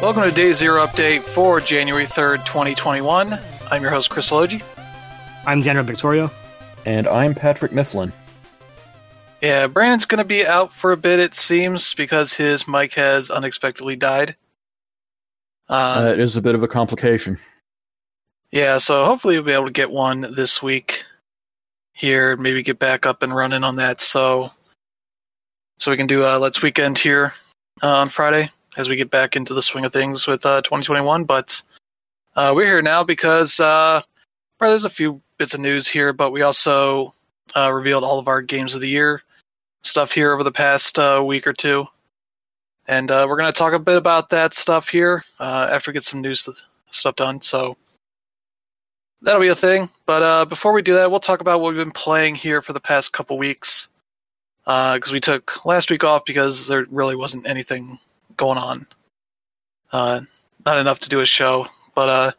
Welcome to Day Zero update for January 3rd, 2021. I'm your host, Chris Logi. I'm General Victorio. And I'm Patrick Mifflin. Yeah, Brandon's going to be out for a bit, it seems, because his mic has unexpectedly died. Uh, that is a bit of a complication. Yeah, so hopefully we'll be able to get one this week here, maybe get back up and running on that. So, so we can do a Let's Weekend here uh, on Friday as we get back into the swing of things with uh, 2021. But uh, we're here now because uh, well, there's a few bits of news here, but we also uh, revealed all of our games of the year stuff here over the past uh, week or two. And uh, we're going to talk a bit about that stuff here after we get some news stuff done. So that'll be a thing. But before we do that, we'll talk about what we've been playing here for the past couple weeks. Because we took last week off because there really wasn't anything going on. Uh, not enough to do a show, but uh,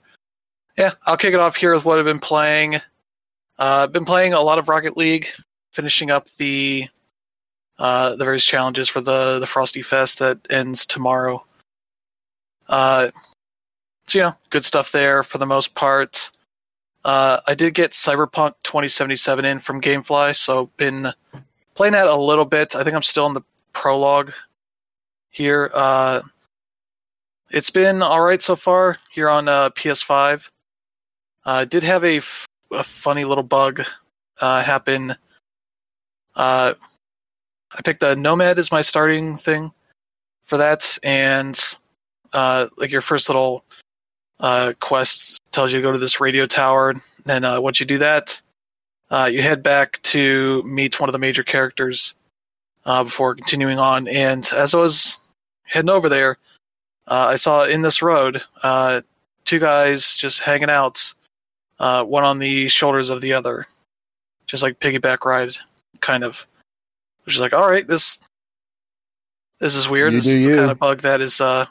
yeah, I'll kick it off here with what I've been playing. Uh, been playing a lot of Rocket League, finishing up the uh, the various challenges for the the Frosty Fest that ends tomorrow. Uh, so you know, good stuff there for the most part. Uh, I did get Cyberpunk 2077 in from GameFly, so been playing that a little bit. I think I'm still in the prologue here. Uh, it's been all right so far here on uh, PS5. I uh, did have a, f- a funny little bug uh, happen. Uh, I picked the Nomad as my starting thing for that, and uh, like your first little uh, quest tells you to go to this radio tower. And uh, once you do that, uh, you head back to meet one of the major characters uh, before continuing on. And as I was heading over there, uh, I saw in this road uh, two guys just hanging out, uh, one on the shoulders of the other, just like piggyback ride, kind of. Which is like, all right, this this is weird. You this is you. the kind of bug that is uh,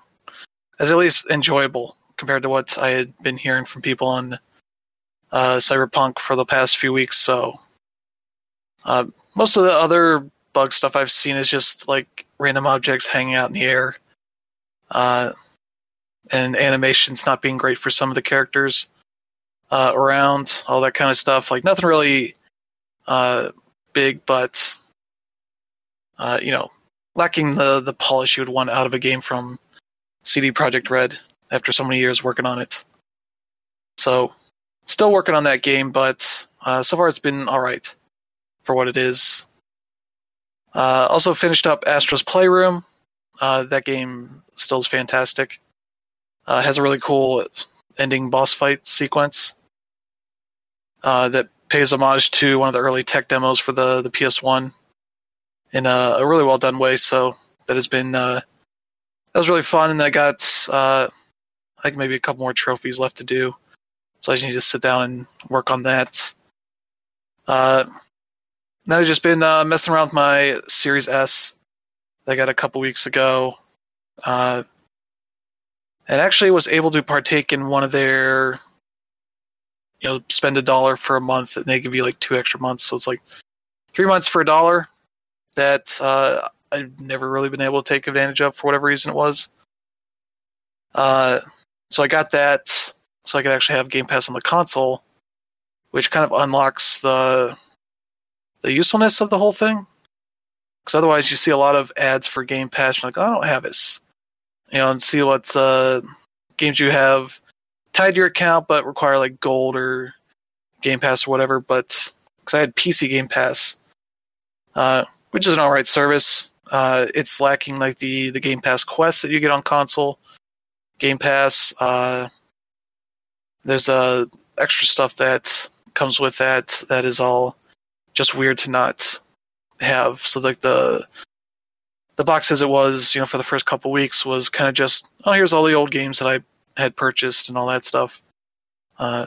is at least enjoyable compared to what I had been hearing from people on uh, Cyberpunk for the past few weeks. So uh, most of the other bug stuff I've seen is just like random objects hanging out in the air, uh, and animations not being great for some of the characters uh, around, all that kind of stuff. Like nothing really uh, big, but uh, you know, lacking the the polish you would want out of a game from CD Projekt Red after so many years working on it. So, still working on that game, but uh, so far it's been all right for what it is. Uh, also finished up Astro's Playroom. Uh, that game still is fantastic. Uh, has a really cool ending boss fight sequence uh, that pays homage to one of the early tech demos for the, the PS1 in a, a really well done way. So that has been uh, that was really fun, and I got uh, I think maybe a couple more trophies left to do. So I just need to sit down and work on that. Then I've just been uh, messing around with my Series S that I got a couple weeks ago. Uh, and actually was able to partake in one of their, you know, spend a dollar for a month and they give you like two extra months. So it's like three months for a dollar that uh, I've never really been able to take advantage of for whatever reason it was. Uh, so I got that so I could actually have Game Pass on the console, which kind of unlocks the the usefulness of the whole thing. Because otherwise, you see a lot of ads for Game Pass. You're like, oh, I don't have this, you know, and see what the games you have tied to your account, but require like gold or Game Pass or whatever. But because I had PC Game Pass, uh, which is an alright service, uh, it's lacking like the the Game Pass Quest that you get on console. Game Pass, uh, there's uh, extra stuff that comes with that that is all just weird to not have. So like the the box as it was, you know, for the first couple weeks was kind of just, oh, here's all the old games that I had purchased and all that stuff. Uh,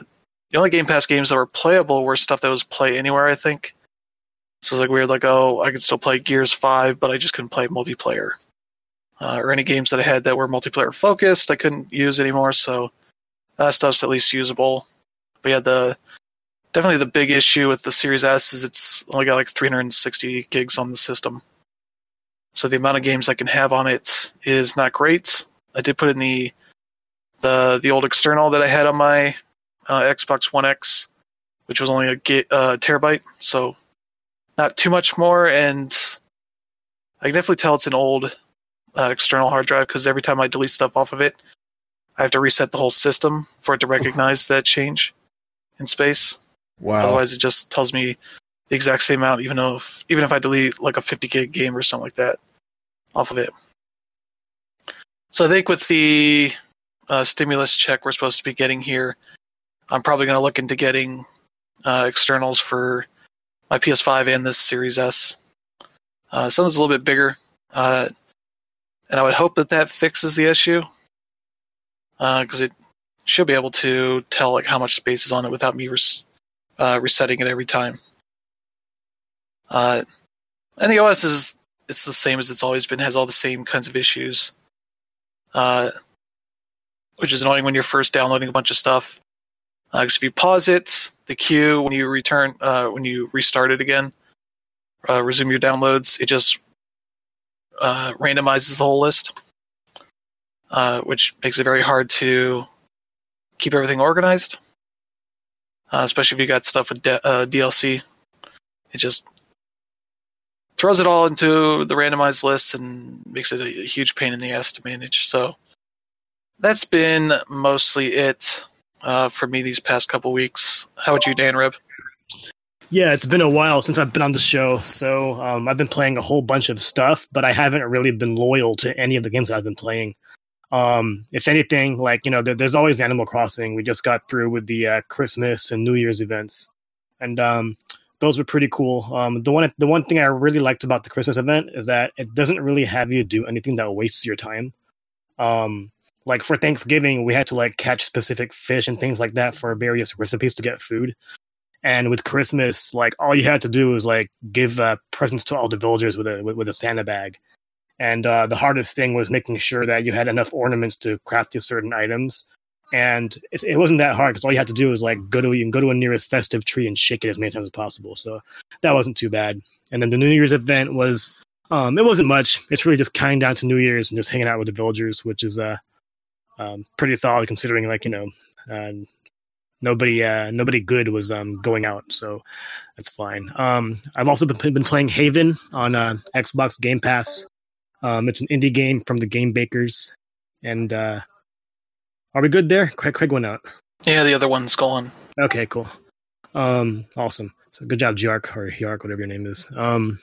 the only Game Pass games that were playable were stuff that was play anywhere, I think. So it's like weird, like, oh, I could still play Gears 5, but I just couldn't play multiplayer. Uh, or any games that I had that were multiplayer focused, I couldn't use anymore, so that stuff's at least usable. But yeah, the definitely the big issue with the Series S is it's only got like 360 gigs on the system. So the amount of games I can have on it is not great. I did put in the the the old external that I had on my uh, Xbox One X, which was only a uh, terabyte, so not too much more. And I can definitely tell it's an old uh, external hard drive because every time I delete stuff off of it, I have to reset the whole system for it to recognize that change in space. Wow. Otherwise, it just tells me the exact same amount, even though if, even if I delete like a 50 gig game or something like that off of it. So I think with the uh, stimulus check we're supposed to be getting here, I'm probably going to look into getting uh, externals for my PS5 and this Series S. Uh, something's a little bit bigger, uh, and I would hope that that fixes the issue because uh, it should be able to tell like how much space is on it without me res- uh, resetting it every time. Uh, and the OS is it's the same as it's always been, has all the same kinds of issues, uh, which is annoying when you're first downloading a bunch of stuff. Because if you pause it, the queue when you return uh, when you restart it again, uh, resume your downloads, it just uh, randomizes the whole list, uh, which makes it very hard to keep everything organized. Uh, especially if you got stuff with de- uh, DLC, it just throws it all into the randomized list and makes it a, a huge pain in the ass to manage. So that's been mostly it uh, for me these past couple weeks. How about you, Dan Rib? Yeah, it's been a while since I've been on the show, so um, I've been playing a whole bunch of stuff, but I haven't really been loyal to any of the games that I've been playing. Um, if anything, like you know, there, there's always Animal Crossing. We just got through with the uh, Christmas and New Year's events, and um, those were pretty cool. Um, the one the one thing I really liked about the Christmas event is that it doesn't really have you do anything that wastes your time. Um, like for Thanksgiving, we had to like catch specific fish and things like that for various recipes to get food. And with Christmas, like all you had to do was like give uh, presents to all the villagers with a with, with a Santa bag. And uh, the hardest thing was making sure that you had enough ornaments to craft these certain items and it, it wasn't that hard because all you had to do was like go to you can go to a nearest festive tree and shake it as many times as possible. So that wasn't too bad. And then the New Year's event was um, it wasn't much. It's really just kind down to New Year's and just hanging out with the villagers, which is uh um, pretty solid considering like you know uh, nobody uh, nobody good was um, going out, so that's fine. Um, I've also been, been playing Haven on uh, Xbox Game Pass. Um, it's an indie game from the Game Bakers, and uh, are we good there? Craig, Craig went out. Yeah, the other one's gone. Okay, cool. Um, awesome. So good job, Giark or Yark, whatever your name is. Um,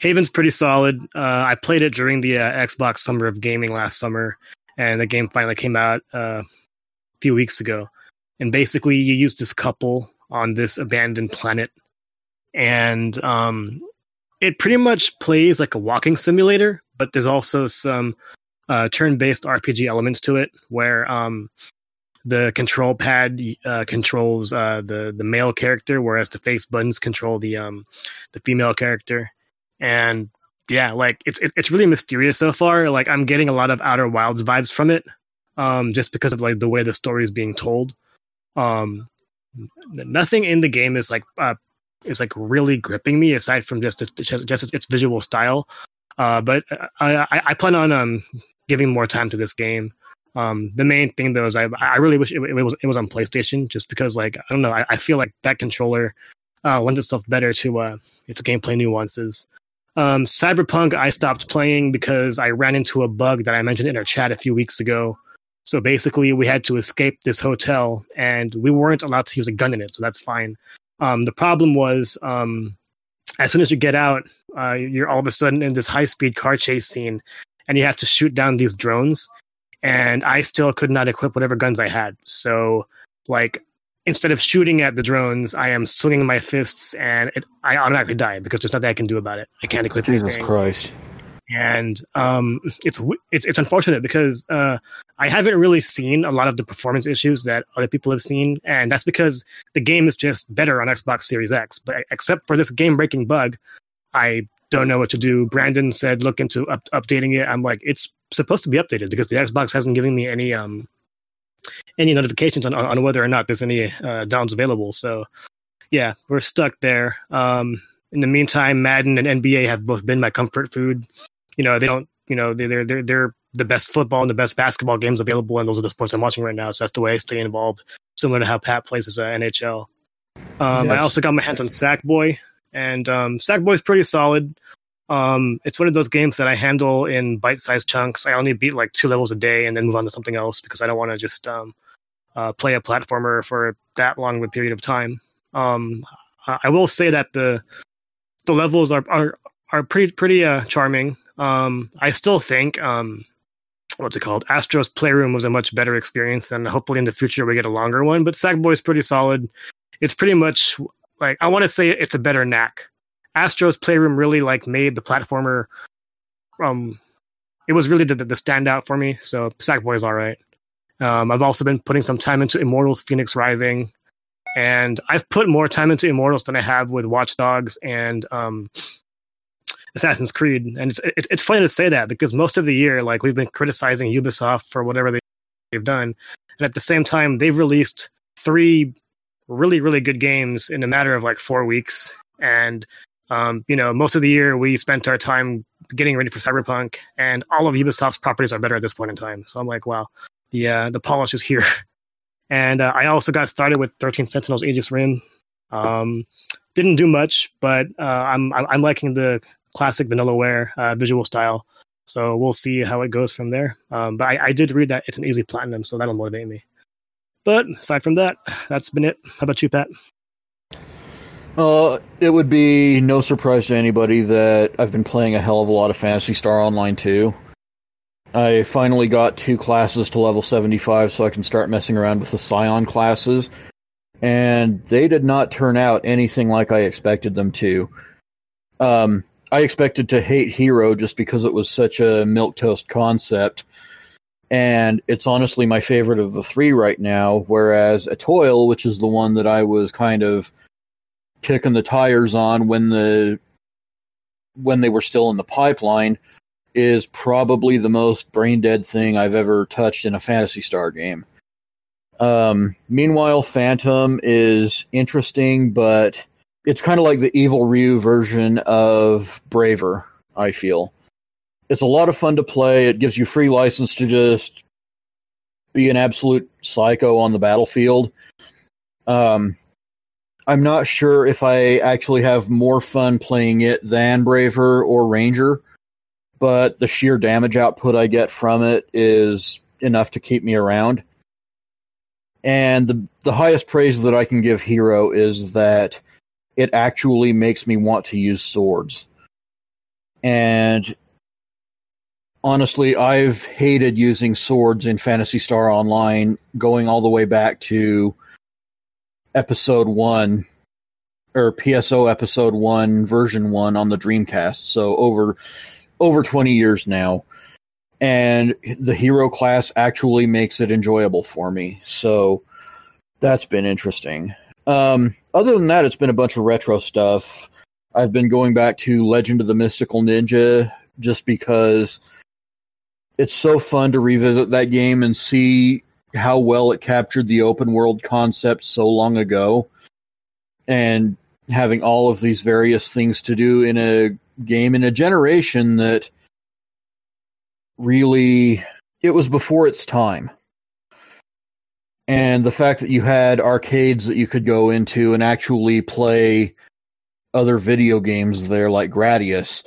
Haven's pretty solid. Uh, I played it during the uh, Xbox Summer of Gaming last summer, and the game finally came out uh, a few weeks ago. And basically, you use this couple on this abandoned planet, and um, it pretty much plays like a walking simulator, but there's also some uh, turn-based RPG elements to it, where um, the control pad uh, controls uh, the the male character, whereas the face buttons control the um, the female character. And yeah, like it's it's really mysterious so far. Like I'm getting a lot of Outer Wilds vibes from it, um, just because of like the way the story is being told. Um, nothing in the game is like uh, is like really gripping me aside from just its, just its visual style. Uh, but I, I, I, plan on um, giving more time to this game. Um, the main thing though is I I really wish it, it, was it was on PlayStation just because like I don't know I, I feel like that controller uh, lends itself better to uh, its gameplay nuances. Um, Cyberpunk I stopped playing because I ran into a bug that I mentioned in our chat a few weeks ago. So basically, we had to escape this hotel, and we weren't allowed to use a gun in it. So that's fine. Um, the problem was um, as soon as you get out, uh, you're all of a sudden in this high speed car chase scene, and you have to shoot down these drones. And I still could not equip whatever guns I had. So, like, instead of shooting at the drones, I am swinging my fists, and it, I automatically die because there's nothing I can do about it. I can't equip Jesus anything. Christ! And um, it's it's it's unfortunate because uh, I haven't really seen a lot of the performance issues that other people have seen, and that's because the game is just better on Xbox Series X. But except for this game-breaking bug, I don't know what to do. Brandon said look into up- updating it. I'm like, it's supposed to be updated because the Xbox hasn't given me any um any notifications on, on whether or not there's any uh, downs available. So yeah, we're stuck there. Um, in the meantime, Madden and NBA have both been my comfort food. You know, they don't. You know, they're they're they're the best football and the best basketball games available, and those are the sports I'm watching right now. So that's the way I stay involved, similar to how Pat plays as a NHL. Um, yes. I also got my hands on Sackboy, and um, Sackboy is pretty solid. Um, it's one of those games that I handle in bite-sized chunks. I only beat like two levels a day and then move on to something else because I don't want to just um, uh, play a platformer for that long of a period of time. Um, I will say that the the levels are are, are pretty pretty uh, charming. Um, I still think um, what's it called? Astro's Playroom was a much better experience, and hopefully in the future we get a longer one. But Sackboy is pretty solid. It's pretty much like I want to say it's a better knack. Astro's Playroom really like made the platformer. Um, it was really the, the standout for me. So Sackboy is all right. Um, I've also been putting some time into Immortals Phoenix Rising, and I've put more time into Immortals than I have with Watch Dogs and um, Assassin's Creed. And it's, it's, it's funny to say that because most of the year, like we've been criticizing Ubisoft for whatever they, they've done, and at the same time, they've released three really really good games in a matter of like four weeks, and um, you know most of the year we spent our time getting ready for Cyberpunk, and all of Ubisoft's properties are better at this point in time. So I'm like, wow, the uh, the polish is here. And uh, I also got started with 13 Sentinels Aegis Rim. Um, didn't do much, but uh, I'm I'm liking the classic Vanillaware uh, visual style. So we'll see how it goes from there. Um, but I, I, did read that it's an easy platinum, so that'll motivate me. But aside from that, that's been it. How about you, Pat? Uh, it would be no surprise to anybody that I've been playing a hell of a lot of Phantasy Star Online too. I finally got two classes to level 75 so I can start messing around with the Scion classes. And they did not turn out anything like I expected them to. Um, I expected to hate Hero just because it was such a milk toast concept. And it's honestly my favorite of the three right now, whereas Etoile, which is the one that I was kind of kicking the tires on when the when they were still in the pipeline, is probably the most brain dead thing I've ever touched in a Phantasy Star game. Um, meanwhile, Phantom is interesting, but it's kind of like the evil Ryu version of Braver, I feel. It's a lot of fun to play. It gives you free license to just be an absolute psycho on the battlefield. Um, I'm not sure if I actually have more fun playing it than Braver or Ranger but the sheer damage output I get from it is enough to keep me around. And the the highest praise that I can give Hero is that it actually makes me want to use swords. And honestly, I've hated using swords in Phantasy Star Online going all the way back to episode 1 or PSO episode 1 version 1 on the Dreamcast. So over over 20 years now and the hero class actually makes it enjoyable for me so that's been interesting um, other than that it's been a bunch of retro stuff i've been going back to legend of the mystical ninja just because it's so fun to revisit that game and see how well it captured the open world concept so long ago and having all of these various things to do in a game in a generation that really it was before its time. And the fact that you had arcades that you could go into and actually play other video games there, like Gradius,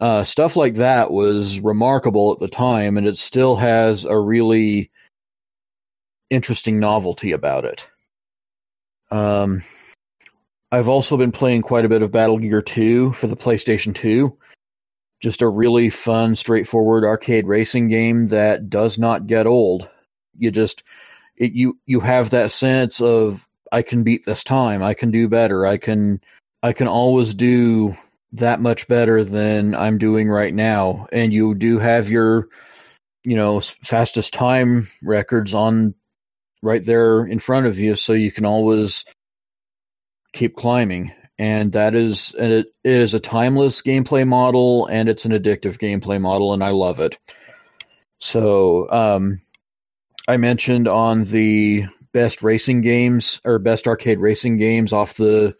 uh, stuff like that was remarkable at the time, and it still has a really interesting novelty about it. Um, I've also been playing quite a bit of Battle Gear 2 for the PlayStation 2. Just a really fun, straightforward arcade racing game that does not get old. You just it, you you have that sense of I can beat this time. I can do better. I can I can always do that much better than I'm doing right now. And you do have your you know fastest time records on right there in front of you so you can always keep climbing. And that is and it is a timeless gameplay model and it's an addictive gameplay model and I love it. So um, I mentioned on the best racing games or best arcade racing games off the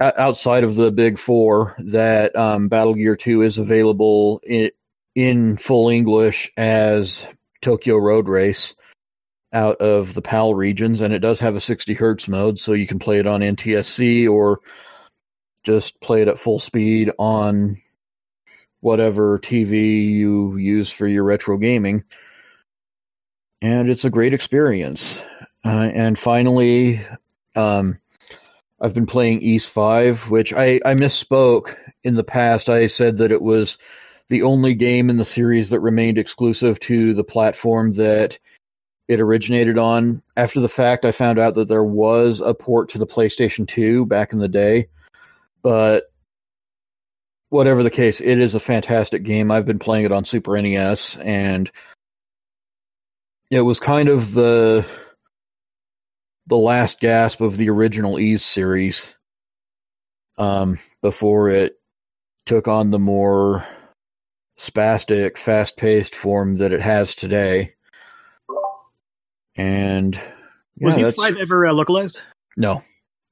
outside of the big four that um, Battle Gear 2 is available in, in full English as Tokyo Road Race out of the PAL regions, and it does have a 60 hertz mode, so you can play it on NTSC or just play it at full speed on whatever TV you use for your retro gaming. And it's a great experience. Uh, and finally, um, I've been playing Ys 5, which I, I misspoke in the past. I said that it was the only game in the series that remained exclusive to the platform that it originated on. After the fact, I found out that there was a port to the PlayStation 2 back in the day. But whatever the case, it is a fantastic game. I've been playing it on Super NES, and it was kind of the the last gasp of the original Ys series um, before it took on the more spastic, fast paced form that it has today. And yeah, Was that's- Five ever uh, localized? no.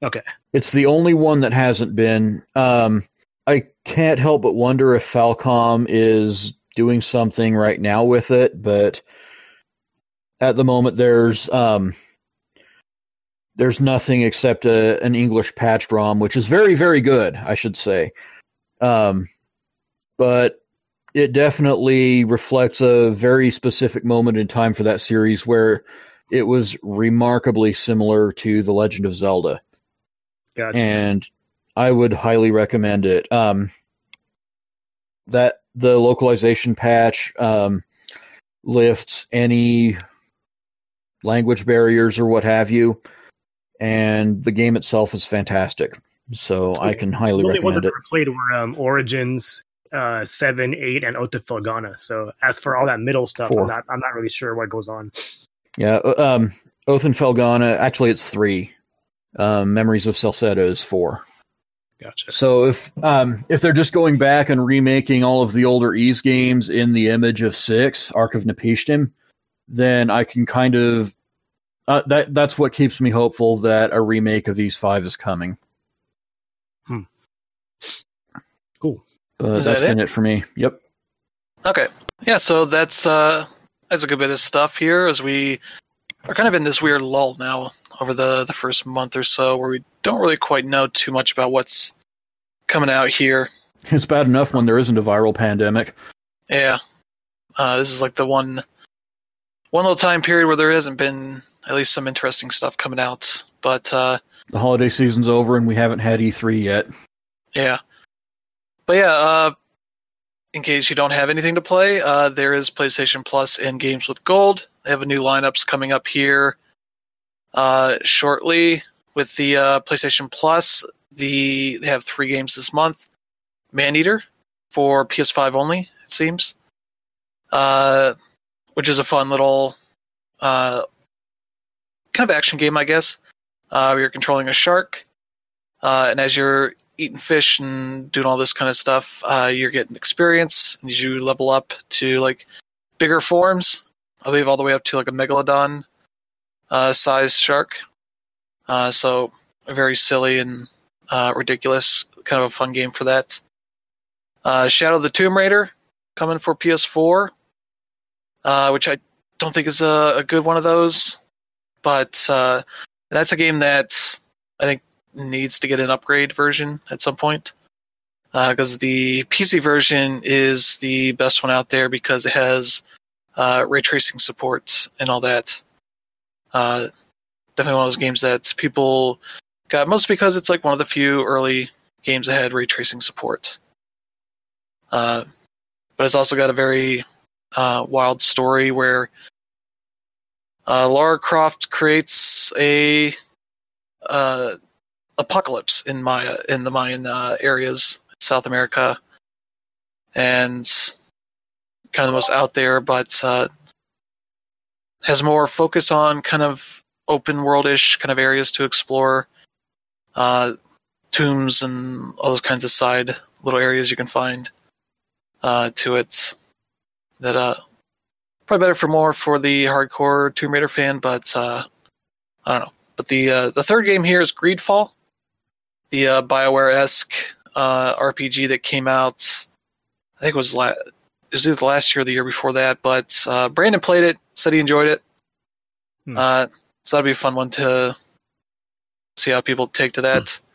Okay. It's the only one that hasn't been. Um, I can't help but wonder if Falcom is doing something right now with it, but at the moment there's um, there's nothing except a, an English patch ROM, which is very very good, I should say. Um, but it definitely reflects a very specific moment in time for that series where it was remarkably similar to The Legend of Zelda Gotcha. and I would highly recommend it. Um, that the localization patch um, lifts any language barriers or what have you, and the game itself is fantastic. So I can highly the only ones recommend I've it. ever played were um, Origins, uh, Seven, Eight, and Ota Felghana. So as for all that middle stuff. I'm not I'm not really sure what goes on. Yeah, uh, um, Oath and Felghana. Actually, it's three. Um, Memories of Celceta is four. Gotcha. So if um, if they're just going back and remaking all of the older Ys games in the image of six, Ark of Napishtim, then I can kind of uh, that that's what keeps me hopeful that a remake of these five is coming. Cool. But Is that's that been it for me. Yep. Okay. Yeah, so that's uh that's a good bit of stuff here as we are kind of in this weird lull now over the the first month or so where we don't really quite know too much about what's coming out here. It's bad enough when there isn't a viral pandemic. Yeah. Uh this is like the one one little time period where there hasn't been at least some interesting stuff coming out. But uh The holiday season's over and we haven't had E3 yet. Yeah. But yeah, uh, in case you don't have anything to play, uh, there is PlayStation Plus and Games with Gold. They have a new lineups coming up here uh, shortly with the uh, PlayStation Plus. The they have three games this month: Maneater for PS5 only, it seems, uh, which is a fun little uh, kind of action game, I guess. Uh, you're controlling a shark, uh, and as you're eating fish and doing all this kind of stuff, uh, you're getting experience and as you level up to like bigger forms. I believe all the way up to like a megalodon uh, size shark. Uh, so very silly and uh, ridiculous, kind of a fun game for that. Uh, Shadow of the Tomb Raider coming for PS4, uh, which I don't think is a, a good one of those, but uh, that's a game that I think needs to get an upgrade version at some point because the PC version is the best one out there because it has uh, ray tracing support and all that. Uh, definitely one of those games that people got most because it's like one of the few early games that had ray tracing support. Uh, but it's also got a very uh, wild story where uh, Lara Croft creates a uh, apocalypse in Maya in the Mayan uh, areas, South America, and kind of the most out there, but uh, has more focus on kind of open worldish kind of areas to explore, uh, tombs and all those kinds of side little areas you can find to it. That uh, probably better for more for the hardcore Tomb Raider fan, but uh, I don't know. But the uh, the third game here is Greedfall, the uh, Bioware esque uh, RPG that came out. I think it was la- it was either last year or the year before that. But uh, Brandon played it, said he enjoyed it. Hmm. Uh, so that'd be a fun one to see how people take to that.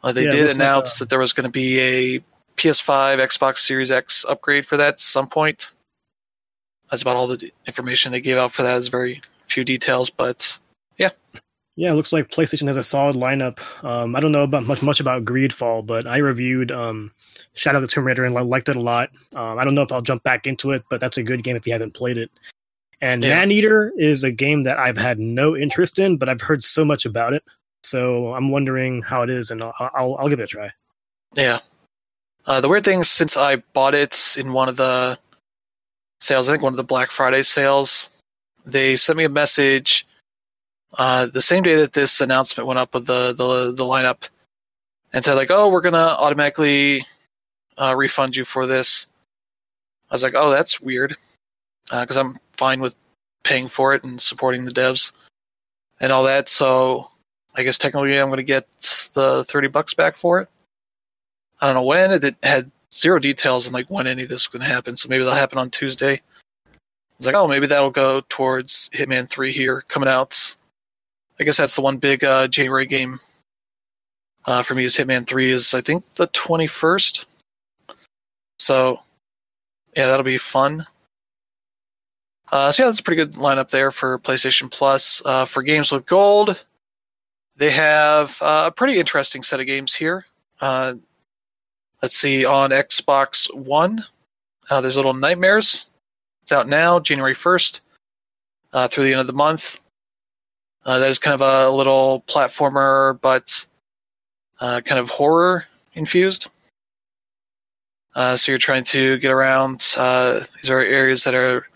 Uh, they Yeah, did looks like, announce uh, that there was going to be a PS5, Xbox Series X upgrade for that at some point. That's about all the information they gave out for that. Is very few details, but Yeah, Yeah, it looks like PlayStation has a solid lineup. Um, I don't know about much much about Greedfall, but I reviewed um, Shadow of the Tomb Raider and liked it a lot. Um, I don't know if I'll jump back into it, but that's a good game if you haven't played it. And Yeah. Maneater is a game that I've had no interest in, but I've heard so much about it. So I'm wondering how it is, and I'll, I'll, I'll give it a try. Yeah. Uh, the weird thing, is, since I bought it in one of the sales, I think one of the Black Friday sales, they sent me a message uh, the same day that this announcement went up with the the, the lineup, and said like, "Oh, we're gonna automatically uh, refund you for this." I was like, "Oh, that's weird," because I'm fine with paying for it and supporting the devs and all that. So I guess technically I'm going to get the thirty bucks back for it. I don't know when. It had zero details on like when any of this to happen. So maybe that'll happen on Tuesday. It's like, oh, maybe that'll go towards Hitman Three here coming out. I guess that's the one big uh, January game uh, for me. Is Hitman Three is I think the twenty first. So yeah, that'll be fun. Uh, so yeah, that's a pretty good lineup there for PlayStation Plus. Uh, for games with gold, they have uh, a pretty interesting set of games here. Let's see, on Xbox One, uh, there's a Little Nightmares. It's out now, January 1st, uh, through the end of the month. Uh, that is kind of a little platformer, but uh, kind of horror infused. Uh, so you're trying to get around. Uh, these are areas that are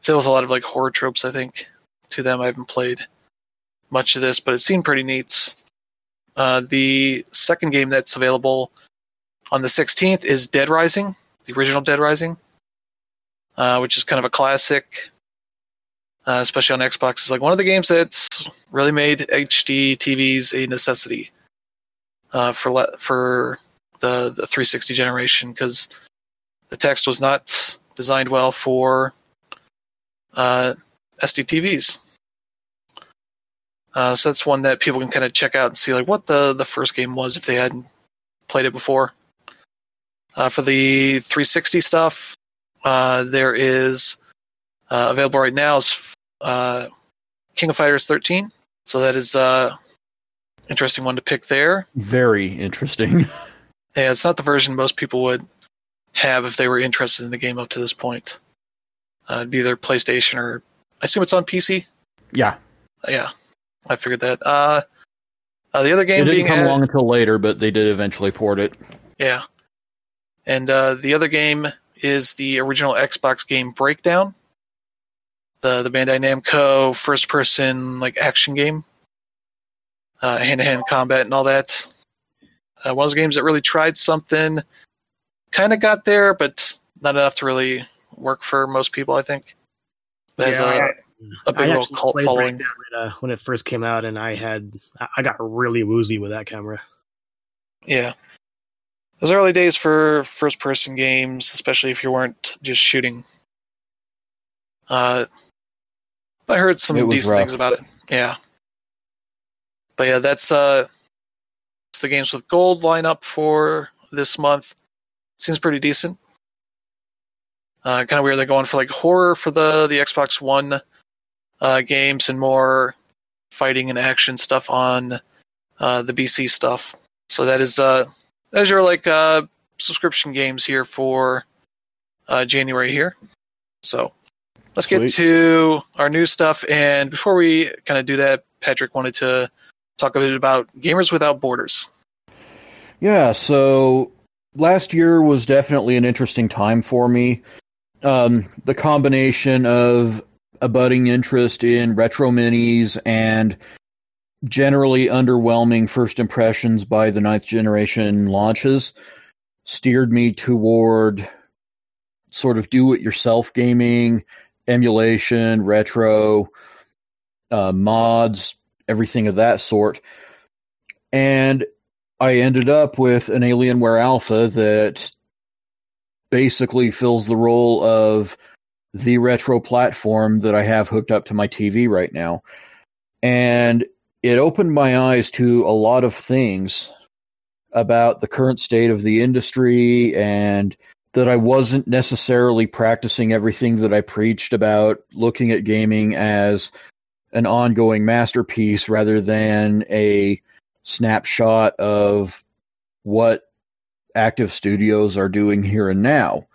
filled with a lot of like horror tropes. I think to them, I haven't played much of this, but it seemed pretty neat. The second game that's available on the 16th is Dead Rising, the original Dead Rising, uh, which is kind of a classic, uh, especially on Xbox. It's like one of the games that's really made HD TVs a necessity uh, for le- for the the 360 generation because the text was not designed well for uh, SD TVs. Uh, so that's one that people can kind of check out and see like what the the first game was if they hadn't played it before. Uh, for the 360 stuff, uh, there is uh, available right now is uh, King of Fighters 13. So that is uh interesting one to pick there. Very interesting. Yeah, it's not the version most people would have if they were interested in the game up to this point. Uh, it'd be either PlayStation or I assume it's on PC. yeah, Yeah, I figured that. Uh, uh, the other game it didn't being come added- along until later, but they did eventually port it. Yeah. And uh, the other game is the original Xbox game Breakdown, the the Bandai Namco first person like action game, hand to hand combat and all that. Uh, one of those games that really tried something, kind of got there, but not enough to really work for most people. I think. Has Yeah, a, I- a big actually cult following. When, uh, when it first came out, and I had I got really woozy with that camera. Yeah. Those early days for first person games, especially if you weren't just shooting. Uh, I heard some decent rough. things about it. Yeah. But yeah, that's uh the games with gold lineup for this month. Seems pretty decent. Uh kind of weird they're going for like horror for the the Xbox One uh games and more fighting and action stuff on uh the BC stuff. So that is uh is your like uh subscription games here for uh January here. So let's get to our new stuff and before we kind of do that, Patrick wanted to talk a bit about Gamers Without Borders. Yeah, so last year was definitely an interesting time for me. Um, the combination of a budding interest in retro minis and generally underwhelming first impressions by the ninth generation launches steered me toward sort of do it yourself gaming, emulation, retro, uh, mods, everything of that sort. And I ended up with an Alienware Alpha that basically fills the role of the retro platform that I have hooked up to my TV right now. And it opened my eyes to a lot of things about the current state of the industry and that I wasn't necessarily practicing everything that I preached about looking at gaming as an ongoing masterpiece rather than a snapshot of what active studios are doing here and now.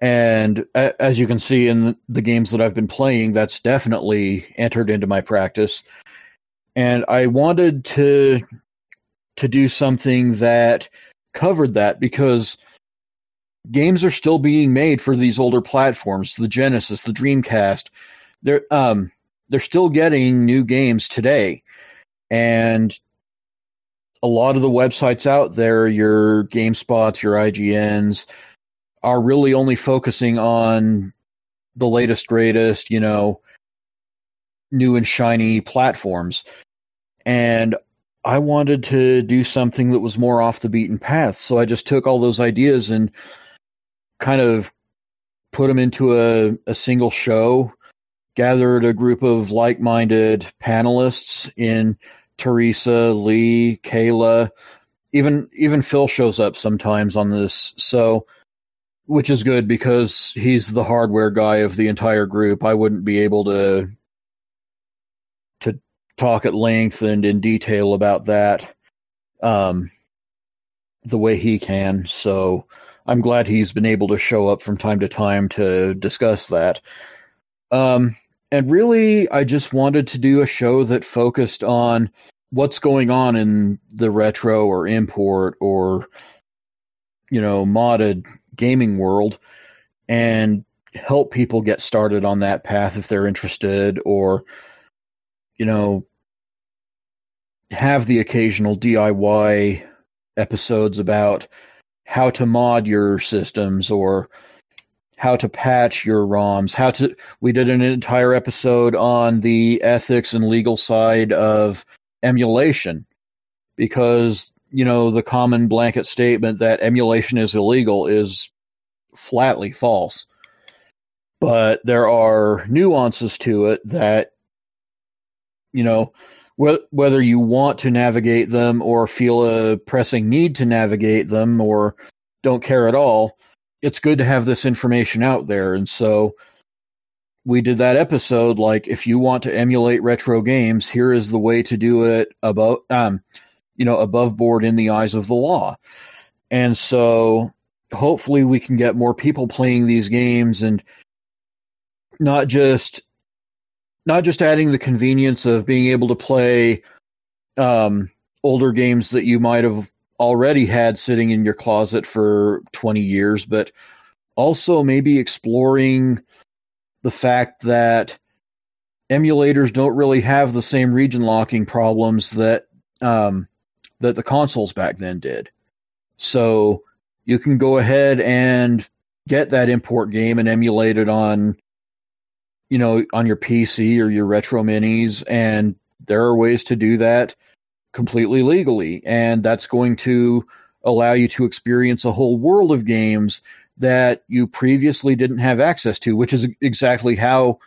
And as you can see in the games that I've been playing, that's definitely entered into my practice. And I wanted to to do something that covered that because games are still being made for these older platforms, the Genesis, the Dreamcast. They're um they're still getting new games today. And a lot of the websites out there, your GameSpots, your IGNs, are really only focusing on the latest, greatest, you know, new and shiny platforms. And I wanted to do something that was more off the beaten path. So I just took all those ideas and kind of put them into a, a single show, gathered a group of like minded panelists in Teresa, Lee, Kayla, even even Phil shows up sometimes on this. So which is good because he's the hardware guy of the entire group. I wouldn't be able to to talk at length and in detail about that um the way he can. So I'm glad he's been able to show up from time to time to discuss that. Um, and really, I just wanted to do a show that focused on what's going on in the retro or import or, you know, modded gaming world and help people get started on that path if they're interested or, you know, have the occasional DIY episodes about how to mod your systems or how to patch your ROMs, how to we did an entire episode on the ethics and legal side of emulation because you know the common blanket statement that emulation is illegal is flatly false. But there are nuances to it that you know whether you want to navigate them or feel a pressing need to navigate them or don't care at all, it's good to have this information out there. And so we did that episode like if you want to emulate retro games, here is the way to do it above um you know above board in the eyes of the law. And so hopefully we can get more people playing these games and not just not just adding the convenience of being able to play um, older games that you might have already had sitting in your closet for 20 years, but also maybe exploring the fact that emulators don't really have the same region locking problems that um, that the consoles back then did. So you can go ahead and get that import game and emulate it on you know, on your PC or your retro minis. And there are ways to do that completely legally. And that's going to allow you to experience a whole world of games that you previously didn't have access to, which is exactly how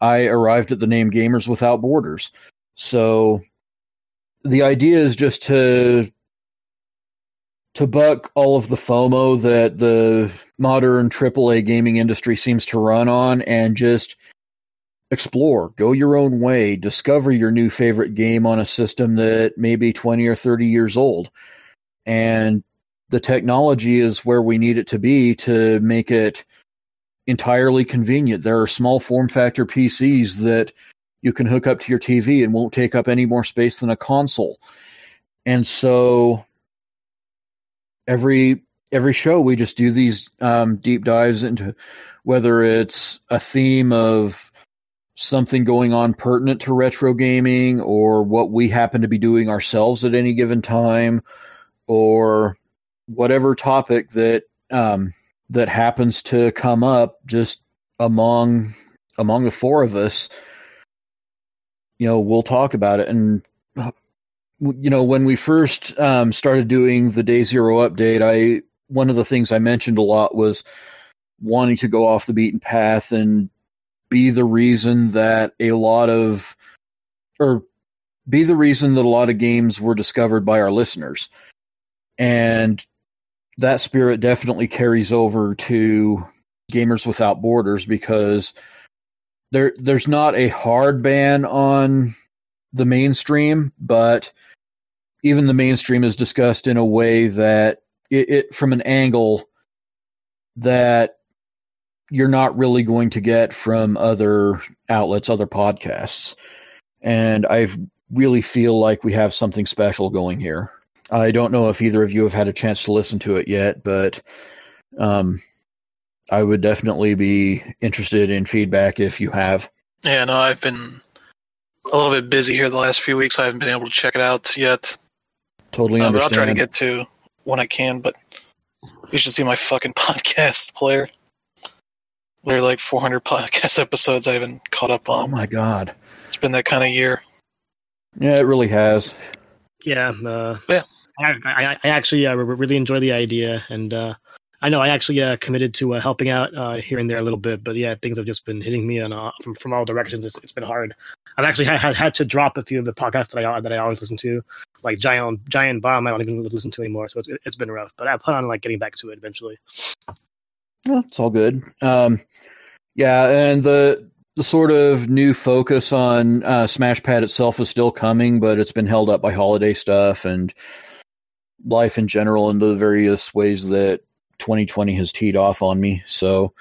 I arrived at the name Gamers Without Borders. So the idea is just to to buck all of the FOMO that the modern AAA gaming industry seems to run on and just explore, go your own way, discover your new favorite game on a system that may be 20 or 30 years old. And the technology is where we need it to be to make it entirely convenient. There are small form factor PCs that you can hook up to your TV and won't take up any more space than a console. And so every every show we just do these um, deep dives into whether it's a theme of something going on pertinent to retro gaming or what we happen to be doing ourselves at any given time or whatever topic that um, that happens to come up just among among the four of us you know we'll talk about it. And you know, when we first um, started doing the day zero update, I one of the things I mentioned a lot was wanting to go off the beaten path and be the reason that a lot of or be the reason that a lot of games were discovered by our listeners. And that spirit definitely carries over to Gamers Without Borders because there there's not a hard ban on the mainstream, but even the mainstream is discussed in a way that it, it from an angle that you're not really going to get from other outlets, other podcasts. And I really feel like we have something special going here. I don't know if either of you have had a chance to listen to it yet, but um, I would definitely be interested in feedback if you have. Yeah, no, I've been a little bit busy here the last few weeks. I haven't been able to check it out yet. Totally Uh, but I'll understand. try to get to when I can. But you should see my fucking podcast player. There are like 400 podcast episodes I haven't caught up oh on. my god. It's been that kind of year. Yeah, it really has. Yeah, uh, Yeah. I, I, I actually uh, really enjoy the idea, and uh, I know I actually uh, committed to uh, helping out uh, here and there a little bit, but yeah, things have just been hitting me and uh, from from all directions. It's, it's been hard. I've actually had, had to drop a few of the podcasts that I that I always listen to, like Giant Giant Bomb. I don't even listen to anymore, so it's it's been rough. But I plan on like getting back to it eventually. Well, it's all good. Um, yeah, and the the sort of new focus on uh, Smashpad itself is still coming, but it's been held up by holiday stuff and life in general and the various ways that 2020 has teed off on me. So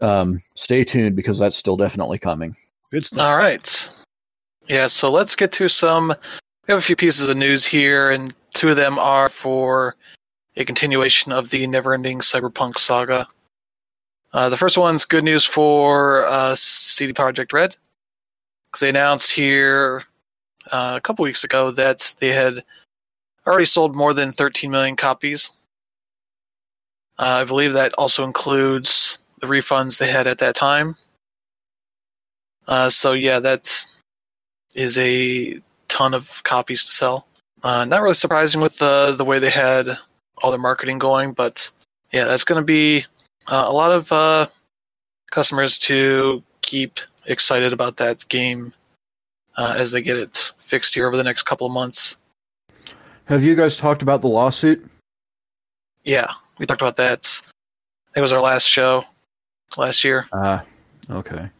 um, stay tuned because that's still definitely coming. Good stuff. All right. Yeah, so let's get to some. We have a few pieces of news here, and two of them are for a continuation of the never ending cyberpunk saga. Uh, the first one's good news for uh, CD Projekt Red, because they announced here uh, a couple weeks ago that they had already sold more than 13 million copies. Uh, I believe that also includes the refunds they had at that time. Uh, so yeah, that is a ton of copies to sell. Uh, not really surprising with the the way they had all their marketing going, but yeah, that's going to be uh, a lot of uh, customers to keep excited about that game uh, as they get it fixed here over the next couple of months. Have you guys talked about the lawsuit? Yeah, we talked about that. It was our last show last year. Ah, okay.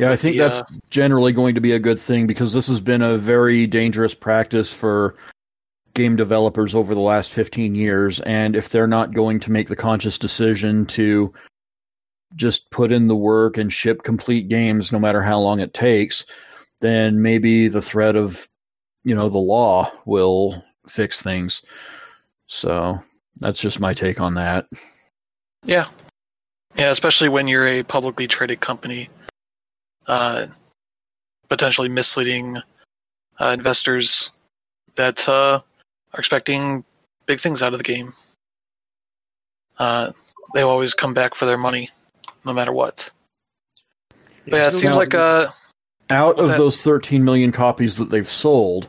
Yeah, I think the, that's uh, generally going to be a good thing because this has been a very dangerous practice for game developers over the last 15 years. And if they're not going to make the conscious decision to just put in the work and ship complete games, no matter how long it takes, then maybe the threat of, you know, the law will fix things. So that's just my take on that. Yeah. Yeah, especially when you're a publicly traded company, uh, potentially misleading uh, investors that uh, are expecting big things out of the game. Uh, they always come back for their money, no matter what. But yeah, it seems like uh, Out of that? those 13 million copies that they've sold,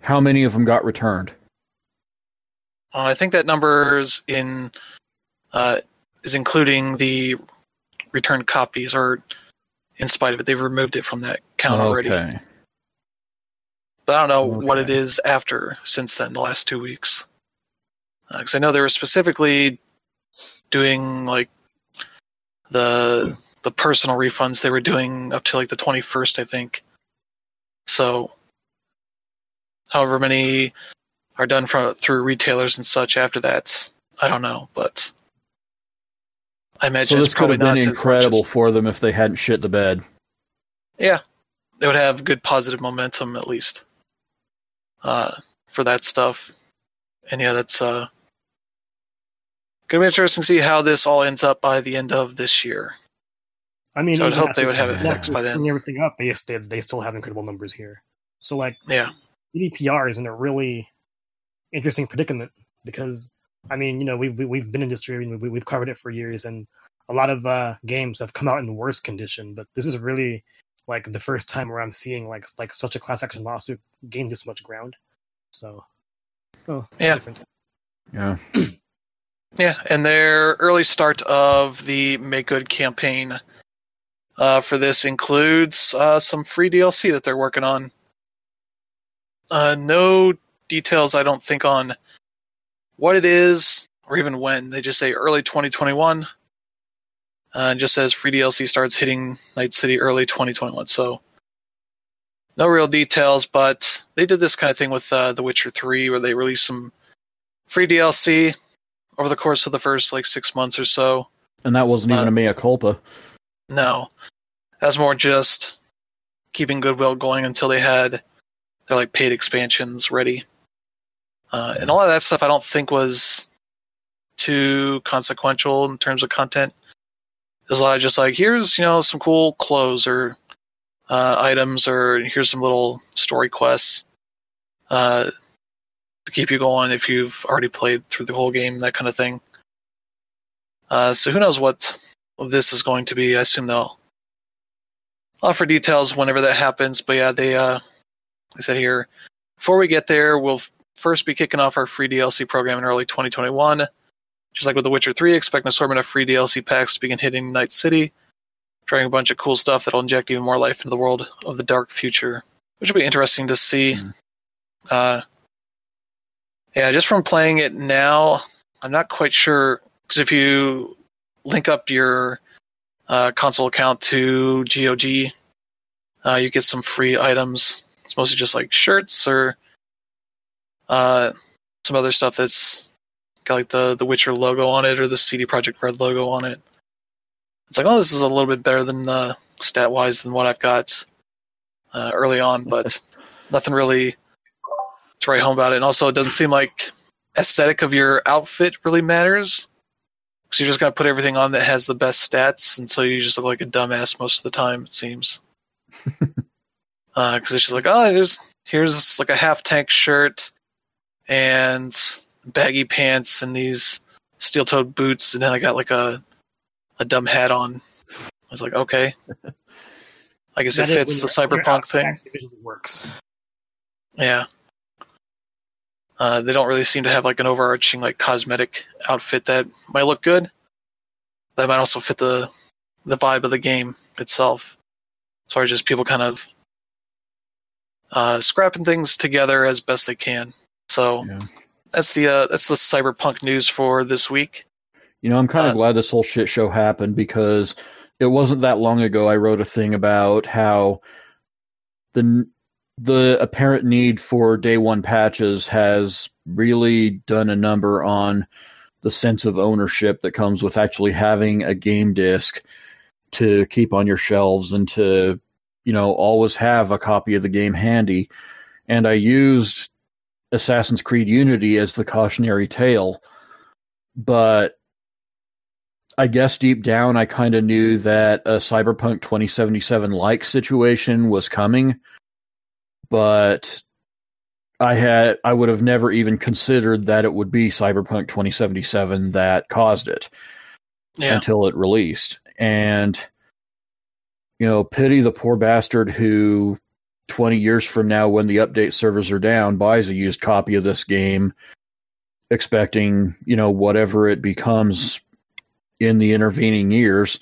how many of them got returned? uh, I think that number's in uh, is including the returned copies, or in spite of it, they've removed it from that count already. Okay. But I don't know what it is after since then, the last two weeks. Uh, because I know they were specifically doing like the the personal refunds they were doing up to like the twenty first, I think. So, however many are done from through retailers and such after that, I don't know, but I So imagine this it's could have been not as much incredible for them if they hadn't shit the bed. Yeah, they would have good positive momentum at least uh, for that stuff. And yeah, that's uh, gonna be interesting to see how this all ends up by the end of this year. I mean, So I'd hope they would have it fixed by then. everything up, they, they they still have incredible numbers here. So like Yeah, CDPR is in a really interesting predicament because I mean, you know, we've we- we've been in this industry, we, we've covered it for years, and a lot of uh, games have come out in worse condition. But this is really like the first time where I'm seeing like like such a class action lawsuit gain this much ground. So, oh, it's Yeah. different. Yeah. Yeah, and their early start of the Make Good campaign uh, for this includes uh, some free DLC that they're working on. Uh, no details, I don't think, on what it is or even when. They just say early 2021. Uh, and just says free DLC starts hitting Night City early 2021. So no real details, but they did this kind of thing with uh, The Witcher 3 where they released some free DLC over the course of the first like six months or so. And that wasn't even Uh, a mea culpa. No, that's more just keeping goodwill going until they had their like paid expansions ready. Uh, and a lot of that stuff I don't think was too consequential in terms of content. There's a lot of just like here's you know some cool clothes or uh, items or here's some little story quests uh, to keep you going if you've already played through the whole game, that kind of thing. Uh, so who knows what this is going to be? I assume they'll offer details whenever that happens. But yeah, they uh, I said here before we get there, we'll first be kicking off our free DLC program in early 2021. Just like with The Witcher 3, expect an assortment of free DLC packs to begin hitting Night City, trying a bunch of cool stuff that'll inject even more life into the world of the dark future, which will be interesting to see. Mm. Uh, yeah, just from playing it now, I'm not quite sure because if you link up your uh, console account to GOG, uh, you get some free items. It's mostly just like shirts or uh, some other stuff that's got like the the Witcher logo on it or the CD Projekt Red logo on it. It's like, oh, this is a little bit better than uh, stat wise than what I've got uh, early on, but nothing really to write home about it. And also, it doesn't seem like aesthetic of your outfit really matters because you're just gonna put everything on that has the best stats, and so you just look like a dumbass most of the time. It seems because it's just like, oh, here's here's like a half tank shirt and baggy pants and these steel toed boots, and then I got like a a dumb hat on. I was like, okay, I guess That it fits the when your- your cyberpunk thing. works. Yeah. Uh, they don't really seem to have like an overarching like cosmetic outfit that might look good. That might also fit the the vibe of the game itself. So are just people kind of uh, scrapping things together as best they can. So Yeah. that's the uh, that's the cyberpunk news for this week. You know, I'm kind of Uh, glad this whole shit show happened because it wasn't that long ago I wrote a thing about how the the apparent need for day one patches has really done a number on the sense of ownership that comes with actually having a game disc to keep on your shelves and to you know always have a copy of the game handy and i used assassin's creed unity as the cautionary tale but I guess deep down, I kind of knew that a Cyberpunk 2077 like situation was coming, but I had I would have never even considered that it would be Cyberpunk 2077 that caused it Yeah, until it released. And you know, pity the poor bastard who 20 years from now when the update servers are down buys a used copy of this game expecting, you know, whatever it becomes in the intervening years,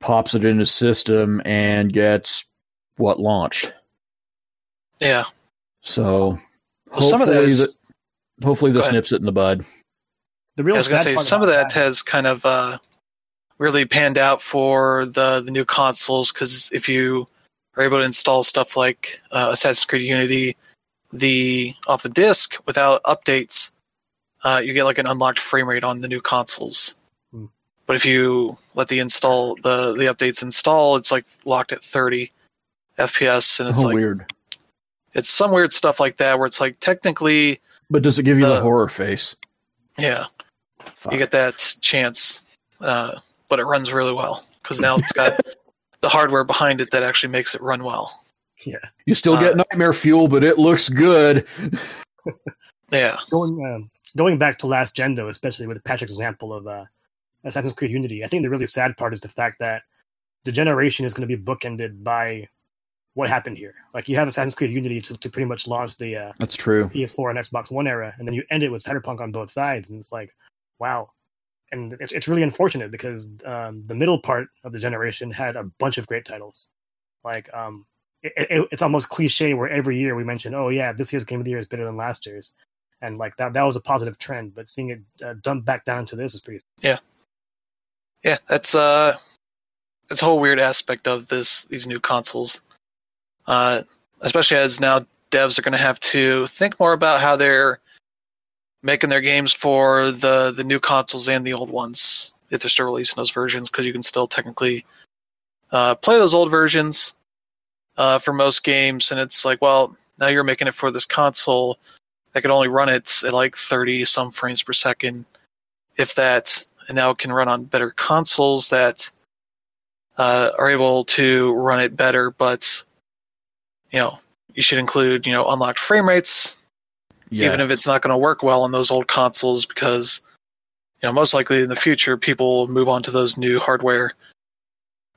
pops it in his system and gets what launched. yeah. So Well, some of that is hopefully is. that- hopefully this nips it in the bud. The real I was gonna say some of about that has kind of uh, really panned out for the the new consoles because if you are able to install stuff like uh, Assassin's Creed Unity, the off the disc without updates, uh, you get like an unlocked frame rate on the new consoles. Hmm. But if you let the install the the updates install, it's like locked at 30 FPS, and it's oh, like weird. it's some weird stuff like that where it's like technically, But does it give you the Uh, horror face? yeah, Fuck. you get that chance, uh, but it runs really well because now it's got the hardware behind it that actually makes it run well. yeah. You still uh, get nightmare fuel, but it looks good. Yeah, Going um, going back to last gen though, especially with Patrick's example of uh, Assassin's Creed Unity, I think the really sad part is the fact that the generation is going to be bookended by what happened here. Like you have Assassin's Creed Unity to, to pretty much launch the uh, That's true. PS4 and Xbox One era, and then you end it with Cyberpunk on both sides, and it's like, wow, and it's it's really unfortunate because um, the middle part of the generation had a bunch of great titles. Like um, it, it, it's almost cliche where every year we mention, oh yeah, this year's game of the year is better than last year's, and like that that was a positive trend. But seeing it uh, dumped back down to this is pretty. Yeah, yeah, that's uh, that's a whole weird aspect of this these new consoles, uh, especially as now devs are going to have to think more about how they're making their games for the the new consoles and the old ones if they're still releasing those versions because you can still technically uh, play those old versions uh, for most games. And it's like well now you're making it for this console that could only run it at like 30 some frames per second if that and now it can run on better consoles that uh, are able to run it better. But you know you should include you know unlocked frame rates Yeah. even if it's not going to work well on those old consoles because you know most likely in the future people will move on to those new hardware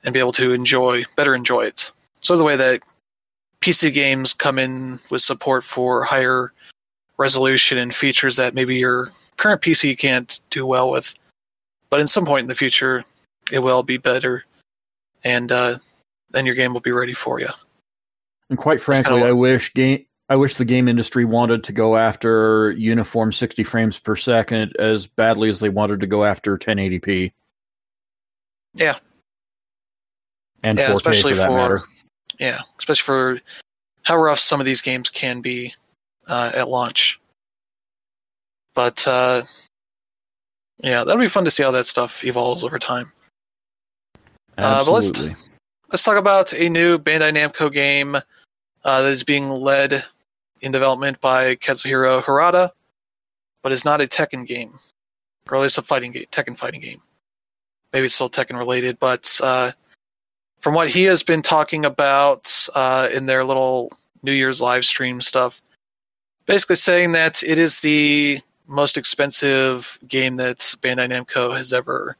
and be able to enjoy better enjoy it so the way that pc games come in with support for higher resolution and features that maybe your current pc can't do well with but in some point in the future it will be better and uh, then your game will be ready for you And quite frankly, I wish game I wish the game industry wanted to go after uniform 60 frames per second as badly as they wanted to go after 1080p. Yeah. And Yeah, 4K especially for that for- matter. Yeah, especially for how rough some of these games can be uh, at launch. But uh, yeah, that'll be fun to see how that stuff evolves over time. uh, but let's- Absolutely. Let's talk about a new Bandai Namco game uh, that is being led in development by Kazuhiro Harada, but is not a Tekken game, or at least a fighting game, Tekken fighting game. Maybe it's still Tekken related, but uh, from what he has been talking about uh, in their little New Year's live stream stuff, basically saying that it is the most expensive game that Bandai Namco has ever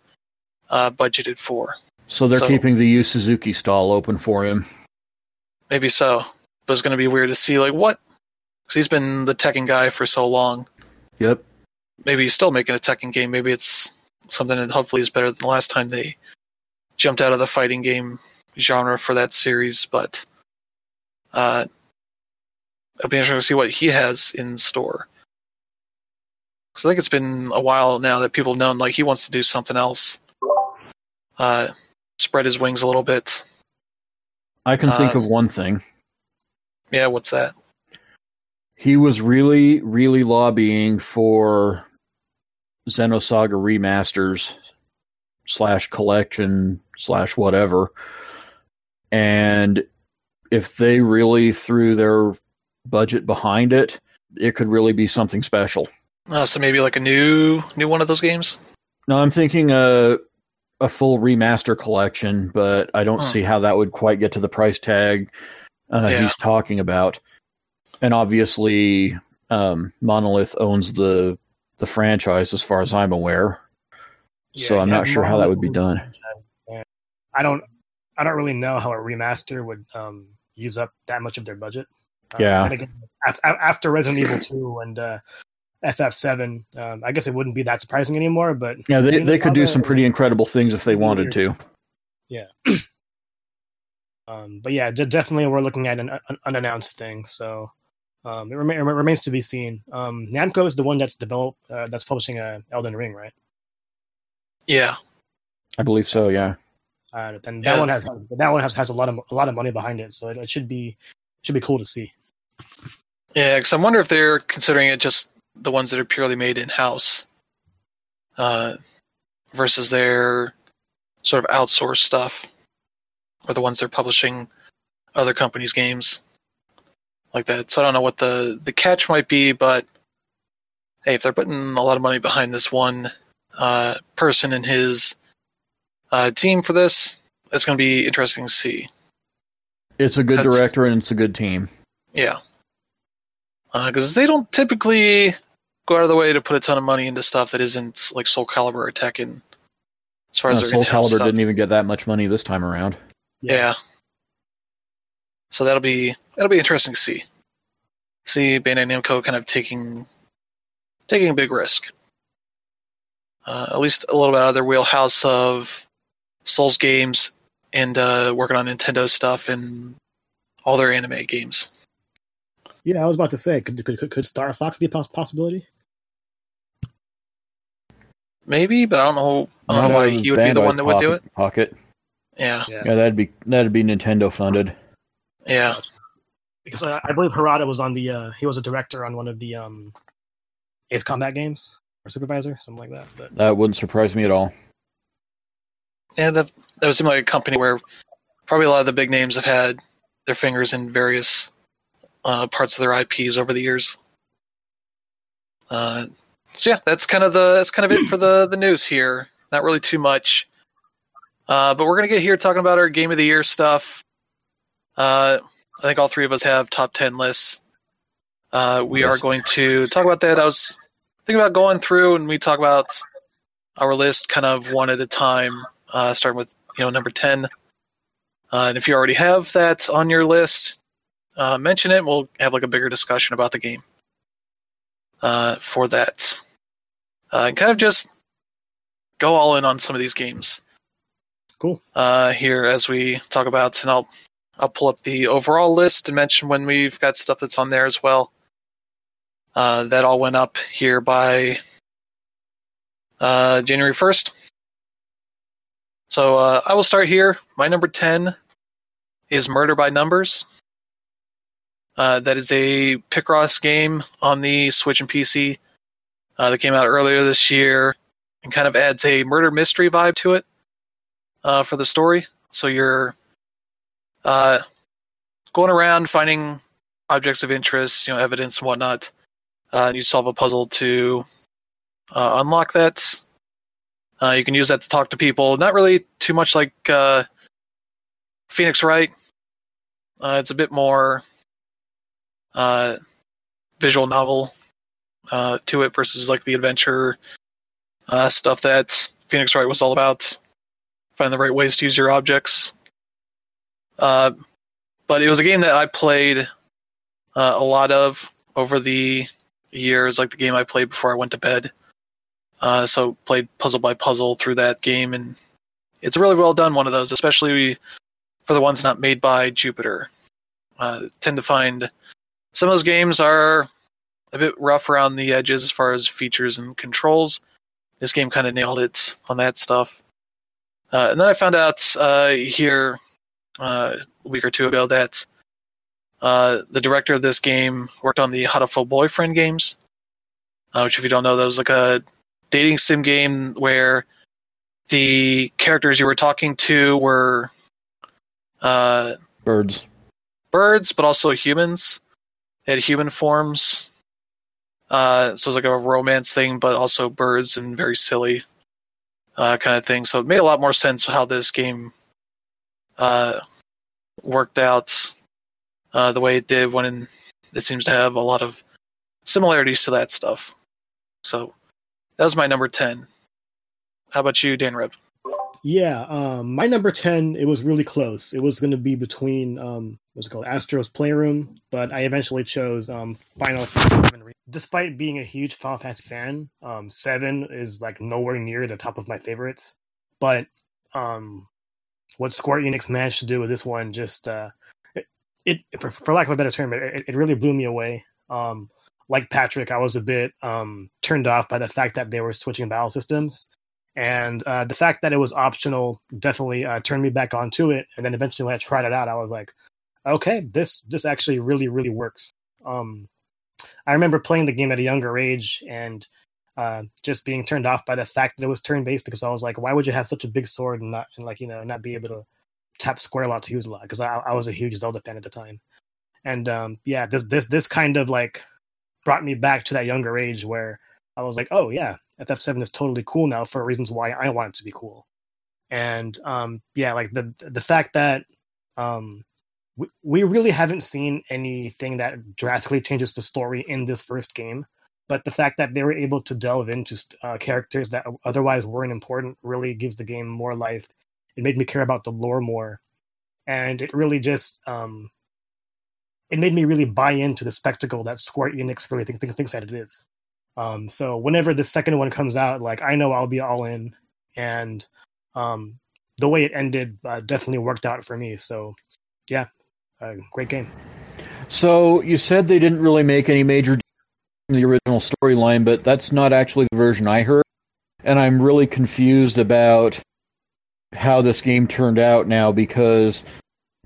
uh, budgeted for. so they're so- keeping the Yu Suzuki stall open for him. Maybe so, but it's going to be weird to see like what. Because he's been the Tekken guy for so long. Yep. Maybe he's still making a Tekken game. Maybe it's something that hopefully is better than the last time they jumped out of the fighting game genre for that series. But uh, it'll be interesting to see what he has in store. Because I think it's been a while now that people have known like he wants to do something else. Uh, spread his wings a little bit. I can think Uh, of one thing. Yeah, what's that? He was really, really lobbying for Xenosaga remasters slash collection slash whatever. And if they really threw their budget behind it, it could really be something special. Oh, so maybe like a new new one of those games. No, I'm thinking a a full remaster collection, but I don't Huh. see how that would quite get to the price tag uh, Yeah. he's talking about. And obviously, um, Monolith owns the the franchise, as far as I'm aware. So I'm not sure how that would be done. franchise. I don't. I don't really know how a remaster would um, use up that much of their budget. Uh, Yeah. again, af- af- after Resident Evil Two and uh, FF7, um, I guess it wouldn't be that surprising anymore. But Yeah, they they could do some pretty incredible things if they wanted to. Um, but yeah, de- definitely we're looking at an, an unannounced thing. So um, it, rema- it remains to be seen. Um, Namco is the one that's developed uh, that's publishing uh, Elden Ring, right? Yeah, I believe so. Yeah. Uh, and that Yeah. one has that one has, has a lot of a lot of money behind it, so it, it should be should be cool to see. yeah. Because I wonder if they're considering it just the ones that are purely made in house, uh, versus their sort of outsourced stuff, or the ones they're publishing other companies' games like that. So I don't know what the the catch might be, but hey, if they're putting a lot of money behind this one uh, person and his uh, team for this, it's going to be interesting to see. It's a good That's- director and it's a good team. Yeah. Because they don't typically go out of the way to put a ton of money into stuff that isn't like Soul Calibur or Tekken. As far Uh, as Soul Calibur stuff. didn't even get that much money this time around. Yeah. So that'll be that'll be interesting to see. See Bandai Namco kind of taking taking a big risk. uh, at least a little bit out of their wheelhouse of Souls games and uh, working on Nintendo stuff and all their anime games. Yeah, I was about to say, could could, could Star Fox be a possibility? Maybe, but I don't know. I don't know why he would be the one that would do it. Pocket. Yeah, Yeah. Yeah, that'd be that'd be Nintendo funded. yeah. Because I, I believe Harada was on the uh, he was a director on one of the um, Ace Combat games or supervisor, something like that. But That wouldn't surprise me at all. Yeah, that that would seem like a company where probably a lot of the big names have had their fingers in various uh, parts of their IPs over the years. Uh, so yeah, that's kind of the that's kind of it for the the news here. Not really too much, uh, but we're gonna get here talking about our game of the year stuff. Uh, I think all three of us have top ten lists. Uh, we are going to talk about that. I was thinking about going through and we talk about our list kind of one at a time, uh, starting with you know number ten. Uh, and if you already have that on your list, uh, mention it. We'll have like a bigger discussion about the game uh, for that, uh, and kind of just go all in on some of these games cool. uh, here as we talk about, and I'll I'll pull up the overall list and mention when we've got stuff that's on there as well. Uh, that all went up here by uh, January first. So uh, I will start here. My number ten is Murder by Numbers. Uh, that is a Picross game on the Switch and PC uh, that came out earlier this year and kind of adds a murder mystery vibe to it uh, for the story. So you're uh, going around finding objects of interest, you know, evidence and whatnot, uh, you solve a puzzle to uh, unlock that. Uh, you can use that to talk to people. Not really too much like uh, Phoenix Wright. Uh, it's a bit more uh, visual novel uh, to it versus like the adventure uh, stuff that Phoenix Wright was all about. Finding the right ways to use your objects. Uh, but it was a game that I played uh, a lot of over the years, like the game I played before I went to bed. Uh, so played puzzle by puzzle through that game, and it's a really well done one of those, especially for the ones not made by Jupiter. Uh, tend to find some of those games are a bit rough around the edges as far as features and controls. This game kind of nailed it on that stuff. Uh, and then I found out uh, here uh, a week or two ago that uh, the director of this game worked on the Hatoful Boyfriend games, uh, which, if you don't know, that was like a dating sim game where the characters you were talking to were uh, Birds. birds, but also humans. They had human forms. Uh, so it was like a romance thing, but also birds and very silly uh, kind of thing. So it made a lot more sense how this game uh, worked out uh, the way it did when it seems to have a lot of similarities to that stuff. So that was my number 10. How about you, Dan Reb? Yeah, um, my number ten. It was really close. It was going to be between um, what's it called, Astro's Playroom, but I eventually chose um, Final Fantasy. VII Despite being a huge Final Fantasy fan, um, Seven is like nowhere near the top of my favorites. But um, what Square Enix managed to do with this one, just uh, it, it for, for lack of a better term, it, it really blew me away. Um, like Patrick, I was a bit um, turned off by the fact that they were switching battle systems and uh, the fact that it was optional definitely uh, turned me back onto it. And then eventually, when I tried it out, I was like, okay, this this actually really really works. Um, I remember playing the game at a younger age and uh, just being turned off by the fact that it was turn based because I was like, why would you have such a big sword and not and like you know not be able to tap square a lot to use a lot? Because I, I was a huge Zelda fan at the time, and um, yeah, this this this kind of like brought me back to that younger age where I was like, oh yeah, FF7 is totally cool now for reasons why I want it to be cool. And um, yeah, like the the fact that um, we, we really haven't seen anything that drastically changes the story in this first game, but the fact that they were able to delve into uh, characters that otherwise weren't important really gives the game more life. It made me care about the lore more, and it really just um, it made me really buy into the spectacle that Square Enix really thinks thinks, thinks that it is Um, so whenever the second one comes out, like I know I'll be all in, and um, the way it ended uh, definitely worked out for me. So yeah, uh, great game. So you said they didn't really make any major the original storyline, but that's not actually the version I heard, and I'm really confused about how this game turned out now because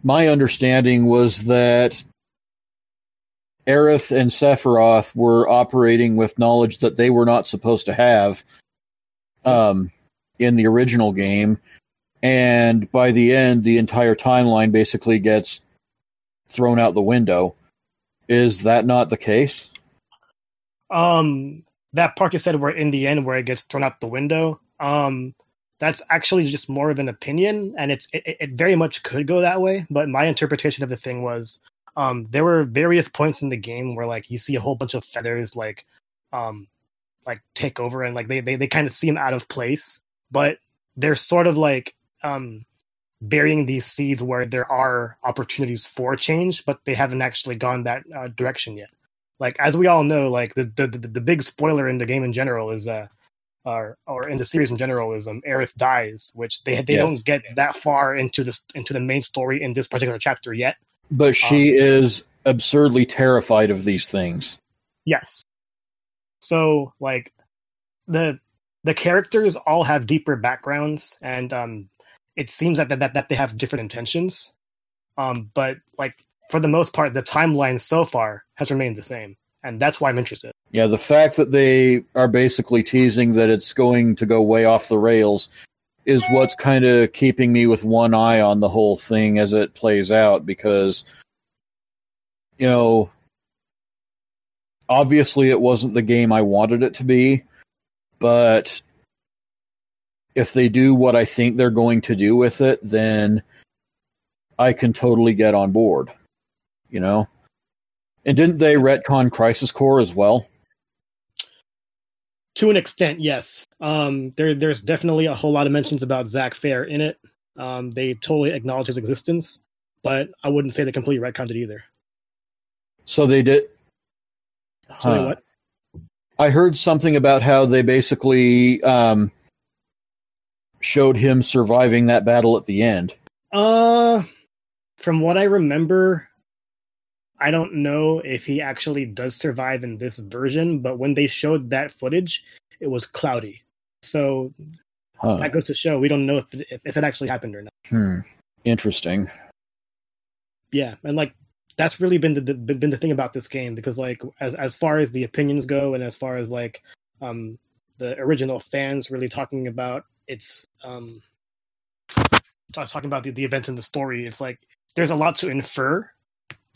my understanding was that Aerith and Sephiroth were operating with knowledge that they were not supposed to have um, in the original game. And by the end, the entire timeline basically gets thrown out the window. Is that not the case? Um, that part you said where in the end where it gets thrown out the window. Um, that's actually just more of an opinion, and it's it, it very much could go that way. But my interpretation of the thing was um, there were various points in the game where like you see a whole bunch of feathers like um, like take over and like they they, they kind of seem out of place, but they're sort of like um, burying these seeds where there are opportunities for change, but they haven't actually gone that uh, direction yet. Like as we all know, like the, the the the big spoiler in the game in general is uh or or in the series in general is um Aerith dies, which they they don't get that far into this into the main story in this particular chapter yet. But she um, is absurdly terrified of these things. Yes. So like the the characters all have deeper backgrounds and um it seems that that, that they have different intentions. Um but like for the most part the timeline so far has remained the same and that's why I'm interested. Yeah, the fact that they are basically teasing that it's going to go way off the rails is what's kind of keeping me with one eye on the whole thing as it plays out because you know obviously it wasn't the game I wanted it to be but if they do what I think they're going to do with it then I can totally get on board you know and didn't they retcon Crisis Core as well to an extent, yes. Um, there, there's definitely a whole lot of mentions about Zack Fair in it. Um, they totally acknowledge his existence, but I wouldn't say they completely retconned it either. So they did. So huh. they what? I heard something about how they basically um, showed him surviving that battle at the end. Uh, from what I remember, I don't know if he actually does survive in this version, but when they showed that footage, it was cloudy. So huh. that goes to show we don't know if it, if, it actually happened or not. Hmm. Interesting. Yeah, and like that's really been the, the been the thing about this game because like as as far as the opinions go and as far as like um the original fans really talking about its um talking about the, the events in the story, it's like there's a lot to infer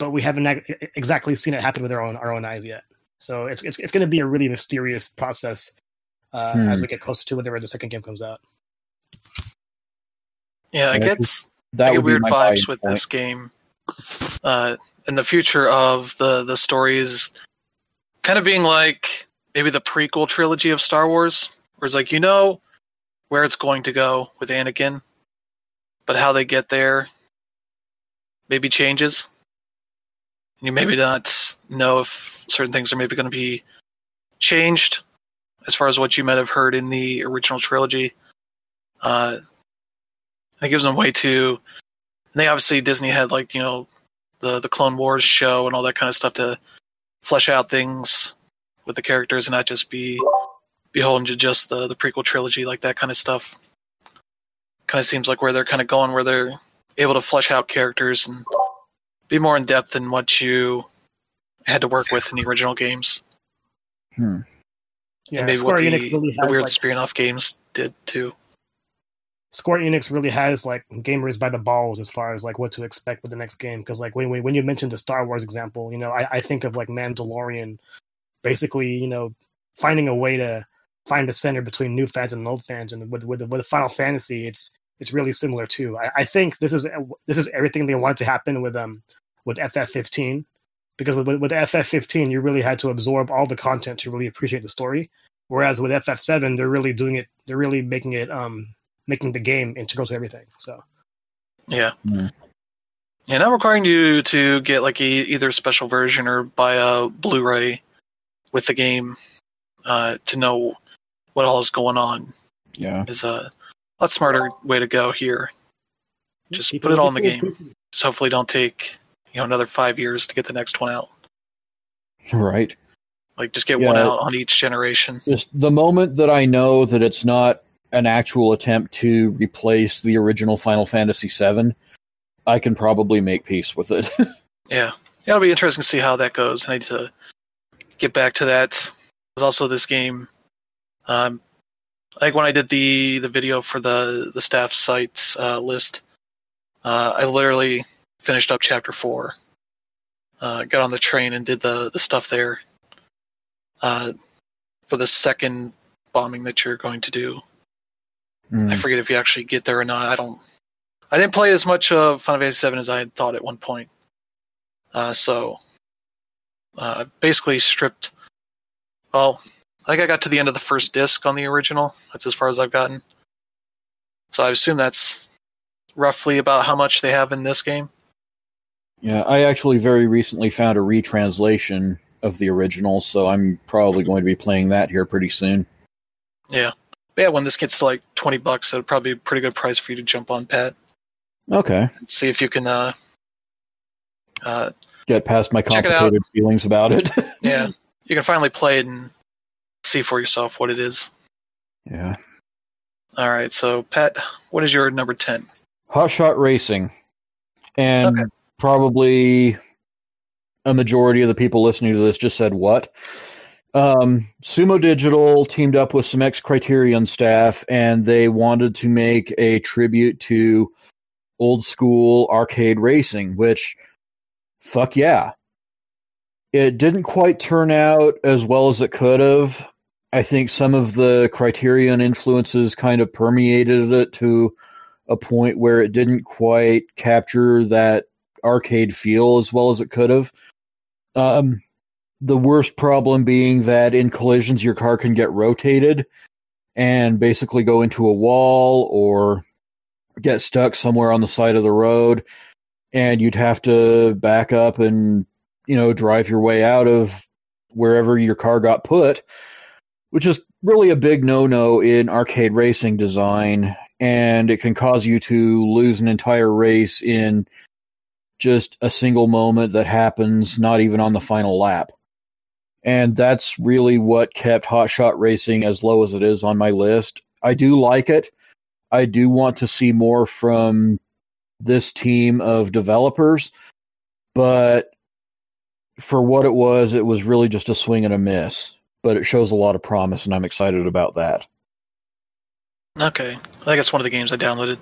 but we haven't exactly seen it happen with our own our own eyes yet. So it's it's, it's going to be a really mysterious process uh, hmm. as we get closer to whenever the second game comes out. Yeah, I get that get weird vibes with point. this game. Uh, in the future of the the stories, kind of being like maybe the prequel trilogy of Star Wars, where it's like you know where it's going to go with Anakin, but how they get there maybe changes and you maybe not know if certain things are maybe going to be changed as far as what you might have heard in the original trilogy. Uh, it gives them way to. they obviously Disney had like you know the the Clone Wars show and all that kind of stuff to flesh out things with the characters and not just be beholden to just the the prequel trilogy like that kind of stuff. Kind of seems like where they're kind of going, where they're able to flesh out characters and be more in depth than what you had to work with in the original games. Hmm. Yeah, and maybe Square what the, Enix really has, the weird like, spin-off games did too. Square Enix really has like gamers by the balls as far as like what to expect with the next game. Because like when when you mentioned the Star Wars example, you know, I, I think of like Mandalorian, basically, you know, finding a way to find a center between new fans and old fans. And with with with Final Fantasy, it's it's really similar too. I, I think this is this is everything they wanted to happen with um with FF15 because with, with FF15 you really had to absorb all the content to really appreciate the story. Whereas with FF7 they're really doing it. They're really making it um making the game integral to everything. So yeah. Mm. Yeah, not requiring you to get like a, either special version or buy a Blu-ray with the game uh, to know what all is going on Yeah. is a lot smarter way to go here. Just People put it all in the game. forward Just hopefully don't take you know another five years to get the next one out. Right. Like just get one out on each generation. Just the moment that I know that it's not an actual attempt to replace the original Final Fantasy VII, I can probably make peace with it. Yeah. Yeah, it'll be interesting to see how that goes. I need to get back to that. There's also this game. Um, like when I did the the video for the the staff sites uh, list, uh, I literally finished up chapter four. Uh, got on the train and did the the stuff there. Uh, for the second bombing that you're going to do. Mm. I forget if you actually get there or not. I don't. I didn't play as much of Final Fantasy VII as I had thought at one point. Uh, so, uh, basically stripped. Well, I think I got to the end of the first disc on the original. That's as far as I've gotten. So I assume that's roughly about how much they have in this game. Yeah, I actually very recently found a retranslation of the original, so I'm probably going to be playing that here pretty soon. But yeah, when this gets to like twenty bucks, it'll probably be a pretty good price for you to jump on, Pat, Okay. see if you can. Uh, uh, Get past my Check it out. complicated feelings about it. yeah, you can finally play it and see for yourself what it is. yeah. All right, so Pat, what is your number ten? Hot Shot Racing. And Okay. probably a majority of the people listening to this just said what? Um, Sumo Digital teamed up with some ex Criterion staff and they wanted to make a tribute to old school arcade racing, which, fuck yeah. It didn't quite turn out as well as it could have. I think some of the Criterion influences kind of permeated it to a point where it didn't quite capture that arcade feel as well as it could have. Um, the worst problem being that in collisions, your car can get rotated and basically go into a wall or get stuck somewhere on the side of the road, and you'd have to back up and you know drive your way out of wherever your car got put, which is really a big no-no in arcade racing design and it can cause you to lose an entire race in just a single moment that happens not even on the final lap. And that's really what kept Hot Shot Racing as low as it is on my list. I do like it. I do want to see more from this team of developers, but for what it was, it was really just a swing and a miss. But it shows a lot of promise, and I'm excited about that. Okay, I think it's one of the games I downloaded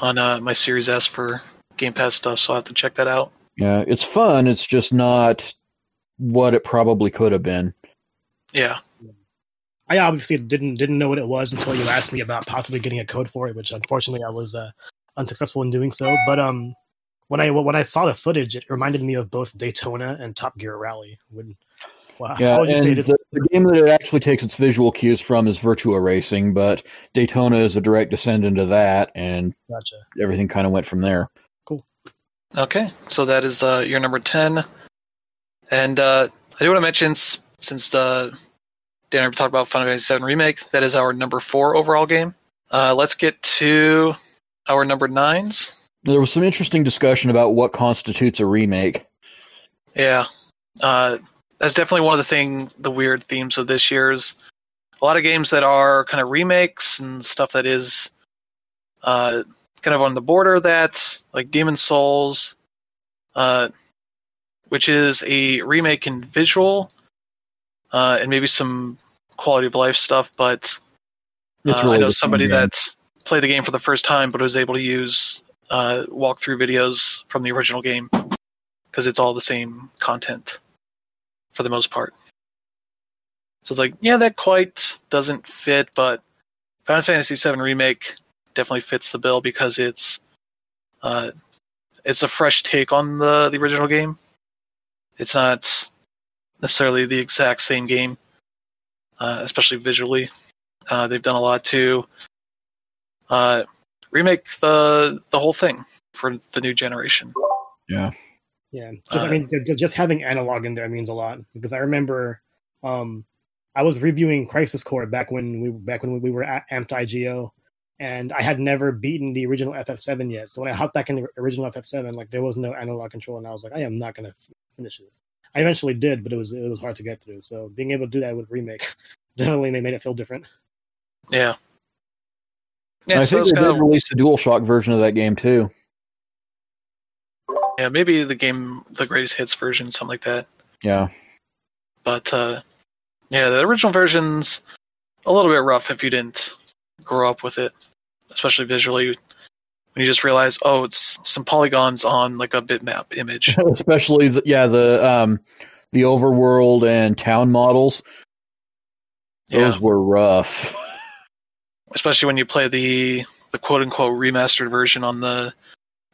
on uh, my Series S for Game Pass stuff, so I'll have to check that out. Yeah, it's fun. It's just not what it probably could have been. Yeah, I obviously didn't didn't know what it was until you asked me about possibly getting a code for it, which unfortunately I was uh, unsuccessful in doing so. But um, when I when I saw the footage, it reminded me of both Daytona and Top Gear Rally. When, wow, Yeah, you and it is? the, the game that it actually takes its visual cues from is Virtua Racing, but Daytona is a direct descendant of that, and Gotcha. everything kind of went from there. Cool. Okay, so that is uh, your number 10. And uh, I do want to mention, since uh, Dan already talked about Final Fantasy VII Remake, that is our number 4 overall game. Uh, let's get to our number 9s. There was some interesting discussion about what constitutes a remake. Yeah, uh, that's definitely one of the thing, the weird themes of this year's. A lot of games that are kind of remakes and stuff that is uh, kind of on the border of that, like Demon Souls, uh, which is a remake in visual uh, and maybe some quality of life stuff. But uh, really I know somebody game. that played the game for the first time, but was able to use uh, walkthrough videos from the original game because it's all the same content for the most part. So it's like, yeah, that quite doesn't fit, but Final Fantasy VII Remake definitely fits the bill because it's uh, it's a fresh take on the the original game. It's not necessarily the exact same game, uh, especially visually. Uh, they've done a lot to uh, remake the the whole thing for the new generation. Yeah, just, Uh, I mean, ju- ju- just having analog in there means a lot because I remember um, I was reviewing Crisis Core back when we back when we were at Amped IGO, and I had never beaten the original FF7 yet. So when I hopped back in the original FF7, like there was no analog control, and I was like, I am not gonna finish this. I eventually did, but it was it was hard to get through. So being able to do that with remake definitely made it feel different. Yeah. Yeah, I so think they kinda... did release a DualShock version of that game too. Yeah, maybe the game, the greatest hits version, something like that. Yeah. But uh, yeah, the original version's a little bit rough if you didn't grow up with it, especially visually. When you just realize, oh, it's some polygons on like a bitmap image. especially, the, yeah, the um, the overworld and town models. Those yeah. were rough. Especially when you play the the quote unquote remastered version on the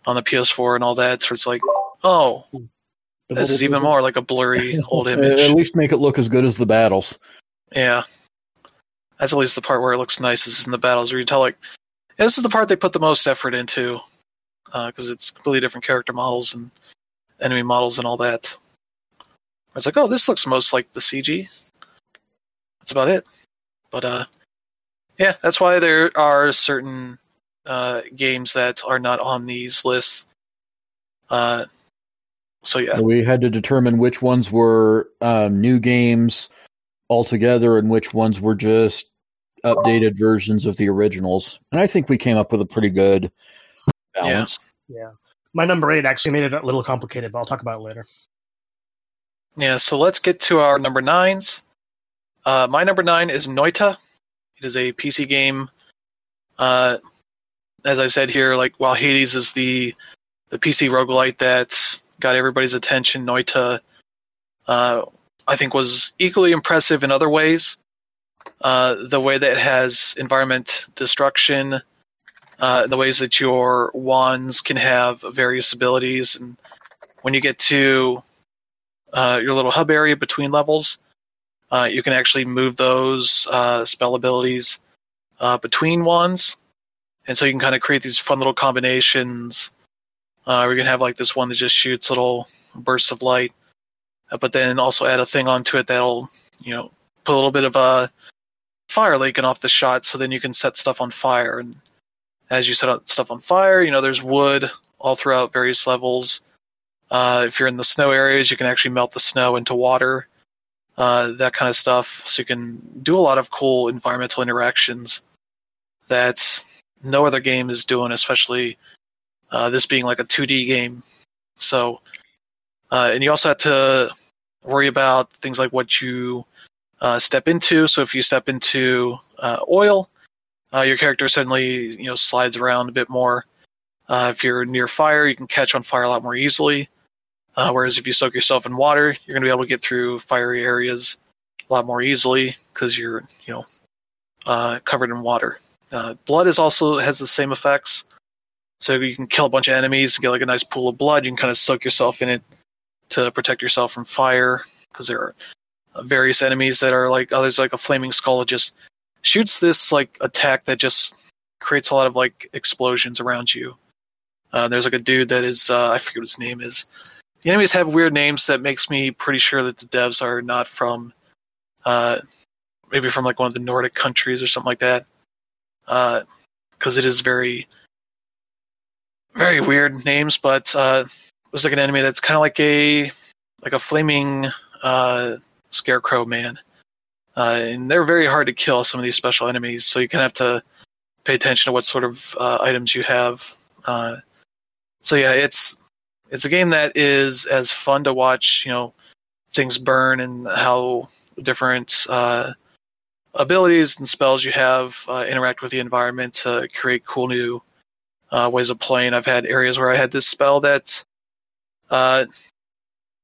on the PS4 and all that. So it's like, oh, this is even more like a blurry old image. At least make it look as good as the battles. Yeah, that's at least the part where it looks nice. Is in the battles where you tell like, yeah, this is the part they put the most effort into because uh, it's completely different character models and enemy models and all that. It's like, oh, this looks most like the CG. That's about it. But uh, yeah, that's why there are certain uh, games that are not on these lists. Uh, so yeah, we had to determine which ones were um, new games altogether and which ones were just updated versions of the originals. And I think we came up with a pretty good balance. Yeah. yeah. My number eight actually made it a little complicated, but I'll talk about it later. Yeah, so let's get to our number nines. Uh, my number nine is Noita. It is a PC game. Uh, as I said here, like while Hades is the the PC roguelite that's got everybody's attention, Noita uh, I think was equally impressive in other ways. Uh, the way that it has environment destruction, uh, the ways that your wands can have various abilities, and when you get to uh, your little hub area between levels, uh, you can actually move those uh, spell abilities between wands, and so you can kind of create these fun little combinations. Uh, gonna have like this one that just shoots little bursts of light, uh, but then also add a thing onto it that'll you know put a little bit of a fire leaking off the shot, so then you can set stuff on fire. And as you set stuff on fire, you know there's wood all throughout various levels. Uh, if you're in the snow areas, you can actually melt the snow into water, uh, that kind of stuff. So you can do a lot of cool environmental interactions that no other game is doing, especially uh, this being like a 2D game. So, uh, and you also have to worry about things like what you uh, step into. So if you step into uh, oil, uh, your character suddenly you know slides around a bit more. Uh, if you're near fire, you can catch on fire a lot more easily. whereas if you soak yourself in water, you're going to be able to get through fiery areas a lot more easily because you're you know covered in water. Blood is also has the same effects. So you can kill a bunch of enemies, get like a nice pool of blood. You can kind of soak yourself in it to protect yourself from fire because there are various enemies that are like others like a flaming skull that just shoots this like attack that just creates a lot of like explosions around you. Uh, there's like a dude that is uh, I forget what his name is. The enemies have weird names that makes me pretty sure that the devs are not from uh, maybe from like one of the Nordic countries or something like that. Because uh, it is very very weird names, but uh, looks like an enemy that's kind of like a like a flaming uh, scarecrow man, uh, and they're very hard to kill. Some of these special enemies, so you kind of have to pay attention to what sort of uh, items you have. Uh, so yeah, it's it's a game that is as fun to watch. You know, things burn and how different uh, abilities and spells you have uh, interact with the environment to create cool new uh, ways of playing. I've had areas where I had this spell that uh,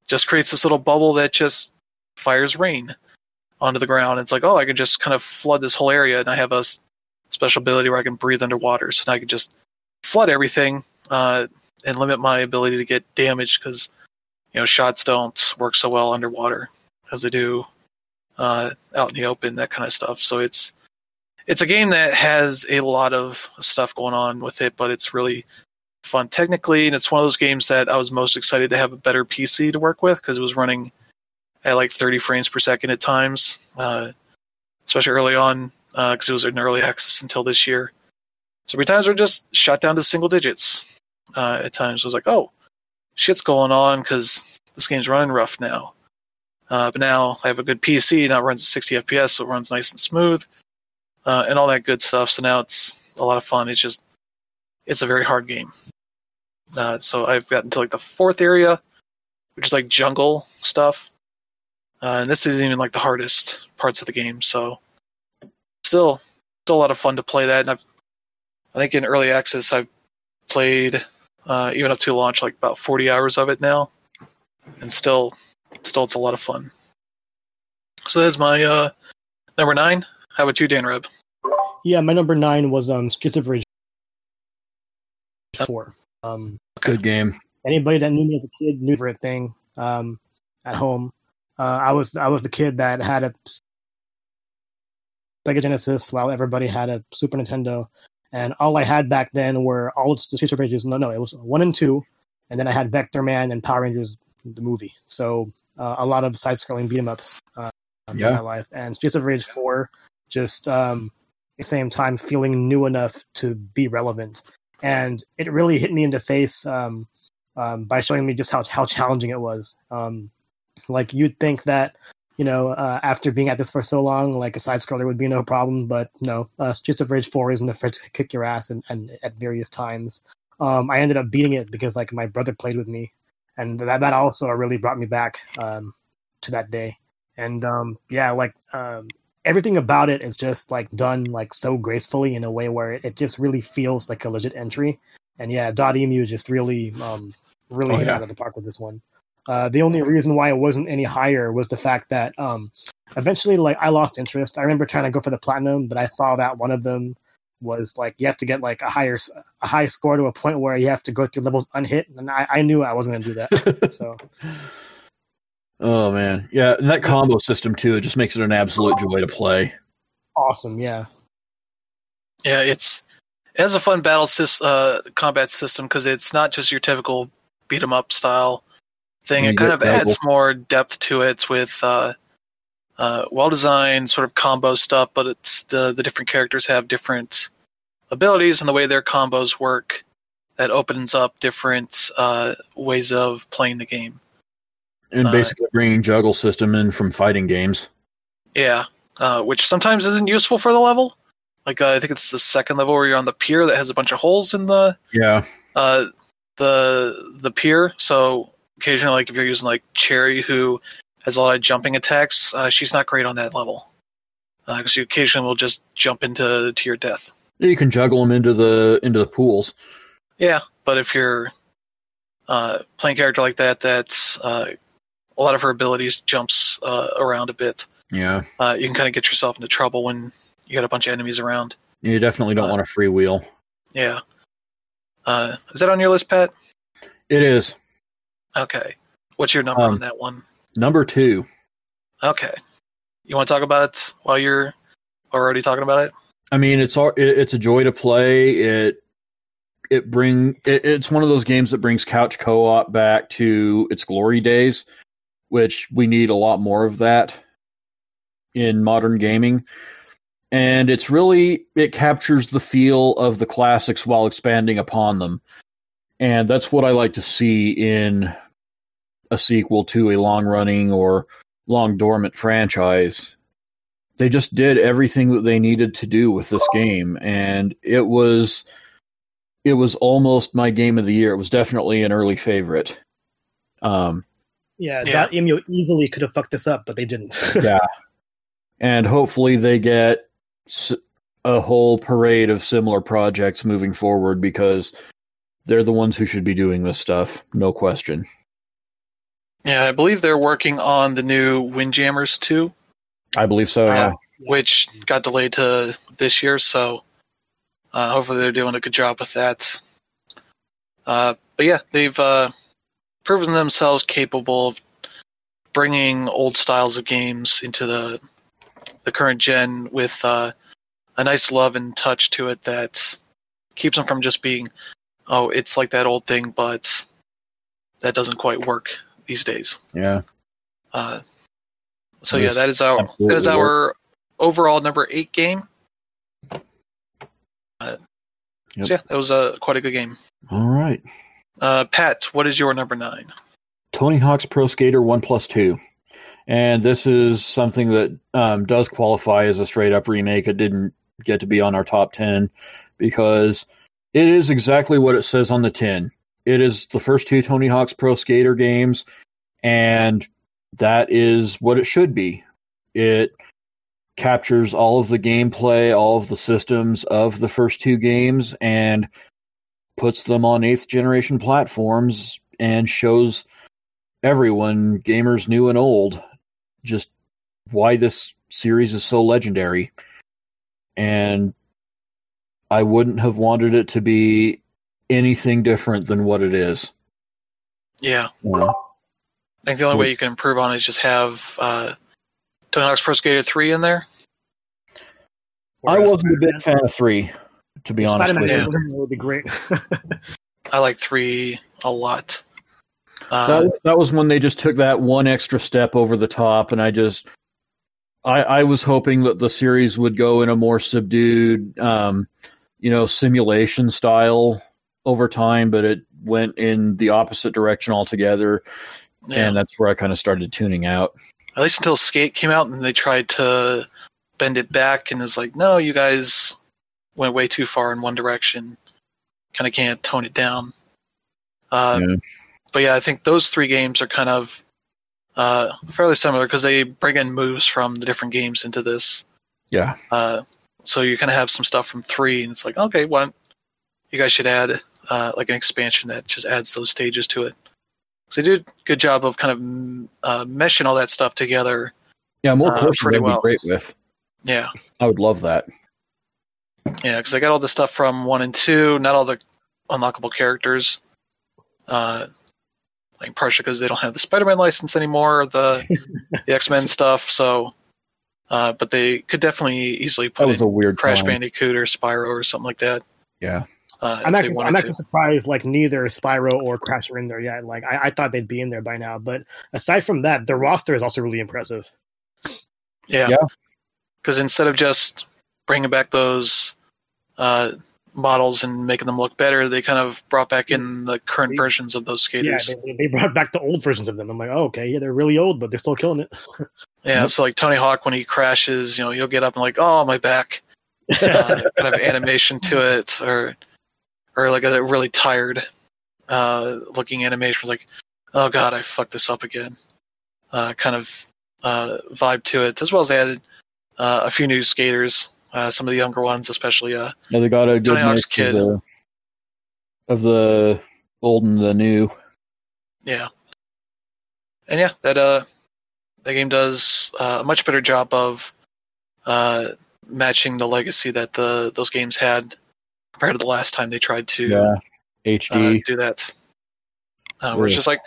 just creates this little bubble that just fires rain onto the ground. It's like, oh, I can just kind of flood this whole area, and I have a special ability where I can breathe underwater, so I can just flood everything uh, and limit my ability to get damaged because you know shots don't work so well underwater as they do uh, out in the open, that kind of stuff. So it's it's a game that has a lot of stuff going on with it, but it's really fun technically, and it's one of those games that I was most excited to have a better PC to work with because it was running at like 30 frames per second at times. Uh, especially early on because it was in early access until this year. So many times were just shot down to single digits. Uh, at times, it was like, oh, shit's going on because this game's running rough now. Uh, but now I have a good PC. Now it runs at 60 FPS, so it runs nice and smooth, uh, and all that good stuff. So now it's a lot of fun. It's just, it's a very hard game. Uh, so I've gotten to like the fourth area, which is like jungle stuff. Uh, and this isn't even like the hardest parts of the game. So still, still a lot of fun to play that. And I've, I think in early access, I've played uh, even up to launch like about 40 hours of it now, and still, still it's a lot of fun. So that's my uh, number nine. How about you, Dan Reb? Yeah, my number nine was um Streets of Rage four. Um, Good game. anybody that knew me as a kid knew for a thing um, at home. Uh, I was I was the kid that had a Sega Genesis while everybody had a Super Nintendo, and all I had back then were all the Streets of Rage. No, no, it was one and two, and then I had Vectorman and Power Rangers the movie. So uh, a lot of side-scrolling beat 'em ups uh, Yeah. in my life, and Streets of Rage four just um, at the same time feeling new enough to be relevant, and it really hit me in the face. Um, um, by showing me just how how challenging it was. Um, like you'd think that you know uh, after being at this for so long, like a side scroller would be no problem, but no. Uh, Streets of Rage Four isn't afraid to kick your ass, and, and at various times, um, I ended up beating it because like my brother played with me, and that that also really brought me back um, to that day. And um, yeah, like um, everything about it is just like done like so gracefully in a way where it, it just really feels like a legit entry. And yeah, Dotemu just really, um, really Oh, hit yeah. out of the park with this one. Uh, the only reason why it wasn't any higher was the fact that um, eventually, like, I lost interest. I remember trying to go for the platinum, but I saw that one of them was like you have to get like a higher s- a high score to a point where you have to go through levels unhit, and I, I knew I wasn't going to do that. so Oh man, yeah, and that combo system too. It just makes it an absolute joy to play. awesome, yeah, Yeah, it's it has a fun battle sys, uh, combat system because it's not just your typical beat 'em up style thing. It kind get of adds more depth to it with uh, uh, well designed sort of combo stuff. But it's the the different characters have different abilities and the way their combos work. That opens up different uh, ways of playing the game. And Uh, basically bringing juggle system in from fighting games. Yeah, uh, which sometimes isn't useful for the level. Like uh, I think it's the second level where you're on the pier that has a bunch of holes in the Yeah, uh, the the pier. So occasionally, like if you're using like Cherry, who has a lot of jumping attacks, uh, she's not great on that level because you occasionally will just jump into to your death. You can juggle them into the into the pools. Yeah, but if you're uh, playing character like that, that's uh, a lot of her abilities jumps uh, around a bit. Yeah, Uh, you can kind of get yourself into trouble when you got a bunch of enemies around. you definitely don't Uh, want to freewheel. Yeah. Uh, is that on your list, Pat? It is Okay. What's your number Um, on that one? number two. Okay. You want to talk about it while you're already talking about it? I mean, it's all- it, it's a joy to play. It it bring it, it's one of those games that brings couch co-op back to its glory days, which we need a lot more of that in modern gaming. And it's really it captures the feel of the classics while expanding upon them. And that's what I like to see in a sequel to a long-running or long dormant franchise they just did everything that they needed to do with this game and it was it was almost my game of the year it was definitely an early favorite um yeah. Yeah. Dotemu easily could have fucked this up, but they didn't. yeah and hopefully they get a whole parade of similar projects moving forward because they're the ones who should be doing this stuff no question Yeah, I believe they're working on the new Windjammers too, i believe so yeah Uh, which got delayed to this year. So uh, hopefully they're doing a good job with that. Uh, but yeah, they've uh, proven themselves capable of bringing old styles of games into the the current gen with uh, a nice love and touch to it that keeps them from just being, oh, it's like that old thing, but that doesn't quite work these days. yeah Uh, so yeah, that is our that is our overall number eight game. Uh, Yep. So yeah, that was a quite a good game. All right. Uh, Pat, what is your number nine? Tony Hawk's Pro Skater 1 plus 2. And this is something that um, does qualify as a straight up remake. It didn't get to be on our top 10 because it is exactly what it says on the tin. It is the first two Tony Hawk's Pro Skater games, and that is what it should be. It captures all of the gameplay, all of the systems of the first two games, and puts them on eighth generation platforms and shows everyone, gamers new and old, just why this series is so legendary. And I wouldn't have wanted it to be anything different than what it is. Yeah, You know? I think the only way you can improve on it is just have uh, Tony Hawk's Pro Skater three in there. I wasn't a big fan of three, to be honest with yeah. you. would be great. I like three a lot. Uh, that, that was when they just took that one extra step over the top, and I just, I, I was hoping that the series would go in a more subdued, um, you know, simulation style over time, but it went in the opposite direction altogether, yeah. and that's where I kind of started tuning out. At least until Skate came out, and they tried to bend it back, and it's like, no, you guys went way too far in one direction. Kind of can't tone it down. Uh, Yeah. But yeah, I think those three games are kind of uh, fairly similar because they bring in moves from the different games into this. Yeah, Uh, so you kind of have some stuff from three, and it's like, okay, why don't you guys should add uh, like an expansion that just adds those stages to it. So they did a good job of kind of uh, meshing all that stuff together. yeah, more Uh, pretty well. be great with. Yeah, I would love that. yeah, because I got all the stuff from one and two, not all the unlockable characters. Uh, like partially because they don't have the Spider-Man license anymore, the the X-Men stuff. So, uh, but they could definitely easily put That was a weird Crash time. Bandicoot or Spyro or something like that. Yeah, Uh, I'm if actually, I'm to. surprised. Like neither Spyro or Crash are in there yet. Like I, I thought they'd be in there by now. But aside from that, the roster is also really impressive. Yeah. Yeah. Because instead of just bringing back those uh, models and making them look better, they kind of brought back in the current versions of those Yeah, skaters. they, they brought back the old versions of them. I'm like, oh, okay, yeah, they're really old, but they're still killing it. Yeah. So like Tony Hawk, when he crashes, you know, he'll get up and like, oh, my back. Uh, kind of animation to it, or or like a really tired uh, looking animation, like, oh god, I fucked this up again. Uh, kind of uh, vibe to it, as well as they added uh, a few new skaters, uh, some of the younger ones, especially uh, yeah, they got a good mix kid. of the, of the old and the new. Yeah. And yeah, that uh that game does uh, a much better job of uh matching the legacy that the those games had compared to the last time they tried to Yeah, uh, HD. do that. Uh, where it's just like,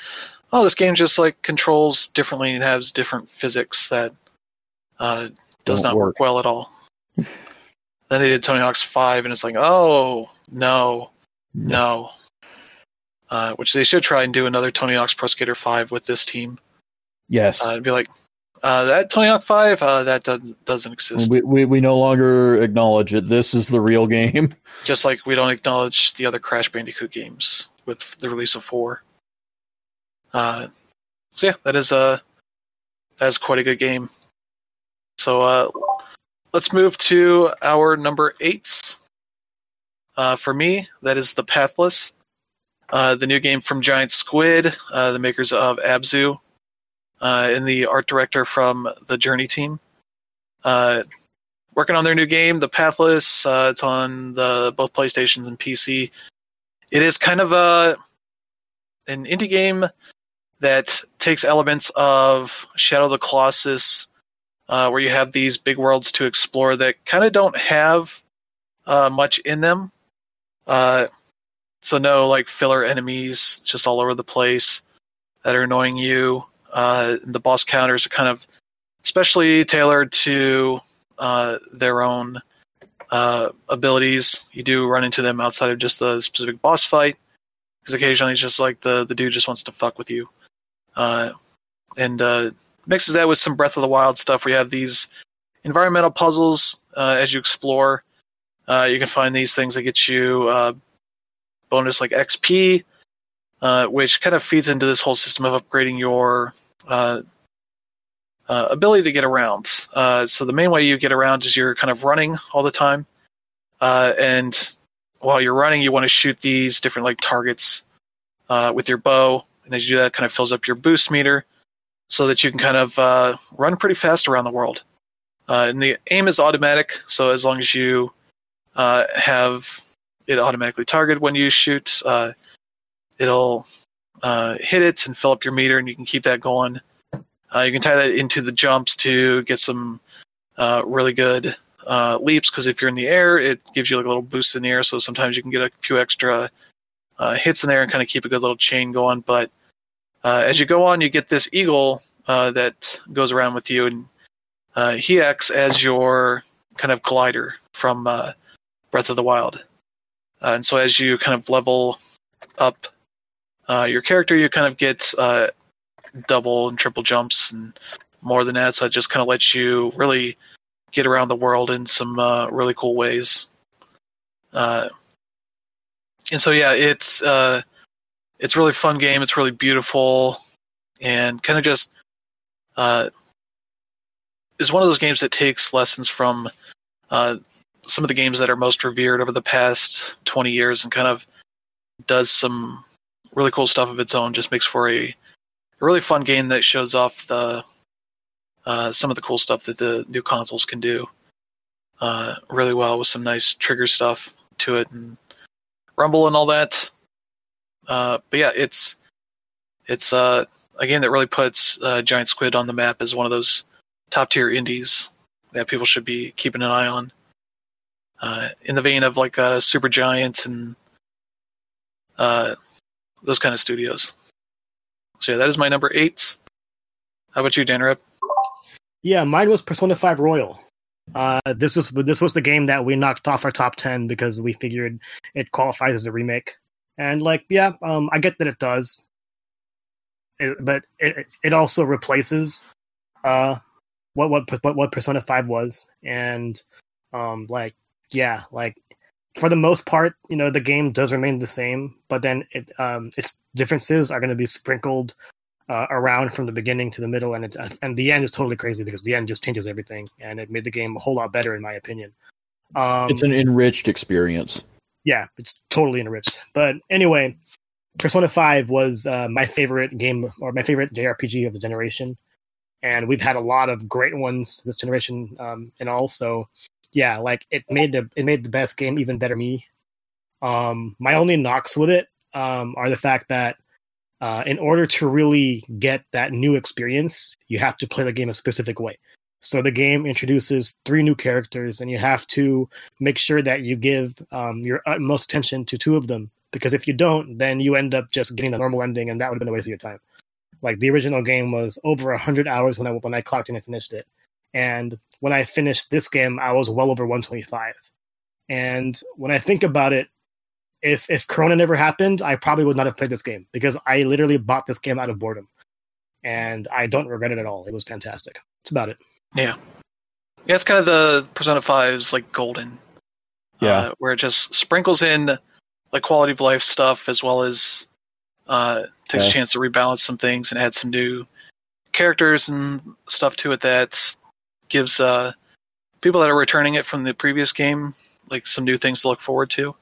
oh, this game just like controls differently and has different physics that uh does Don't not work work. well at all. then they did Tony Hawk's Five, and it's like, oh no, no. Uh, which they should try and do another Tony Hawk's Pro Skater 5 with this team. Yes, Uh, and be like, uh, that Tony Hawk 5, uh, that doesn't, doesn't exist. we, we we no longer acknowledge it. This is the real game. Just like we don't acknowledge the other Crash Bandicoot games with the release of 4. Uh, so yeah, that is, uh, that is quite a good game. So uh, let's move to our number eights. Uh, for me, that is The Pathless. Uh, the new game from Giant Squid, uh, the makers of Abzu, uh, and the art director from the Journey team. Uh, working on their new game, The Pathless. Uh, it's on the both PlayStations and PC. It is kind of a an indie game that takes elements of Shadow of the Colossus, uh, where you have these big worlds to explore that kind of don't have uh, much in them. Uh, so no like filler enemies just all over the place that are annoying you. Uh, the boss counters are kind of especially tailored to uh, their own uh, abilities. You do run into them outside of just the specific boss fight, because occasionally it's just like the the dude just wants to fuck with you, uh, and uh, mixes that with some Breath of the Wild stuff. We have these environmental puzzles uh, as you explore. Uh, you can find these things that get you bonus like XP, which kind of feeds into this whole system of upgrading your uh, uh, ability to get around. Uh, so the main way you get around is you're kind of running all the time, uh, and while you're running, you want to shoot these different like targets uh, with your bow, and as you do that, kind of fills up your boost meter, so that you can kind of run pretty fast around the world. And the aim is automatic, so as long as you have it automatically targeted when you shoot, it'll uh, hit it and fill up your meter, and you can keep that going. Uh, you can tie that into the jumps to get some uh, really good uh, leaps because if you're in the air, it gives you like a little boost in the air. So sometimes you can get a few extra uh, hits in there and kind of keep a good little chain going. But uh, as you go on, you get this eagle uh, that goes around with you, and uh, he acts as your kind of glider from uh, Breath of the Wild. And so as you kind of level up uh, your character, you kind of get uh, double and triple jumps and more than that. So it just kind of lets you really get around the world in some uh, really cool ways. Uh, and so yeah, it's uh, it's really fun game. It's really beautiful and kind of just uh, is one of those games that takes lessons from some of the games that are most revered over the past 20 years and kind of does some really cool stuff of its own. Just makes for a, a really fun game that shows off the uh, some of the cool stuff that the new consoles can do uh, really well with some nice trigger stuff to it and rumble and all that. Uh, but yeah, it's it's uh, a game that really puts uh, Giant Squid on the map as one of those top tier indies that people should be keeping an eye on. Uh, in the vein of like uh, Supergiant and uh, those kind of studios. So yeah, that is my number eight. How about you, Dan Rip? Yeah, mine was Persona 5 Royal. Uh, this was this was the game that we knocked off our top ten because we figured it qualifies as a remake. And like, yeah, um, I get that it does, it, but it it also replaces uh what what what what Persona Five was, and um like yeah, like for the most part, you know, the game does remain the same, but then it um its differences are going to be sprinkled uh, around from the beginning to the middle, and it, and the end is totally crazy because the end just changes everything, and it made the game a whole lot better in my opinion. Um, it's an enriched experience. Yeah, it's totally enriched. But anyway, Persona Five was uh, my favorite game or my favorite JRPG of the generation, and we've had a lot of great ones this generation, um, and also, yeah, like it made the it made the best game even better. Me, um, my only knocks with it um, are the fact that uh, in order to really get that new experience, you have to play the game a specific way. So the game introduces three new characters, and you have to make sure that you give um, your utmost attention to two of them. Because if you don't, then you end up just getting the normal ending, and that would have been a waste of your time. Like the original game was over hundred hours when I when I clocked in and finished it, and when I finished this game, I was well over 125. And when I think about it, if if Corona never happened, I probably would not have played this game because I literally bought this game out of boredom, and I don't regret it at all. It was fantastic. That's about it. Yeah, yeah. It's kind of the Persona 5's like golden. Yeah, uh, where it just sprinkles in like quality of life stuff as well as uh, takes okay. a chance to rebalance some things and add some new characters and stuff to it that gives uh, people that are returning it from the previous game like some new things to look forward to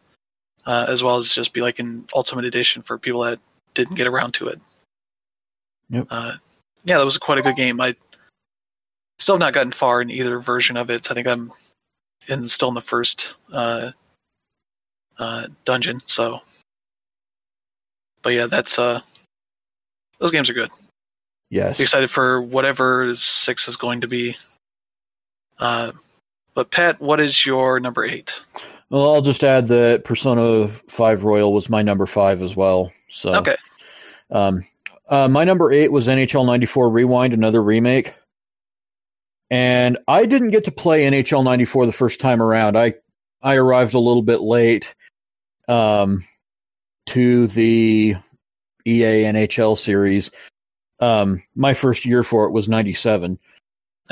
uh, as well as just be like an ultimate edition for people that didn't get around to it. Yep. Uh, yeah, that was quite a good game. I still have not gotten far in either version of it. So I think I'm in still in the first uh, uh, dungeon. So, but yeah, that's uh, those games are good. Yes. excited for whatever six is going to be. Uh, but Pat, what is your number eight? Well, I'll just add that Persona Five Royal was my number five as well. So okay. Um, uh, my number eight was NHL '94 Rewind, another remake. And I didn't get to play NHL '94 the first time around. I I arrived a little bit late um, to the EA NHL series. Um, my first year for it was '97.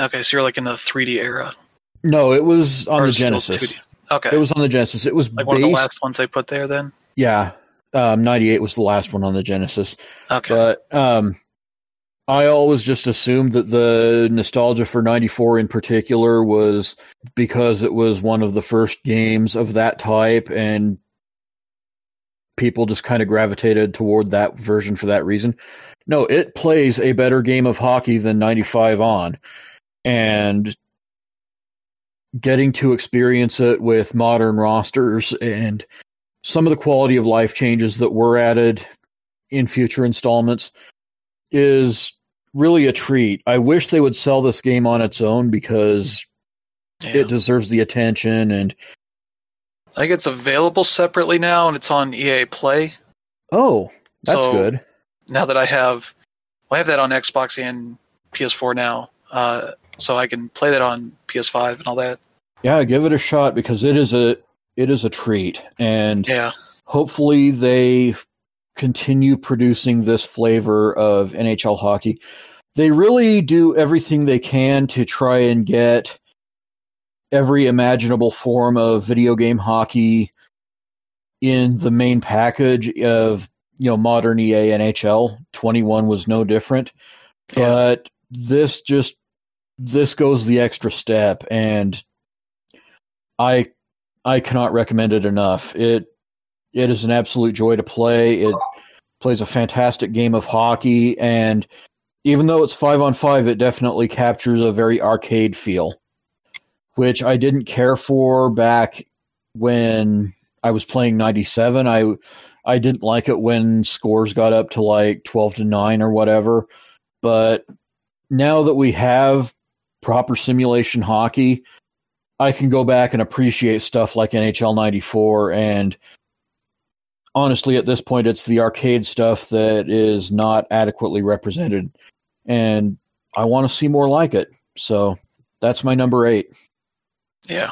Okay, so you're like in the 3D era. No, it was on Or the Genesis. 2D? Okay, It was on the Genesis. It was like one of the last ones they put there. Then Yeah, um, 98 was the last one on the Genesis. okay, But um, I always just assumed that the nostalgia for 94 in particular was because it was one of the first games of that type and people just kind of gravitated toward that version for that reason. No, it plays a better game of hockey than 95 on. And getting to experience it with modern rosters and some of the quality of life changes that were added in future installments is really a treat. I wish they would sell this game on its own because it deserves the attention and I think it's available separately now, and it's on EA Play. oh, that's So- good. Now that I have, well, I have that on Xbox and PS4 now, uh, so I can play that on PS5 and all that. Yeah, give it a shot because it is a it is a treat and Yeah, hopefully they continue producing this flavor of NHL hockey. They really do everything they can to try and get every imaginable form of video game hockey in the main package of you know modern EA NHL. 21 was no different. yeah, But this just this goes the extra step and I I cannot recommend it enough. It it is an absolute joy to play. It plays a fantastic game of hockey and even though it's 5 on 5 it definitely captures a very arcade feel which I didn't care for back when I was playing 97. I I didn't like it when scores got up to like 12 to 9 or whatever. But now that we have proper simulation hockey, I can go back and appreciate stuff like NHL 94 and honestly at this point it's the arcade stuff that is not adequately represented and I want to see more like it. So that's my number 8. yeah.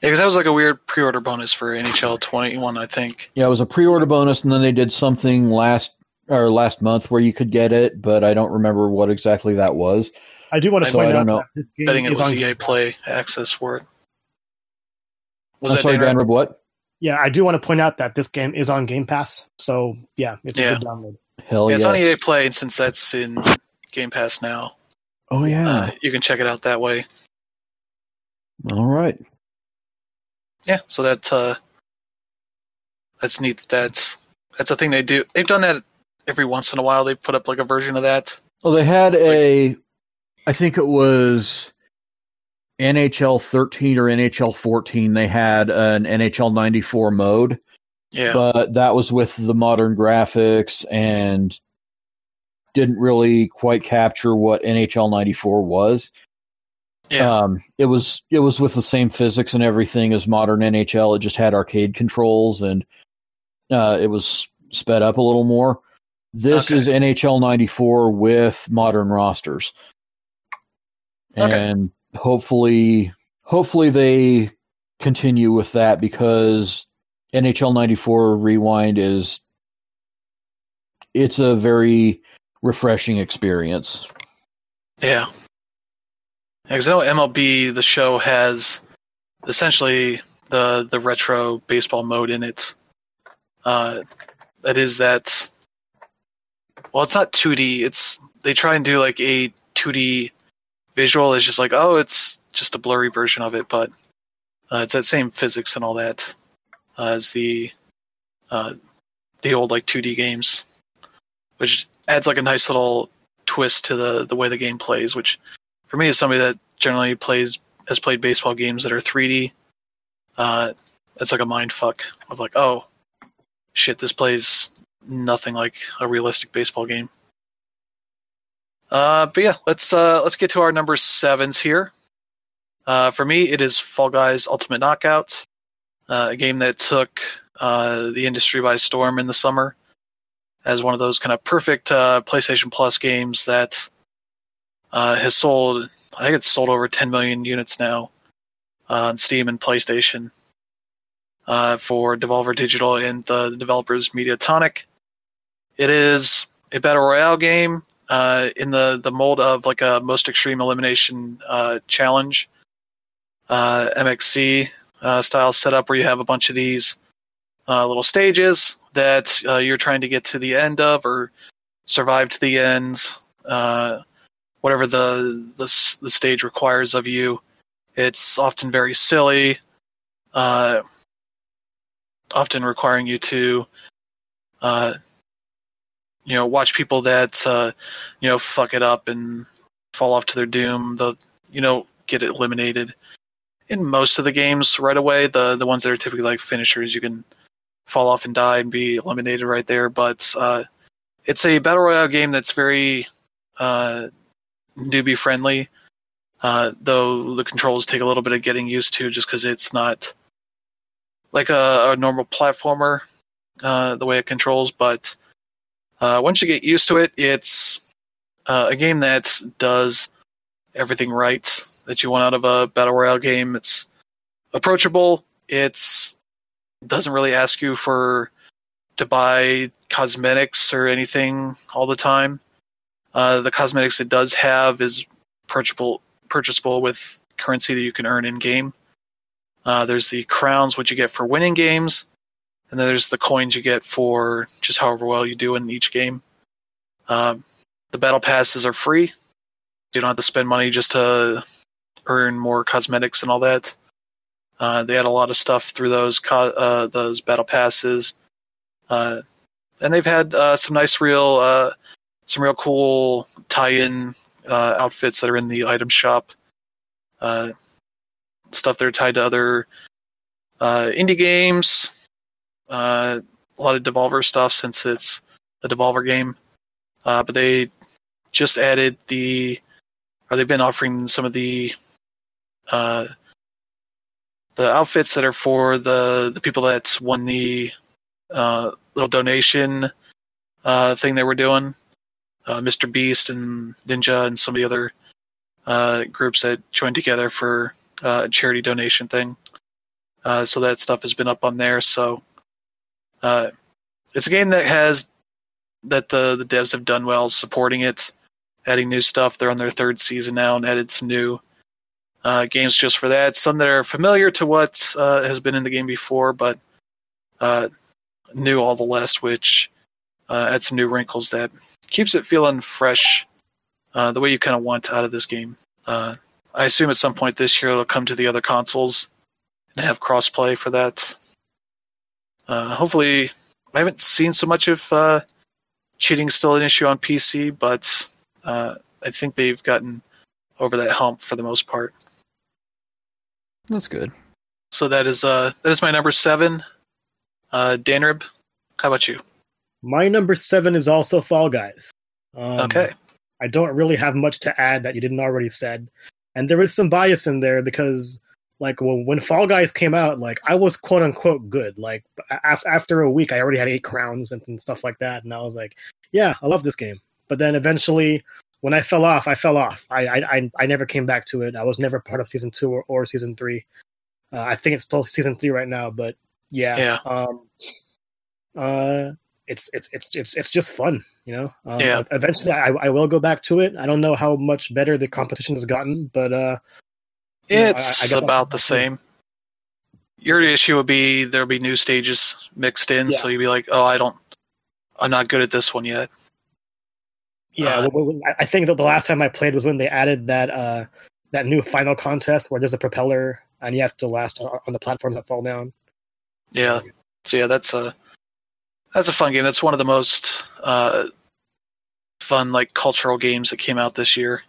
Yeah, because that was like a weird pre-order bonus for NHL 21, I think. Yeah, it was a pre-order bonus, and then they did something last or last month where you could get it, but I don't remember what exactly that was. I do want to So point out know. that this game Betting it is was on EA Game Play Pass. access for it. Was I'm that sorry, Dan? Dan, what? Yeah, I do want to point out that this game is on Game Pass. So yeah, it's a good download. Hell Yeah, it's on. EA Play, and since that's in Game Pass now, Oh yeah. uh, you can check it out that way. All right. Yeah, so that uh, that's neat. that That's that's a thing they do. They've done that every once in a while. They put up like a version of that. Well, they had a, I think it was NHL 13 or NHL 14. They had an NHL 94 mode, Yeah, but that was with the modern graphics and didn't really quite capture what NHL 94 was. yeah, Um, it was it was with the same physics and everything as modern NHL. It just had arcade controls and uh, it was sped up a little more. This Okay. is NHL '94 with modern rosters, Okay. and hopefully, hopefully they continue with that because NHL '94 Rewind is it's a very refreshing experience. yeah. Because I know MLB the show has essentially the the retro baseball mode in it. Uh, that is that. Well, it's not 2D. It's they try and do like a 2D visual. is just like oh, it's just a blurry version of it, but uh, it's that same physics and all that uh, as the uh, the old like 2D games, which adds like a nice little twist to the the way the game plays. Which for me is somebody that generally plays has played baseball games that are 3D. Uh, it's like a mind fuck of like oh shit, this plays nothing like a realistic baseball game. Uh, but yeah, let's uh, let's get to our number sevens here. Uh, for me, it is Fall Guys Ultimate Knockout, uh, a game that took uh, the industry by storm in the summer as one of those kind of perfect uh, PlayStation Plus games that uh, has sold. I think it's sold over 10 million units now on Steam and PlayStation uh, for Devolver Digital and the developers Mediatonic. It is a battle royale game uh, in the the mold of like a most extreme elimination uh, challenge, uh, MXC uh, style setup, where you have a bunch of these uh, little stages that uh, you're trying to get to the end of or survive to the end, uh, whatever the, the the stage requires of you. It's often very silly, often requiring you to, you know, watch people that uh, you know fuck it up and fall off to their doom. The you know get eliminated in most of the games right away. The the ones that are typically like finishers, you can fall off and die and be eliminated right there. But uh, it's a battle royale game that's very uh, newbie friendly. Uh, though the controls take a little bit of getting used to, just because it's not like a, a normal platformer uh, the way it controls. But uh, once you get used to it, it's uh, a game that does everything right that you want out of a battle royale game. It's approachable. It's doesn't really ask you for to buy cosmetics or anything all the time. Uh, the cosmetics it does have is purchasable purchasable with currency that you can earn in game. Uh, there's the crowns, which you get for winning games, and then there's the coins you get for just however well you do in each game. Um, the battle passes are free. You don't have to spend money just to earn more cosmetics and all that. Uh, they had a lot of stuff through those co- uh, those battle passes, uh, and they've had uh, some nice, real, uh, some real cool tie-in uh, outfits that are in the item shop. Uh, stuff that are tied to other uh, indie games. Uh, a lot of Devolver stuff since it's a Devolver game. Uh, but they just added the, or they've been offering some of the, uh, the outfits that are for the the people that won the uh, little donation uh, thing they were doing. Uh, Mr. Beast and Ninja and some of the other uh, groups that joined together for uh, a charity donation thing. Uh, so that stuff has been up on there. So uh, it's a game that has that the the devs have done well supporting it, adding new stuff. They're on their third season now and added some new uh, games just for that. Some that are familiar to what uh, has been in the game before, but uh, new all the less, which uh, adds some new wrinkles that keeps it feeling fresh, uh, the way you kind of want out of this game. Uh, I assume at some point this year it'll come to the other consoles and have crossplay for that. Uh, hopefully, I haven't seen so much of uh, cheating still an issue on PC, but uh, I think they've gotten over that hump for the most part. That's good. So that is uh that is my number seven. Uh Danrib, how about you? My number seven is also Fall Guys. Um, okay. I don't really have much to add that you didn't already said, and there is some bias in there because, like, when, when Fall Guys came out, like I was quote unquote good. Like af- after a week, I already had eight crowns and, and stuff like that, and I was like, yeah, I love this game. But then eventually, when I fell off, I fell off. I I I, never came back to it. I was never part of season two or, or season three. Uh, I think it's still season three right now, but yeah, Yeah. Um, uh, it's it's it's it's it's just fun, you know. Um, Yeah. Eventually, I I will go back to it. I don't know how much better the competition has gotten, but uh, Yeah, I- It's I I'll- about the same. Your issue would be there'll be new stages mixed in, so you'd be like, "Oh, I don't, I'm not good at this one yet." yeah, Uh, w- w- I- I think that the last time I played was when they added that uh that new final contest where there's a propeller and you have to last on on the platforms that fall down. Yeah. So yeah, that's a that's a fun game. That's one of the most uh, fun like cultural games that came out this year.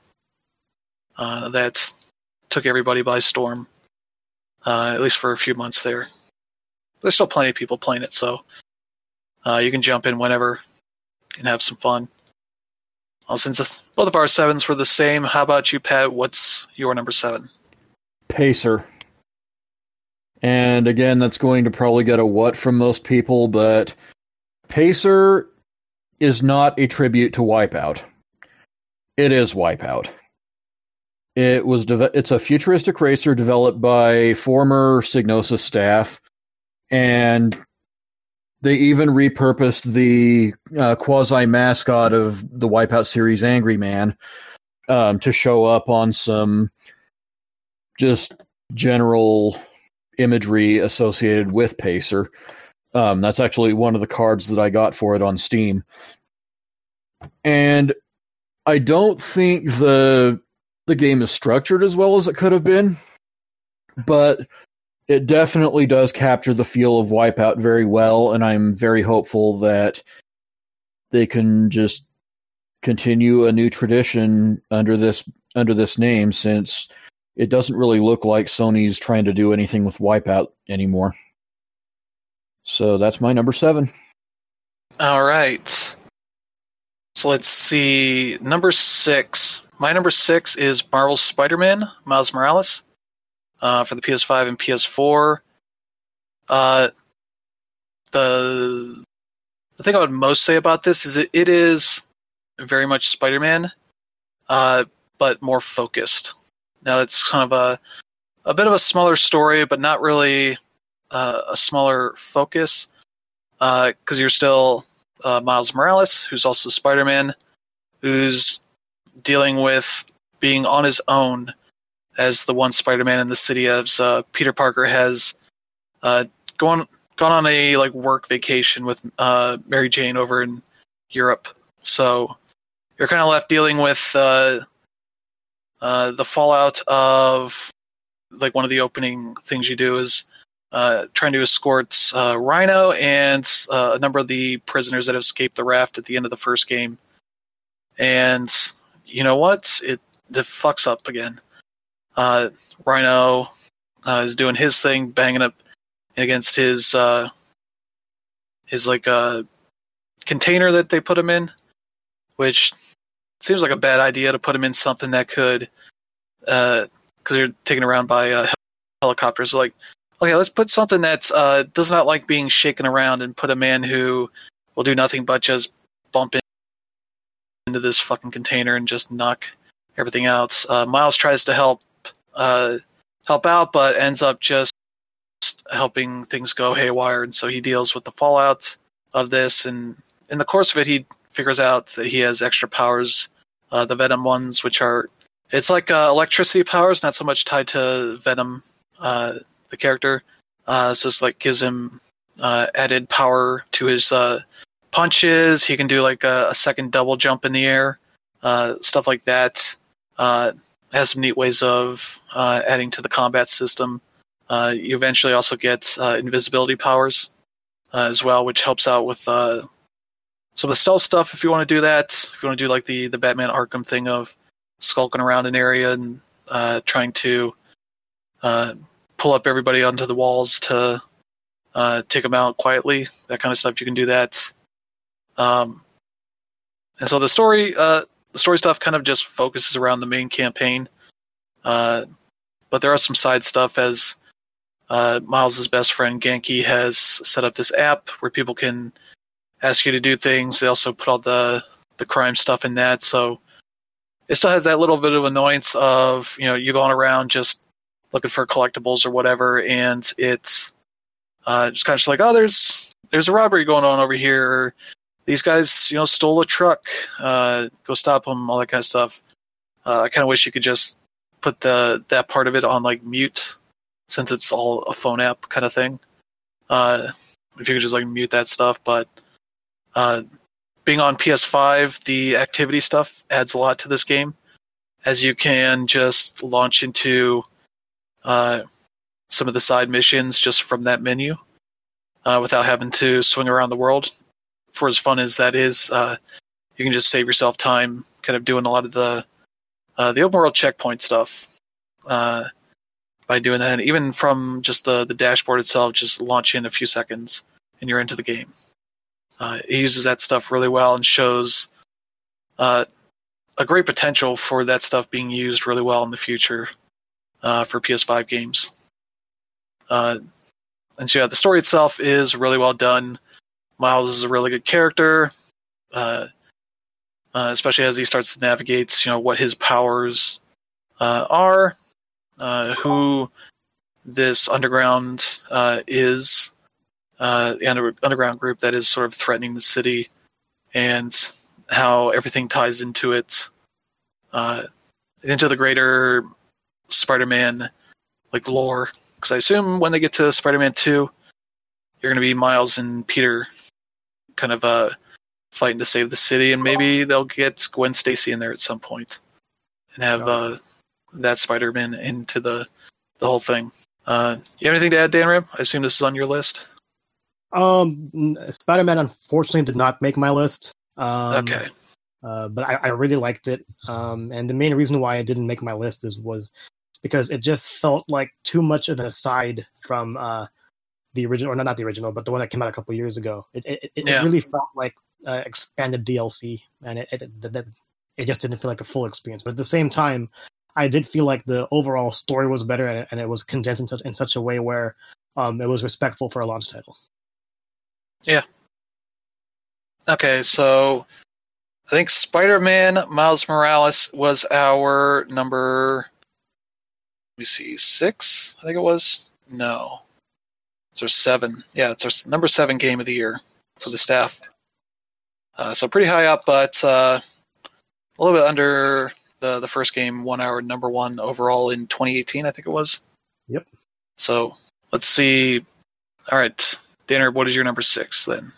Uh, that took everybody by storm. Uh, at least for a few months there. There's still plenty of people playing it, so uh, you can jump in whenever and have some fun. Well, since both of our sevens were the same, how about you, Pat? What's your number seven? Pacer. And again, that's going to probably get a what from most people, but Pacer is not a tribute to Wipeout. It is Wipeout. It was deve- it's a futuristic racer developed by former Psygnosis staff and They even repurposed the uh, quasi mascot of the Wipeout series, Angry Man, um, to show up on some just general imagery associated with Pacer. Um, that's actually one of the cards that I got for it on Steam. And I don't think the the game is structured as well as it could have been, but it definitely does capture the feel of Wipeout very well, and I'm very hopeful that they can just continue a new tradition under this under this name since it doesn't really look like Sony's trying to do anything with Wipeout anymore. So that's my number seven. All right. So let's see. Number six. My number six is Marvel's Spider Man, Miles Morales, uh, for the PS5 and PS4. Uh, the the thing I would most say about this is it, it is very much Spider Man, uh, but more focused. Now it's kind of a a bit of a smaller story, but not really uh, a smaller focus because uh, you're still uh, Miles Morales, who's also Spider Man, who's dealing with being on his own as the one Spider Man in the city as uh, Peter Parker has uh, gone gone on a like work vacation with uh, Mary Jane over in Europe. So you're kind of left dealing with uh, uh, the fallout of like one of the opening things you do is uh, trying to escort uh, Rhino and a number of the prisoners that have escaped the raft at the end of the first game. And you know what? It the fucks up again. Uh, Rhino uh, is doing his thing, banging up against his his like container that they put him in, which seems like a bad idea to put him in something that could, because uh, you're taken around by uh, helicopters. Like, okay, let's put something that uh, does not like being shaken around and put a man who will do nothing but just bump into this fucking container and just knock everything out. Uh, Miles tries to help uh, help out, but ends up just helping things go haywire, and so he deals with the fallout of this. And in the course of it, he figures out that he has extra powers, uh, the Venom ones, which are it's like uh, electricity powers, not so much tied to Venom, uh, the character. Uh, so it's like gives him added power to his punches. He can do like a, a, second double jump in the air, uh, stuff like that. Uh, has some neat ways of uh, adding to the combat system. Uh, you eventually also get uh, invisibility powers uh, as well, which helps out with some of the stealth stuff if you want to do that. If you want to do like the the Batman Arkham thing of skulking around an area and trying to pull up everybody onto the walls to take them out quietly, that kind of stuff. You can do that. Um, and so the story, uh, the story stuff, kind of just focuses around the main campaign. Uh, but there are some side stuff as uh, Miles's best friend Ganke has set up this app where people can ask you to do things. They also put all the the crime stuff in that, so it still has that little bit of annoyance of you know you going around just looking for collectibles or whatever, and it's uh, just kind of just like oh there's there's a robbery going on over here. These guys you know stole a truck. Uh, go stop them. All that kind of stuff. Uh, I kind of wish you could just put the that part of it on like mute since it's all a phone app kind of thing. Uh, if you could just like mute that stuff, but uh, being on PS5, the activity stuff adds a lot to this game, as you can just launch into uh, some of the side missions just from that menu uh, without having to swing around the world. For as fun as that is, uh, you can just save yourself time, kind of doing a lot of the uh, the open world checkpoint stuff uh, by doing that. And even from just the the dashboard itself, just launch in a few seconds and you're into the game. Uh, he uses that stuff really well and shows uh, a great potential for that stuff being used really well in the future uh, for PS5 games. And so, yeah, the story itself is really well done. Miles is a really good character, uh, uh, especially as he starts to navigate, you know, what his powers are, who this underground is, uh, the under, underground group that is sort of threatening the city, and how everything ties into it, uh, into the greater Spider-Man like lore. Because I assume when they get to Spider-Man Two, you're going to be Miles and Peter, kind of uh, fighting to save the city, and maybe they'll get Gwen Stacy in there at some point, and have uh, that Spider-Man into the the whole thing. Uh, you have anything to add, Dan Rib? I assume this is on your list. Um, Spider Man unfortunately did not make my list. Um, okay. Uh, but I, I really liked it. Um, and the main reason why I didn't make my list is was because it just felt like too much of an aside from uh, the original, or not, not the original, but the one that came out a couple years ago. It it, it, Yeah. it really felt like uh, expanded DLC, and it it, it it it just didn't feel like a full experience. But at the same time, I did feel like the overall story was better, and it, and it was condensed in such, in such a way where um, it was respectful for a launch title. Yeah. Okay, so I think Spider-Man Miles Morales was our number. Let me see, six. I think it was. No, it's our seven. Yeah, it's our number seven game of the year for the staff. Uh, so pretty high up, but uh, a little bit under the the first game. One hour number one overall in 2018. I think it was. Yep. So let's see. All right, Danner, what is your number six then?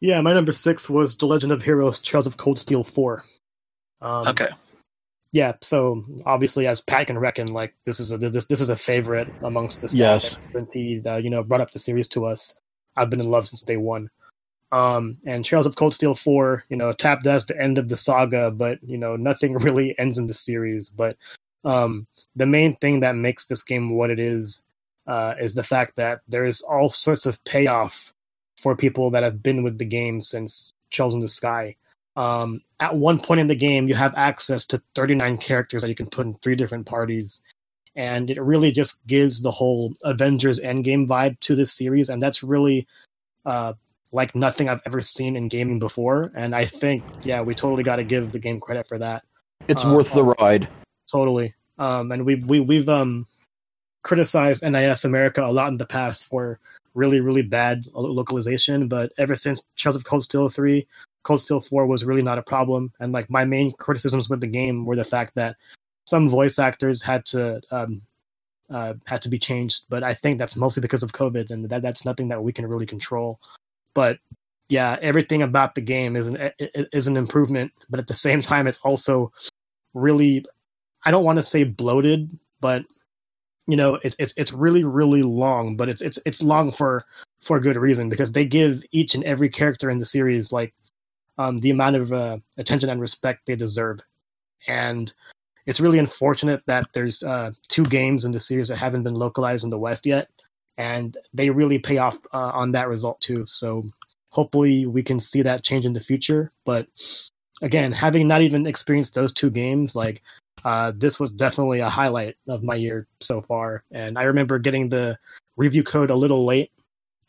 Yeah, my number six was The Legend of Heroes: Trails of Cold Steel Four. Um, Okay. Yeah, so obviously, as Pat can reckon, like this is a this this is a favorite amongst the staff. Yes. Since he uh, you know brought up the series to us, I've been in love since day one. Um, and Trails of Cold Steel Four, you know, tapped as the end of the saga, but you know nothing really ends in the series. But um, the main thing that makes this game what it is uh, is the fact that there is all sorts of payoff for people that have been with the game since Trails in the Sky. Um, at one point in the game, you have access to 39 characters that you can put in three different parties. And it really just gives the whole Avengers Endgame vibe to this series. And that's really uh, like nothing I've ever seen in gaming before. And I think, yeah, we totally got to give the game credit for that. It's Uh, worth the ride. Totally. Um, and we've we, we've um criticized NIS America a lot in the past for really really bad localization, but ever since Trails of Cold Steel three, Cold Steel four was really not a problem. And like my main criticisms with the game were the fact that some voice actors had to um, uh, had to be changed, but I think that's mostly because of COVID, and that that's nothing that we can really control. But yeah, everything about the game is an is an improvement, but at the same time, it's also really I don't want to say bloated, but you know, it's it's it's really really long, but it's it's it's long for for good reason because they give each and every character in the series like um, the amount of uh, attention and respect they deserve, and it's really unfortunate that there's uh, two games in the series that haven't been localized in the West yet, and they really pay off uh, on that result too. So hopefully we can see that change in the future, but again, having not even experienced those two games, like uh, this was definitely a highlight of my year so far. And I remember getting the review code a little late,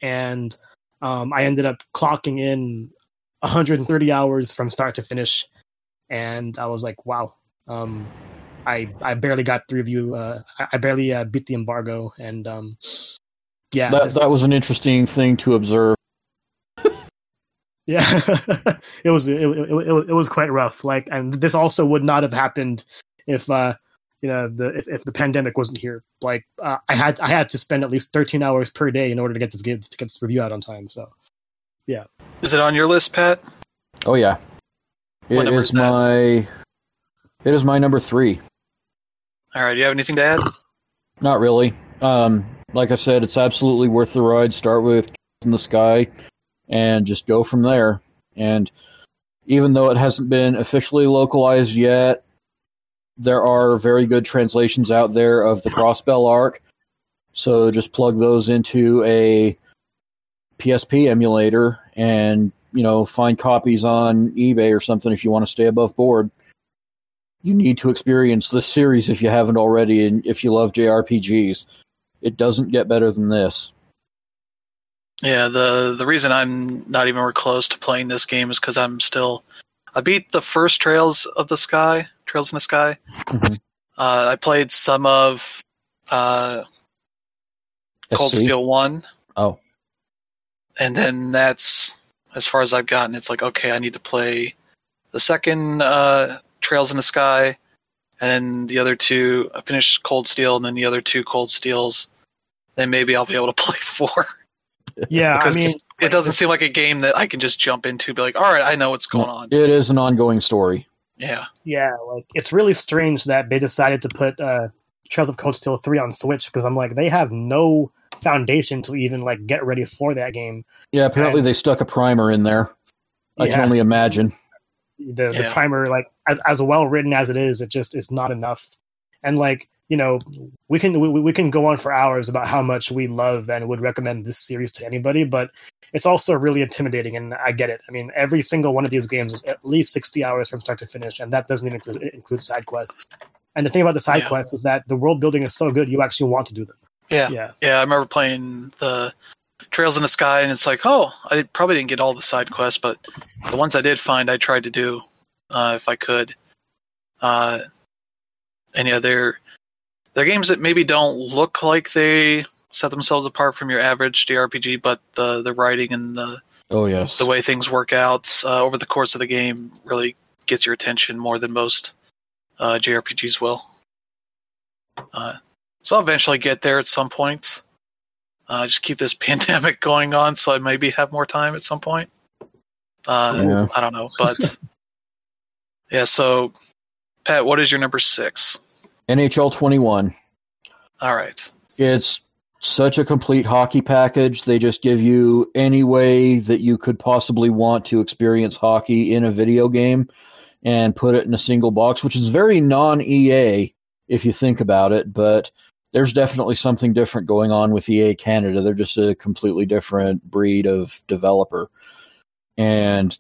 and um, I ended up clocking in 130 hours from start to finish, and I was like, wow. Um, I I barely got the review. Uh, I, barely uh, beat the embargo, and um, yeah, That that was an interesting thing to observe. Yeah, it was it, it, it, it was quite rough. Like, and this also would not have happened if uh you know the if, if the pandemic wasn't here. Like, uh, I had I had to spend at least thirteen hours per day in order to get this to get this review out on time. So Is it on your list, Pat? Oh yeah, What it number is is my it is my number three. All right. Do you have anything to add? Not really. Um, like I said, it's absolutely worth the ride. Start with in the sky, and just go from there. And even though it hasn't been officially localized yet, there are very good translations out there of the Crossbell arc. So just plug those into a PSP emulator, and you know find copies on eBay or something if you want to stay above board. You need to experience this series if you haven't already, and if you love JRPGs. It doesn't get better than this. Yeah, the the reason I'm not even close to playing this game is because I'm still. I beat the first Trails of the Sky, Trails in the Sky. Mhm. Uh, I played some of uh, Cold Steel One, and then that's as far as I've gotten. It's like okay, I need to play the second uh, Trails in the Sky, and then the other two. I finish Cold Steel, and then the other two Cold Steels. Then maybe I'll be able to play four. Yeah, because I mean, it doesn't seem like a game that I can just jump into. Be like, all right, I know what's going on. It is an ongoing story. Yeah, yeah, like it's really strange that they decided to put uh, Trails of Cold Steel three on Switch because I'm like, they have no foundation to even like get ready for that game. Yeah, apparently And- they stuck a primer in there. I can only imagine. the the primer like as as well written as it is it just is not enough and like you know we can we, we can go on for hours about how much we love and would recommend this series to anybody but it's also really intimidating and i get it i mean every single one of these games is at least 60 hours from start to finish and that doesn't even include, include side quests and the thing about the side Yeah. quests is that the world building is so good you actually want to do them yeah, yeah yeah. I remember playing the Trails in the Sky, and it's like, oh, I probably didn't get all the side quests, but the ones I did find, I tried to do uh, if I could. Uh, and yeah, they're they're games that maybe don't look like they set themselves apart from your average JRPG, but the the writing and the Oh yes. the way things work out uh, over the course of the game really gets your attention more than most uh, JRPGs will. So I'll eventually get there at some point. Uh, just keep this pandemic going on, so I maybe have more time at some point. Uh, Yeah. I don't know, but yeah. So, Pat, what is your number six? NHL 21. All right. It's such a complete hockey package. They just give you any way that you could possibly want to experience hockey in a video game and put it in a single box, which is very non EA if you think about it. But there's definitely something different going on with EA Canada. They're just a completely different breed of developer. And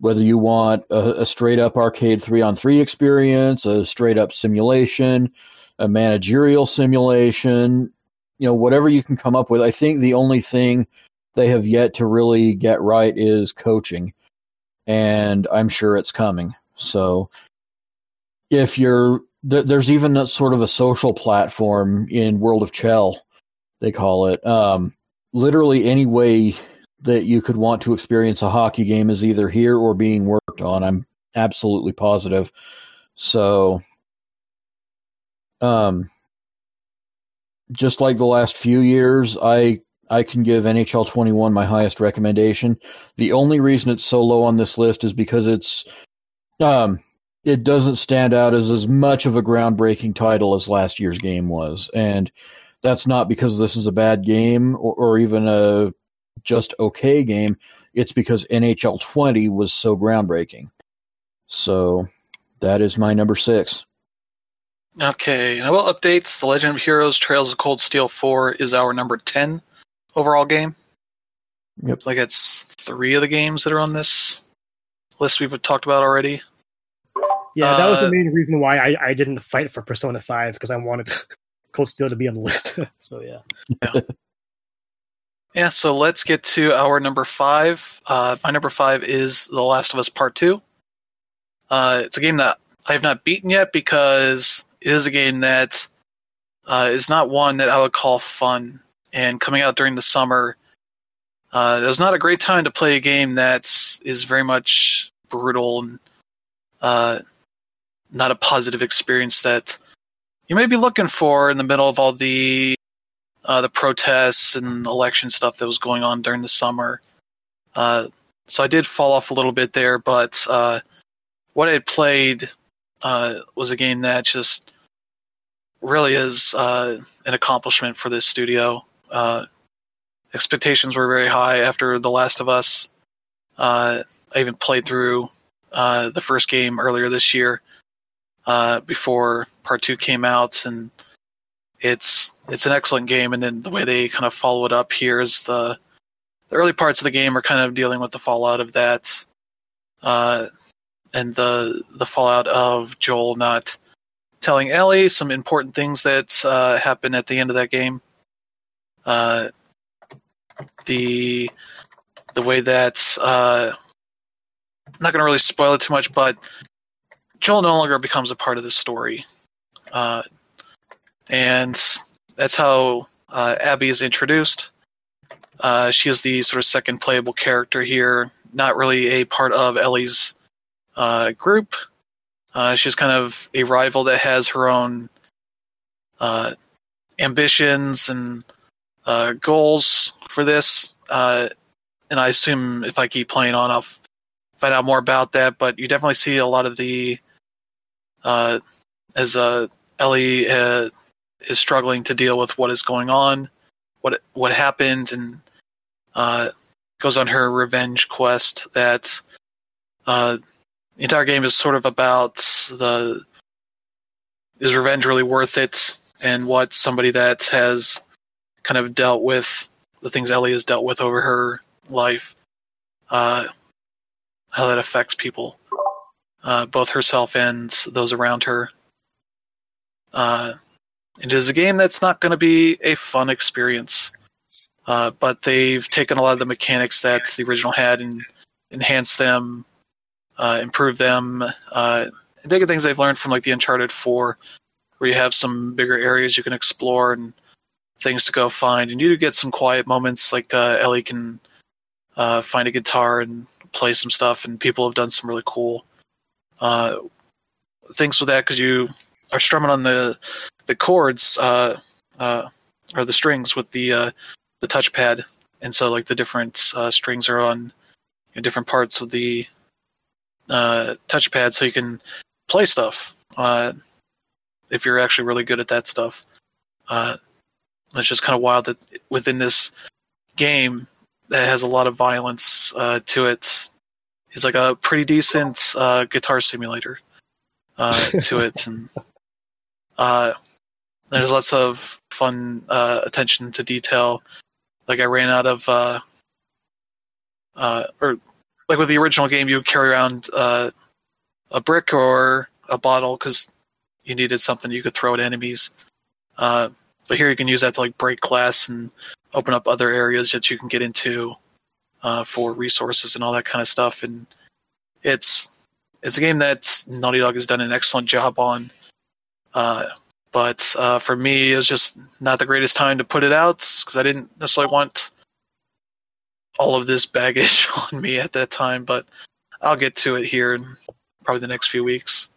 whether you want a, a straight up arcade three on three experience, a straight up simulation, a managerial simulation, you know, whatever you can come up with. I think the only thing they have yet to really get right is coaching, and I'm sure it's coming. So, if you're th- there's even a, sort of a social platform in World of CHEL, they call it. Um, literally any way that you could want to experience a hockey game is either here or being worked on. I'm absolutely positive. So, um, just like the last few years, I I can give NHL 21 my highest recommendation. The only reason it's so low on this list is because it's um it doesn't stand out as as much of a groundbreaking title as last year's game was, and that's not because this is a bad game or, or even a just okay game. It's because NHL 20 was so groundbreaking. So that is my number six. Okay, and I will updates. The Legend of Heroes Trails of Cold Steel 4 is our number 10 overall game. Yep. Like it's three of the games that are on this list we've talked about already. Yeah that was Uh, the main reason why i, I didn't fight for persona 5 because i wanted cold steel to be on the list so yeah Yeah, so let's get to our number five. Uh, my number five is The Last of Us Part 2. Uh, it's a game that I have not beaten yet because it is a game that uh, is not one that I would call fun. And coming out during the summer, uh, it was not a great time to play a game that's very much brutal and uh, not a positive experience that you may be looking for in the middle of all the uh, the protests and election stuff that was going on during the summer. Uh, so I did fall off a little bit there, but uh, what I played uh, was a game that just really is uh, an accomplishment for this studio. Uh, expectations were very high after The Last of Us. I even played through the first game earlier this year uh, before Part Two came out, and it's it's an excellent game. And then the way they kind of follow it up here is the the early parts of the game are kind of dealing with the fallout of that, uh, and the the fallout of Joel not telling Ellie some important things that uh, happen at the end of that game. Uh, the the way that uh, I'm not going to really spoil it too much, but Joel no longer becomes a part of the story, uh, and that's how uh, Abby is introduced. Uh, she is the sort of second playable character here, not really a part of Ellie's uh, group. Uh, she's kind of a rival that has her own uh, ambitions and goals for this. And I assume if I keep playing on, I'll find out more about that. But you definitely see a lot of the uh, as uh, Ellie uh, is struggling to deal with what is going on, what what happened, and uh, goes on her revenge quest. That uh, the entire game is sort of about the is revenge really worth it, and what somebody that has kind of dealt with the things Ellie has dealt with over her life, uh, how that affects people, uh, both herself and those around her. Uh, it is a game that's not going to be a fun experience, uh, but they've taken a lot of the mechanics that the original had and enhanced them, uh, improved them, uh, and taken things they've learned from like the Uncharted 4, where you have some bigger areas you can explore and things to go find, and you do get some quiet moments like uh, Ellie can find a guitar and play some stuff, and people have done some really cool uh, things with that because you are strumming on the the chords uh, uh, or the strings with the uh, the touchpad, and so like the different uh, strings are on you know, different parts of the uh, touchpad, so you can play stuff uh, if you're actually really good at that stuff. Uh, it's just kind of wild that within this game that has a lot of violence uh, to it is like a pretty decent uh, guitar simulator uh, to it, and uh, there's lots of fun uh, attention to detail. Like I ran out of, uh, uh, or like with the original game, you would carry around uh, a brick or a bottle because you needed something you could throw at enemies. Uh, but here you can use that to like break glass and open up other areas that you can get into uh, for resources and all that kind of stuff. And it's it's a game that Naughty Dog has done an excellent job on. Uh, but uh, for me, it was just not the greatest time to put it out because I didn't necessarily want all of this baggage on me at that time. But I'll get to it here in probably the next few weeks.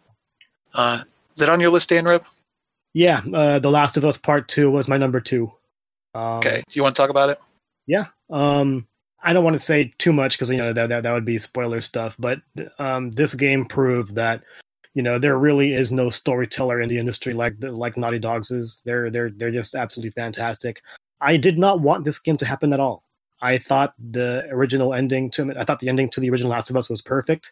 Uh, is it on your list, Dan Rib? Yeah, uh, The Last of Us Part Two was my number two. Um, Okay, do you want to talk about it? Yeah. Um, I don't want to say too much because you know that, that that would be spoiler stuff. But um, this game proved that you know there really is no storyteller in the industry like like Naughty Dogs is. They're they're they're just absolutely fantastic. I did not want this game to happen at all. I thought the original ending to I thought the ending to the original Last of Us was perfect,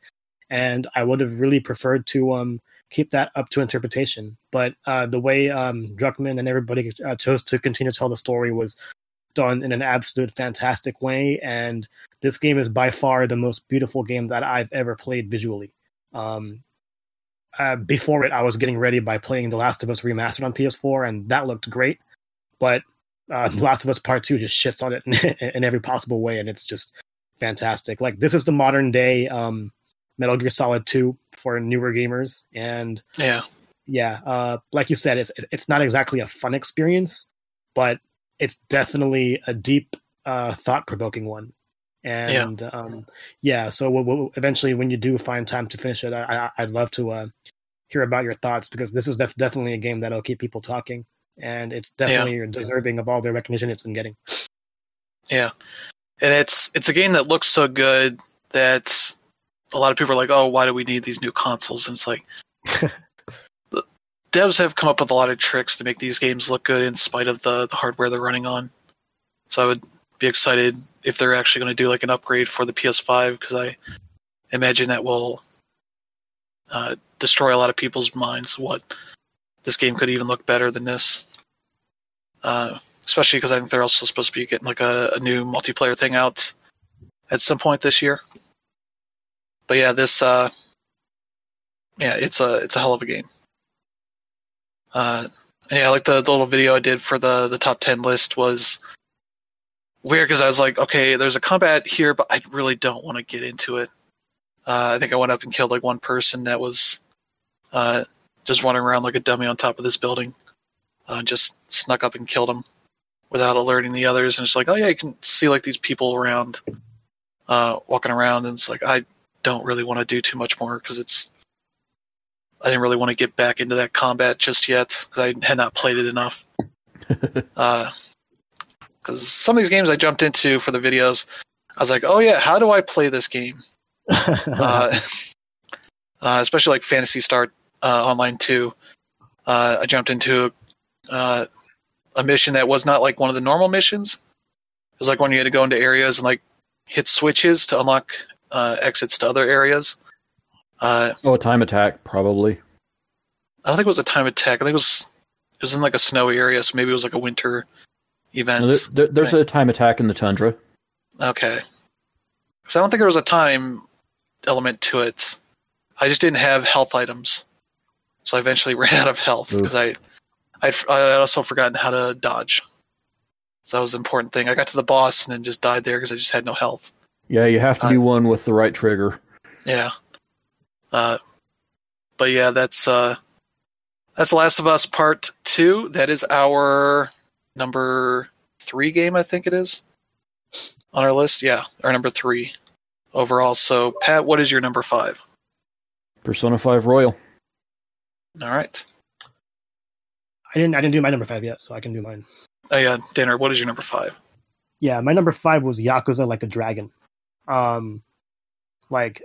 and I would have really preferred to um keep that up to interpretation. But uh, the way um, Druckmann and everybody uh, chose to continue to tell the story was done in an absolute fantastic way. And this game is by far the most beautiful game that I've ever played visually. Um, uh, before it, I was getting ready by playing The Last of Us Remastered on PS4, and that looked great. But uh, The Last of Us Part 2 just shits on it in, in every possible way, and it's just fantastic. Like, this is the modern day um, Metal Gear Solid 2 for newer gamers. And Yeah, yeah, uh, like you said, it's it's not exactly a fun experience, but it's definitely a deep, uh, thought provoking one. And yeah. Um, yeah, so we'll, we'll, eventually, when you do find time to finish it, I, I, would love to uh, hear about your thoughts because this is def- definitely a game that'll keep people talking, and it's definitely yeah. deserving of all the recognition it's been getting. Yeah, and it's it's a game that looks so good that a lot of people are like, "Oh, why do we need these new consoles?" And it's like, devs have come up with a lot of tricks to make these games look good in spite of the the hardware they're running on. So I would be excited if they're actually going to do like an upgrade for the PS5 because I imagine that will uh, destroy a lot of people's minds. What this game could even look better than this, uh, especially because I think they're also supposed to be getting like a, a new multiplayer thing out at some point this year but yeah, this uh, yeah, it's a it's a hell of a game. Uh, yeah, like the, the little video I did for the the top ten list was weird because I was like, okay, there's a combat here, but I really don't want to get into it. Uh, I think I went up and killed like one person that was uh, just running around like a dummy on top of this building. Uh, just snuck up and killed him without alerting the others, and it's like, oh yeah, you can see like these people around, uh, walking around, and it's like I don't really want to do too much more because it's I didn't really want to get back into that combat just yet because I had not played it enough. Because uh, some of these games I jumped into for the videos, I was like, oh yeah, how do I play this game? uh, uh, especially like Phantasy Star uh, Online 2. Uh, I jumped into uh, a mission that was not like one of the normal missions. It was like when you had to go into areas and like hit switches to unlock uh, exits to other areas. Uh, oh, a time attack, probably. I don't think it was a time attack. I think it was it was in like a snowy area, so maybe it was like a winter event. No, there, there's thing. a time attack in the tundra. Okay, because I don't think there was a time element to it. I just didn't have health items, so I eventually ran out of health because I I'd, I also forgotten how to dodge. So that was an important thing. I got to the boss and then just died there because I just had no health. Yeah, you have to be uh, one with the right trigger. Yeah. Uh, but yeah, that's uh, that's Last of Us Part Two. That is our number three game, I think it is, on our list. Yeah, our number three overall. So, Pat, what is your number five? Persona Five Royal. All right. I didn't. I didn't do my number five yet, so I can do mine. Oh yeah, Danner, What is your number five? Yeah, my number five was Yakuza Like a Dragon. Um, like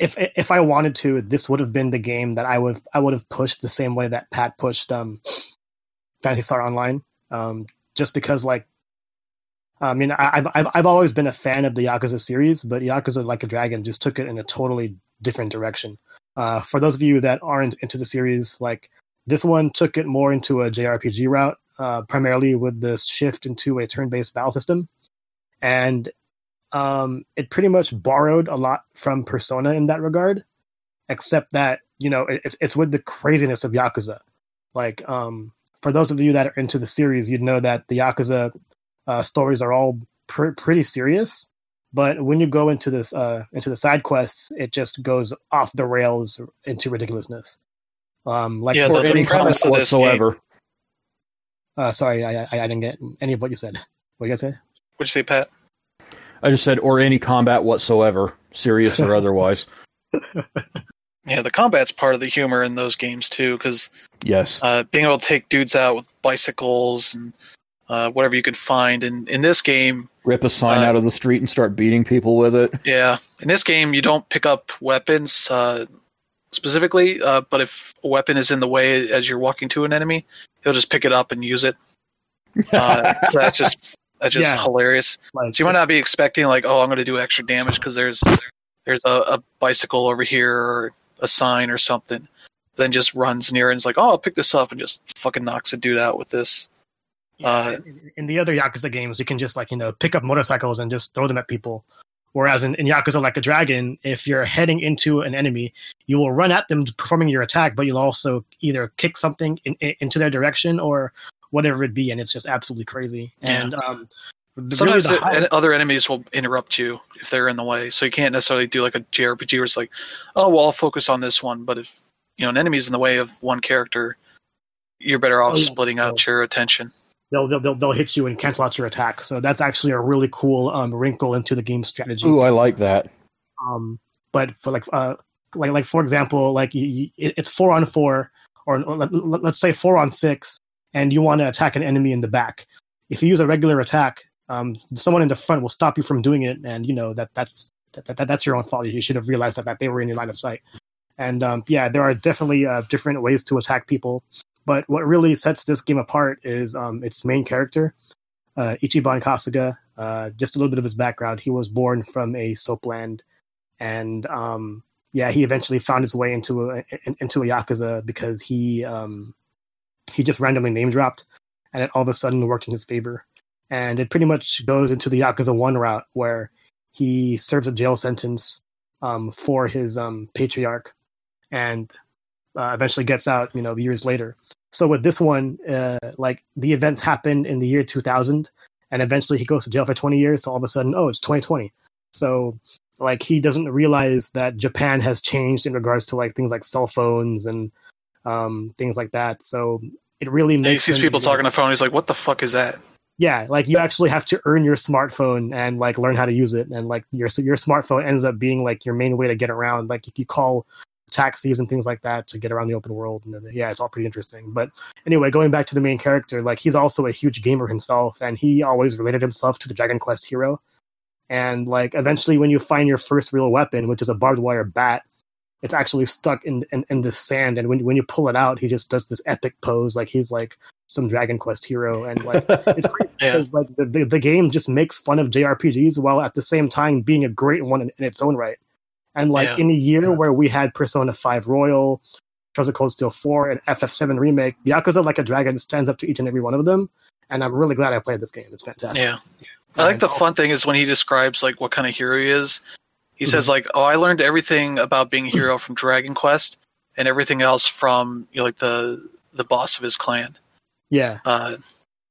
if if I wanted to, this would have been the game that I would I would have pushed the same way that Pat pushed um, Phantasy Star Online. Um, just because like I mean, I, have I've always been a fan of the Yakuza series, but Yakuza Like a Dragon just took it in a totally different direction. Uh, for those of you that aren't into the series, like this one took it more into a JRPG route, uh, primarily with the shift into a turn-based battle system, and um, it pretty much borrowed a lot from Persona in that regard, except that you know it, it's with the craziness of Yakuza. Like, um, for those of you that are into the series, you'd know that the Yakuza uh, stories are all pr- pretty serious, but when you go into this uh, into the side quests, it just goes off the rails into ridiculousness. Um, like yeah, for any premise whatsoever. Uh, sorry, I, I, I didn't get any of what you said. What you guys say? What'd you say, Pat? I just said or any combat whatsoever, serious or otherwise. Yeah, the combat's part of the humor in those games too, because yes, uh, being able to take dudes out with bicycles and uh, whatever you can find, and in this game, rip a sign uh, out of the street and start beating people with it. Yeah, in this game, you don't pick up weapons. Uh, specifically, uh, but if a weapon is in the way as you're walking to an enemy, he'll just pick it up and use it. Uh, so that's just that's just yeah. hilarious. Like, so you might not be expecting like, oh, I'm going to do extra damage because there's there's a, a, bicycle over here or a sign or something. Then just runs near and is like, oh, I'll pick this up and just fucking knocks a dude out with this. Yeah, uh, in the other Yakuza games, you can just like you know pick up motorcycles and just throw them at people. Whereas in, in Yakuza Like a Dragon, if you're heading into an enemy, you will run at them performing your attack, but you'll also either kick something in, in, into their direction or whatever it be, and it's just absolutely crazy. Yeah. And um, sometimes really high- other enemies will interrupt you if they're in the way, so you can't necessarily do like a JRPG where it's like, oh, well, I'll focus on this one. But if you know an enemy's in the way of one character, you're better off oh, yeah. splitting out your attention they'll, they'll they'll hit you and cancel out your attack. So that's actually a really cool um, wrinkle into the game strategy. Ooh, I like that. Um, but for like uh, like like for example, like you, you, it's four on four, or let, us say four on six, and you want to attack an enemy in the back. If you use a regular attack, um, someone in the front will stop you from doing it, and you know that that's that, that that's your own fault. You should have realized that, that they were in your line of sight. And um, yeah, there are definitely uh, different ways to attack people. But what really sets this game apart is um, its main character, uh, Ichiban Kasuga. Uh, just a little bit of his background. He was born from a soapland, and um, yeah, he eventually found his way into a into a yakuza because he um, he just randomly name dropped, and it all of a sudden worked in his favor. And it pretty much goes into the yakuza one route where he serves a jail sentence um, for his um, patriarch, and uh, eventually gets out, you know, years later. So with this one, uh, like the events happened in the year 2000, and eventually he goes to jail for 20 years. So all of a sudden, oh, it's 2020. So like he doesn't realize that Japan has changed in regards to like things like cell phones and um, things like that. So it really makes. he sees people talking on the phone. He's like, "What the fuck is that?" yeah, like you actually have to earn your smartphone and like learn how to use it, and like your your smartphone ends up being like your main way to get around. Like if you call taxis and things like that to get around the open world, and then, yeah, it's all pretty interesting. But anyway, going back to the main character, like he's also a huge gamer himself, and he always related himself to the Dragon Quest hero. And like eventually, when you find your first real weapon, which is a barbed wire bat, it's actually stuck in in, in the sand, and when when you pull it out, he just does this epic pose, like he's like some Dragon Quest hero, and like it's crazy Yeah. because like the, the, the game just makes fun of JRPGs while at the same time being a great one in, in its own right. And like Yeah. in a year Yeah. where we had Persona Five Royal, Trails of Cold Steel Four, and FF7 remake, Yakuza Like a Dragon stands up to each and every one of them, and I'm really glad I played this game. It's fantastic. Yeah. I like the fun thing is when he describes like what kind of hero he is. He Mm-hmm. says like, "Oh, I learned everything about being a hero from Dragon Quest, and everything else from you know, like the the boss of his clan." Yeah, Uh,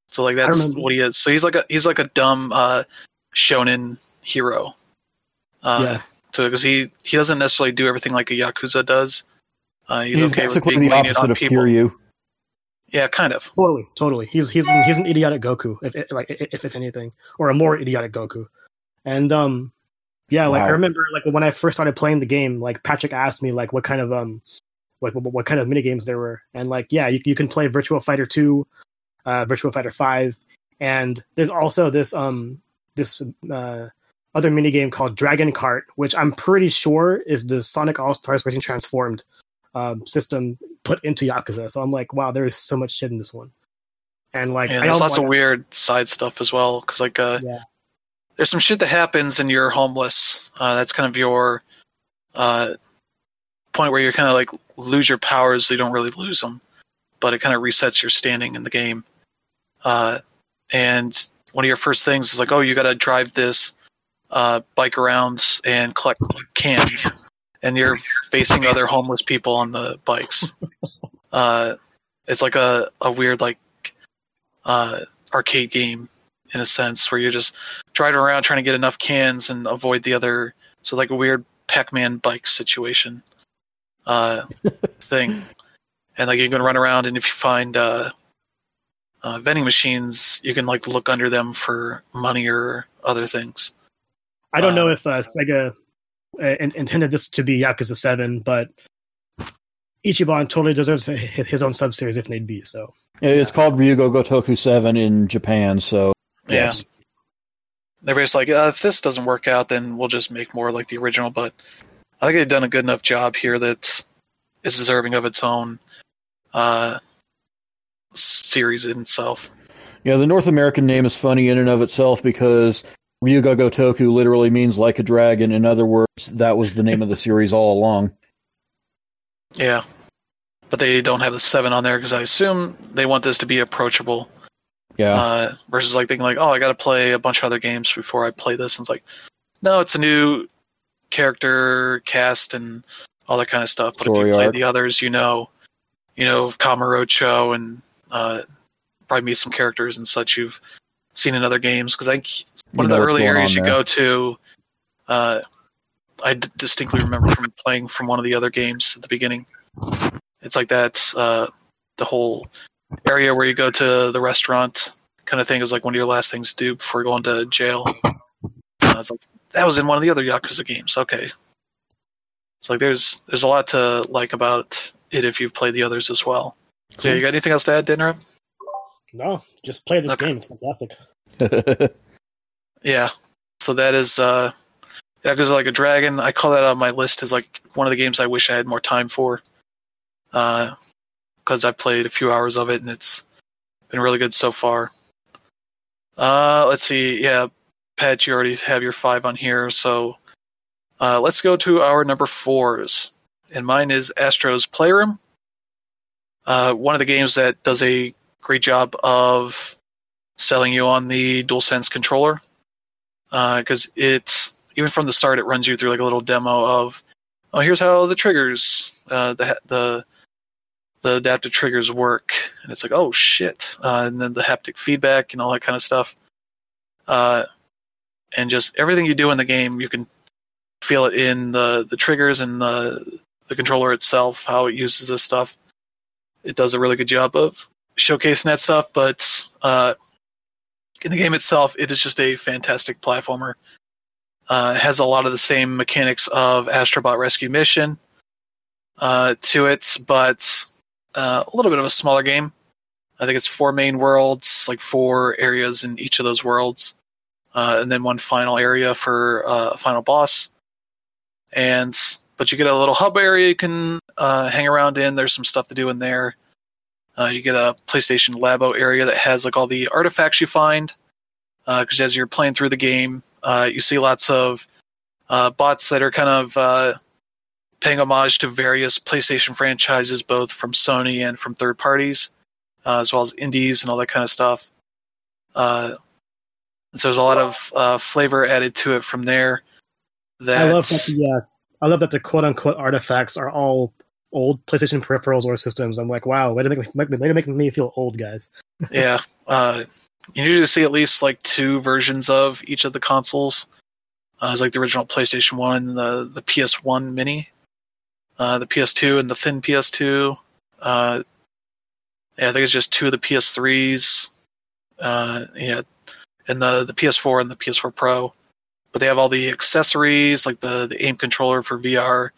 so like that's what he is. So he's like a he's like a dumb uh, shonen hero. Uh, Yeah. So because he he doesn't necessarily do everything like a yakuza does. Uh, he's, He's okay with being the opposite on of people. Kiryu. Yeah, kind of. totally, totally. He's he's an, he's an idiotic Goku, if if- like if if anything, or a more idiotic Goku. And um, yeah, like I remember like when I first started playing the game, like Patrick asked me like what kind of um, like what, what kind of mini games there were, and like yeah, you you can play Virtua Fighter two, uh, Virtua Fighter five, and there's also this um this uh other mini game called Dragon Kart, which I'm pretty sure is the Sonic All Stars Racing Transformed um, system put into Yakuza. So I'm like, wow, there is so much shit in this one. And like, Yeah, there's don't lots like, of weird side stuff as well. Because like, uh, yeah, there's some shit that happens and you're homeless. Uh, that's kind of your uh, point where you kind of like lose your powers. So you don't really lose them, but it kind of resets your standing in the game. Uh, and one of your first things is like, oh, you got to drive this uh, bike around and collect cans, and you're facing other homeless people on the bikes. Uh, it's like a, a weird like uh, arcade game in a sense where you're just driving around trying to get enough cans and avoid the other. So like a weird Pac-Man bike situation uh, thing, and like you can run around and if you find uh, uh, vending machines, you can like look under them for money or other things. I don't know uh, if uh, Sega uh, in- intended this to be Yakuza Seven, but Ichiban totally deserves his own sub series if need be. So It's called Ryuga Gotoku 7 in Japan, so yes. They're just like, uh, if this doesn't work out, then we'll just make more like the original. But I think they've done a good enough job here that is deserving of its own uh, series in itself. Yeah, the North American name is funny in and of itself because Ryuga Gotoku literally means like a dragon. In other words, that was the name of the series all along. Yeah, but they don't have the seven on there because I assume they want this to be approachable. Yeah. Uh, versus like thinking like, oh, I got to play a bunch of other games before I play this. And it's like, no, it's a new character cast and all that kind of stuff. But Story if you play arc. the others, you know, you know Kamurocho and uh, probably meet some characters and such you've seen in other games. Because I one You of the early areas you go to, uh, I d- distinctly remember from playing from one of the other games at the beginning. It's like that's Uh, the whole area where you go to the restaurant kind of thing is like one of your last things to do before going to jail. It's like that was in one of the other Yakuza games. Okay, it's like there's there's a lot to like about it if you've played the others as well. So yeah, you got anything else to add, Dinner? no, just play this Okay. game. It's fantastic. Yeah. So that is uh Yakuza Like a Dragon. I call that on my list as like one of the games I wish I had more time for. Uh because I've played a few hours of it and it's been really good so far. Uh let's see, yeah, Pat, you already have your five on here, so uh let's go to our number fours. And mine is Astro's Playroom. Uh one of the games that does a great job of selling you on the DualSense controller because it even from the start it runs you through like a little demo of oh here's how the triggers uh, the the the adaptive triggers work. And it's like oh shit. Uh, and then the haptic feedback and all that kind of stuff. Uh, and just everything you do in the game you can feel it in the the triggers and the the controller itself how it uses this stuff. It does a really good job of showcasing that stuff but uh, in the game itself, it is just a fantastic platformer. Uh, it has a lot of the same mechanics of Astrobot Rescue Mission uh, to it, but uh, a little bit of a smaller game. I think it's four main worlds, like four areas in each of those worlds, uh, and then one final area for uh, a final boss. And but you get a little hub area you can uh, hang around in. There's some stuff to do in there. Uh, you get a PlayStation Labo area that has like all the artifacts you find. Because as you're playing through the game, uh, you see lots of uh, bots that are kind of uh, paying homage to various PlayStation franchises, both from Sony and from third parties, uh, as well as indies and all that kind of stuff. Uh, so there's a lot of uh, flavor added to it from there. That I love that the uh, I love that the quote unquote artifacts are all old PlayStation peripherals or systems. I'm like, wow, way to make me, way to make me feel old, guys. yeah, uh, you usually see at least like two versions of each of the consoles. Uh, it's like the original PlayStation One, the the PS One Mini, the PS2, and the thin PS2. Uh, yeah, I think it's just two of the PS3s. Uh, yeah, and the the PS4 and the PS4 Pro. But they have all the accessories like the the aim controller for VR,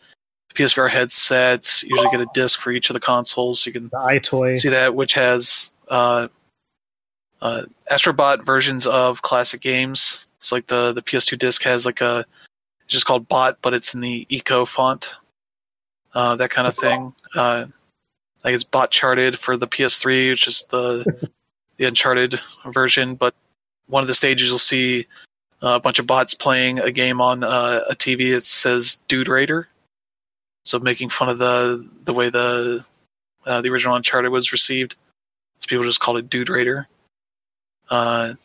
PSVR headsets. Usually get a disc for each of the consoles. So you can The EyeToy. see that, which has uh, uh, Astrobot versions of classic games. It's like the the PS2 disc has like a it's just called Bot, but it's in the Ico font, uh, that kind of thing. Uh, like it's Bot charted for the PS3, which is the the Uncharted version. But one of the stages you'll see a bunch of bots playing a game on uh, a TV that says Dude Raider. So making fun of the the way the uh, the original Uncharted was received. So people just called it Dude Raider. Uh,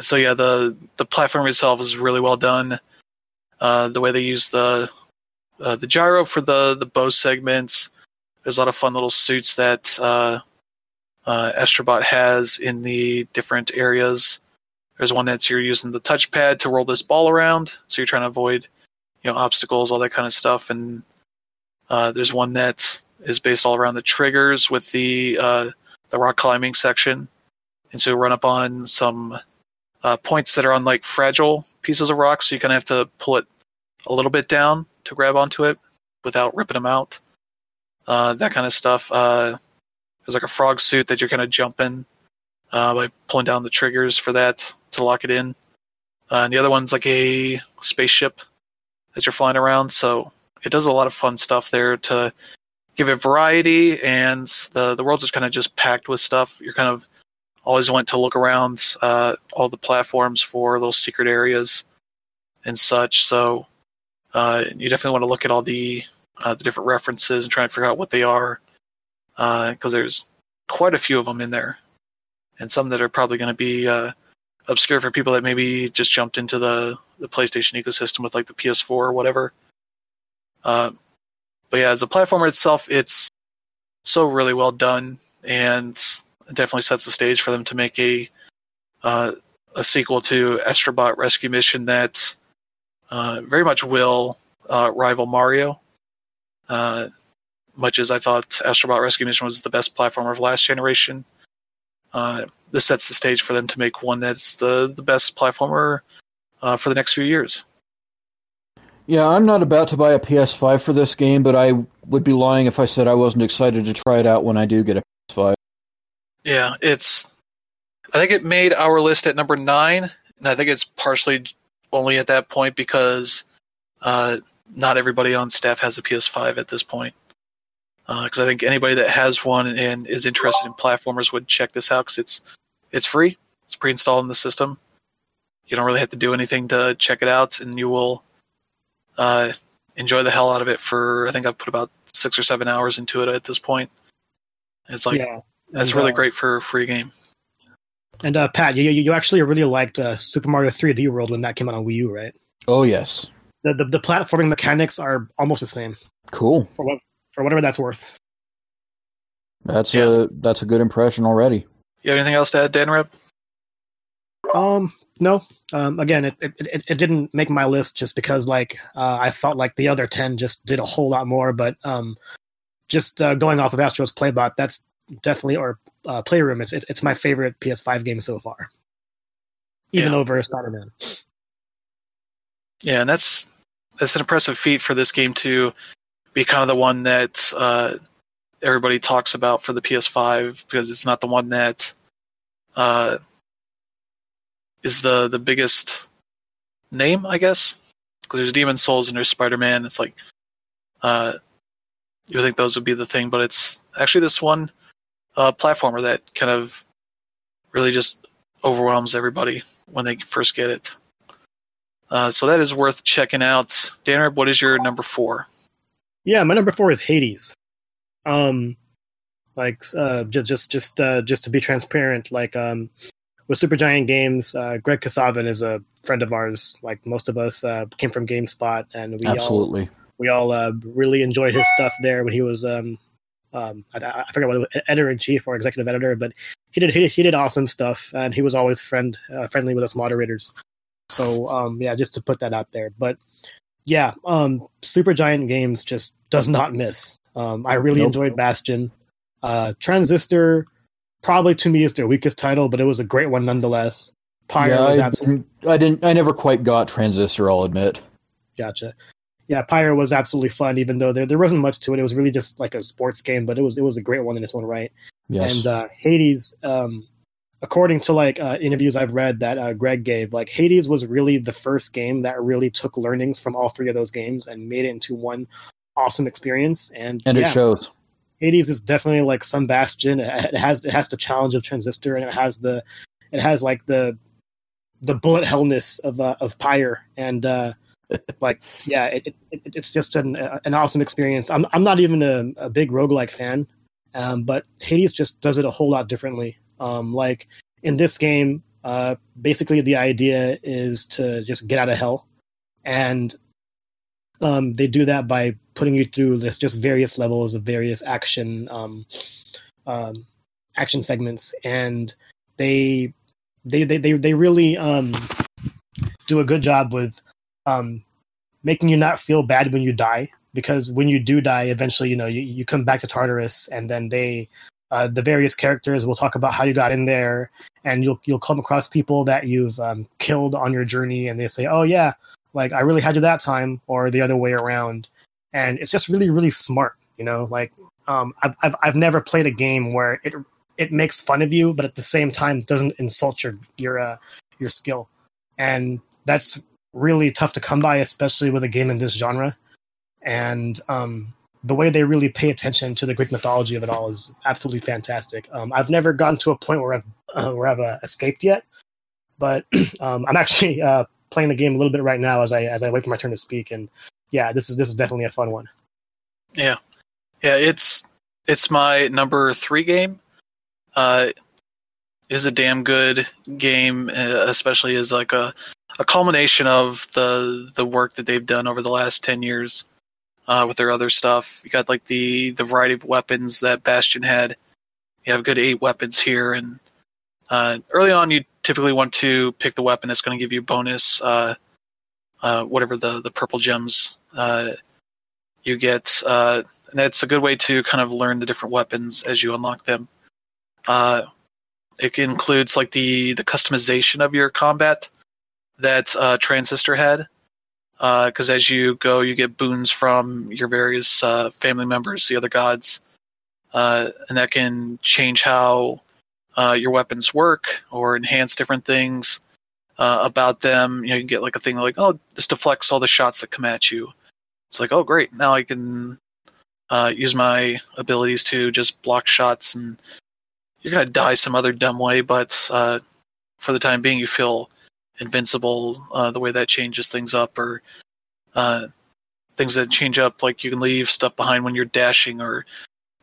so yeah, the the platform itself is really well done. Uh, the way they use the uh, the gyro for the the bow segments. There's a lot of fun little suits that uh, uh, Astrobot has in the different areas. There's one that's you're using the touchpad to roll this ball around, so you're trying to avoid you know obstacles, all that kind of stuff. And uh, there's one that is based all around the triggers with the uh, the rock climbing section, and so you run up on some uh, points that are on like fragile pieces of rock, so you kind of have to pull it a little bit down to grab onto it without ripping them out. Uh, that kind of stuff. Uh, there's like a frog suit that you're kind of jumping uh, by pulling down the triggers for that to lock it in. Uh, and the other one's like a spaceship that you're flying around. So it does a lot of fun stuff there to give it variety. And the the worlds are kind of just packed with stuff. You're kind of always want to look around uh, all the platforms for little secret areas and such. So uh, you definitely want to look at all the uh, the different references and try and figure out what they are because there's quite a few of them in there, and some that are probably going to be uh, obscure for people that maybe just jumped into the the PlayStation ecosystem with like the PS4 or whatever. Uh, but yeah, as a platformer itself, it's so really well done, and it definitely sets the stage for them to make a uh, a sequel to Astrobot Rescue Mission that uh, very much will uh, rival Mario. Uh, much as I thought Astrobot Rescue Mission was the best platformer of last generation, uh, this sets the stage for them to make one that's the the best platformer uh, for the next few years. Yeah, I'm not about to buy a PS5 for this game, but I would be lying if I said I wasn't excited to try it out when I do get a PS5. Yeah, it's. I think it made our list at number nine, and I think it's partially only at that point because uh, not everybody on staff has a PS5 at this point. Because uh, I think anybody that has one and is interested in platformers would check this out because it's it's free. It's pre-installed in the system. You don't really have to do anything to check it out, and you will uh, enjoy the hell out of it. For I think I've put about six or seven hours into it at this point. It's like yeah. that's really uh, great for a free game. And uh, Pat, you, you you actually really liked uh, Super Mario 3D World when that came out on Wii U, right? Oh yes, The, the the platforming mechanics are almost the same cool. for what for whatever that's worth. That's Yeah. a that's a good impression already. You have anything else to add, Dan Rep? Um, no. Um, again, it, it it it didn't make my list just because like uh, I felt like the other ten just did a whole lot more. But um, just uh, going off of Astro's Playbot, that's definitely or uh, Playroom. It's it's it's my favorite PS5 game so far. even Yeah. over Spider Man. Yeah, and that's that's an impressive feat for this game to be kind of the one that uh, everybody talks about for the PS5 because it's not the one that uh, is the the biggest name, I guess. Because there's Demon's Souls and there's Spider Man. It's like uh, you would think those would be the thing, but it's actually this one uh, platformer that kind of really just overwhelms everybody when they first get it. Uh, so that is worth checking out. Danner, what is your number four? Yeah, my number four is Hades. Um, like uh, just just just uh, just to be transparent, like um, with Supergiant Games, uh, Greg Kasavin is a friend of ours. Like most of us uh, came from GameSpot, and we all Absolutely. we all uh, really enjoyed his stuff there when he was um, um, I, I forget whether editor in chief or executive editor, but he did he, he did awesome stuff, and he was always friend uh, friendly with us moderators. So um, yeah, just to put that out there. But yeah, um, Supergiant Games just does not miss. Um, I really Nope. enjoyed Bastion. Uh, Transistor probably to me is their weakest title, but it was a great one nonetheless. Pyre yeah, I, absolutely I didn't. I never quite got Transistor. I'll admit. Gotcha. Yeah, Pyre was absolutely fun, even though there, there wasn't much to it. It was really just like a sports game, but it was it was a great one in its own right. Yes. And uh, Hades, um, according to like uh, interviews I've read that uh, Greg gave, like Hades was really the first game that really took learnings from all three of those games and made it into one awesome experience. And, and yeah, it shows. Hades is definitely like some Bastion. It it has it has the challenge of Transistor, and it has the it has like the the bullet hellness of uh, of Pyre, and uh, like yeah, it, it, it- it's just an an awesome experience. I'm I'm not even a, a big roguelike fan, um, but Hades just does it a whole lot differently. Um, like in this game, uh, basically the idea is to just get out of hell, and um, they do that by putting you through this just various levels of various action um, um, action segments, and they they they they, they really um, do a good job with um, making you not feel bad when you die because when you do die eventually you know you, you come back to Tartarus and then they uh, the various characters will talk about how you got in there and you'll you'll come across people that you've um, killed on your journey and they say oh yeah like i really had you that time or the other way around. And it's just really really smart you know like um, I've, I've i've never played a game where it it makes fun of you but at the same time doesn't insult your your uh, your skill. And that's really tough to come by especially with a game in this genre and um, the way they really pay attention to the Greek mythology of it all is absolutely fantastic. Um, I've never gotten to a point where I've uh, where I've uh, escaped yet, but um, I'm actually uh, playing the game a little bit right now as I as I wait for my turn to speak. And yeah, this is this is definitely a fun one. Yeah, yeah, it's it's my number three game. Uh, it is a damn good game, uh, especially as like a a culmination of the the work that they've done over the last ten years uh, with their other stuff. You got like the the variety of weapons that Bastion had. You have good eight weapons here, and uh, early on, you typically want to pick the weapon that's going to give you bonus, uh, uh, whatever the the purple gems uh, you get. Uh, and it's a good way to kind of learn the different weapons as you unlock them. Uh, it includes like the the customization of your combat that uh, Transistor had, because as you go, you get boons from your various uh, family members, the other gods, uh, and that can change how uh, your weapons work or enhance different things uh, about them. You know, you can get like a thing like, oh, this deflects all the shots that come at you. It's like, oh, great! Now I can uh, use my abilities to just block shots, and you're gonna die some other dumb way, but uh, for the time being, you feel invincible. Uh, the way that changes things up, or uh, things that change up, like you can leave stuff behind when you're dashing, or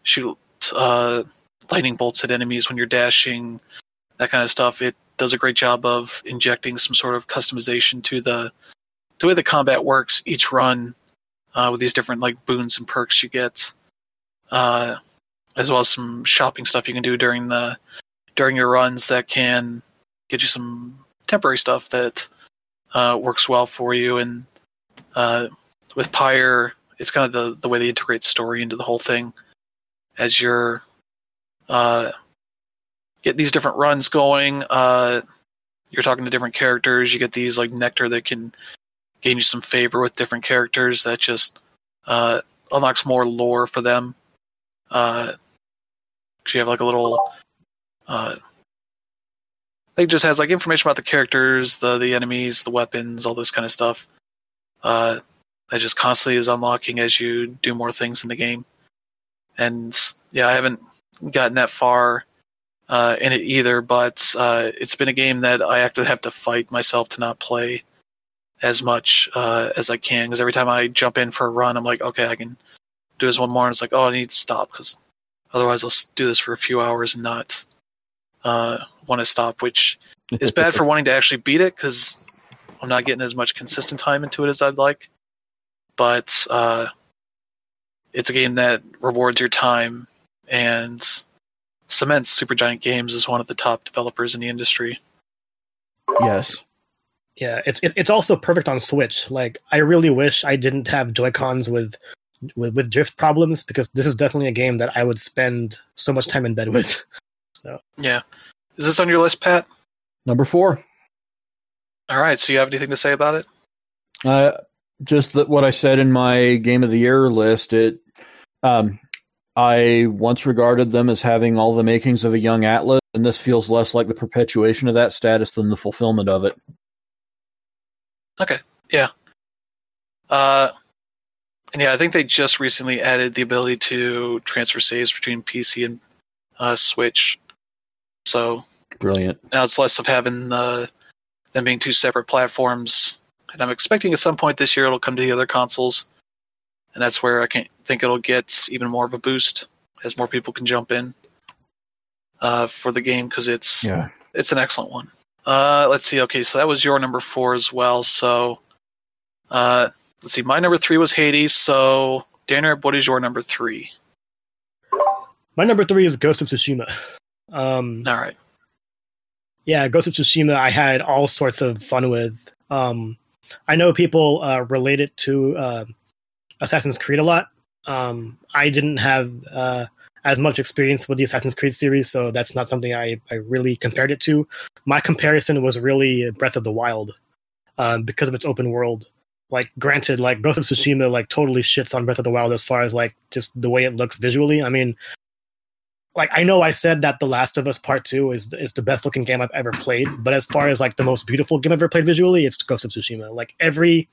shoot uh, lightning bolts at enemies when you're dashing, that kind of stuff. It does a great job of injecting some sort of customization to the the way the combat works each run uh, with these different like boons and perks you get, uh, as well as some shopping stuff you can do during the during your runs that can get you some temporary stuff that uh, works well for you. And uh, with Pyre, it's kind of the the way they integrate story into the whole thing as you're uh, get these different runs going. Uh, you're talking to different characters. You get these like nectar that can gain you some favor with different characters that just uh, unlocks more lore for them. Uh, you have like a little. Uh, it just has like information about the characters, the the enemies, the weapons, all this kind of stuff. Uh, that just constantly is unlocking as you do more things in the game. And yeah, I haven't gotten that far uh, in it either, but uh, it's been a game that I actually have to fight myself to not play as much uh, as I can because every time I jump in for a run, I'm like, okay, I can do this one more, and it's like, oh, I need to stop because otherwise I'll do this for a few hours and not uh, want to stop, which is bad for wanting to actually beat it because I'm not getting as much consistent time into it as I'd like. But uh, it's a game that rewards your time and cements Supergiant Games as one of the top developers in the industry. Yes. Yeah, it's it, it's also perfect on Switch. Like, I really wish I didn't have Joy Cons with, with with drift problems because this is definitely a game that I would spend so much time in bed with. So Yeah. Is this on your list, Pat? Number four. All right. So you have anything to say about it? Uh, just that what I said in my game of the year list. It, um, I once regarded them as having all the makings of a young Atlus, and this feels less like the perpetuation of that status than the fulfillment of it. Okay. Yeah. Uh, and yeah, I think they just recently added the ability to transfer saves between PC and uh, Switch. So Brilliant. now it's less of having the them being two separate platforms. And I'm expecting at some point this year it'll come to the other consoles, and that's where I can think it'll get even more of a boost as more people can jump in uh, for the game because it's Yeah. it's an excellent one. Uh, let's see. Okay, so that was your number four as well. So, uh, let's see. My number three was Hades. So, Danner, what is your number three? my number three is Ghost of Tsushima. Um, All right. yeah, Ghost of Tsushima, I had all sorts of fun with. Um, I know people uh, relate it to uh, Assassin's Creed a lot. Um, I didn't have uh, as much experience with the Assassin's Creed series, so that's not something I, I really compared it to. My comparison was really Breath of the Wild um, because of its open world. Like, granted, like Ghost of Tsushima, like totally shits on Breath of the Wild as far as like just the way it looks visually. I mean, like I know I said that The Last of Us Part Two is is the best looking game I've ever played, but as far as like the most beautiful game I've ever played visually, it's Ghost of Tsushima. Like every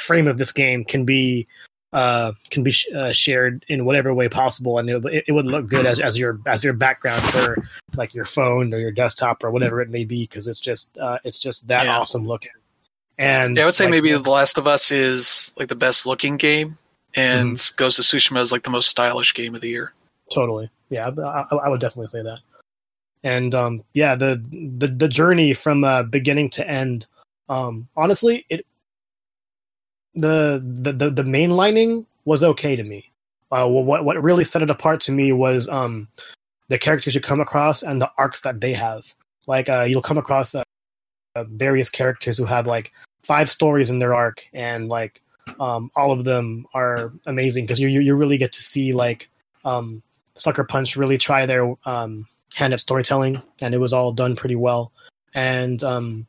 frame of this game can be uh, can be sh- uh, shared in whatever way possible, and it, it would look good as, as your as your background for like your phone or your desktop or whatever it may be, because it's just uh, it's just that Yeah. awesome looking. And Yeah, I would say like, maybe The Last of Us is like the best looking game, and Ghost of Tsushima is like the most stylish game of the year. Totally. Yeah, I, I- would definitely say that. And um, yeah, the the the journey from uh, beginning to end. Um, honestly, it the the the, the mainlining was okay to me. Uh, what what really set it apart to me was um, the characters you come across and the arcs that they have. Like uh, you'll come across uh, uh, various characters who have like five stories in their arc, and like um, all of them are amazing because you, you you really get to see like um, Sucker Punch really try their um, hand at storytelling, and it was all done pretty well. And um,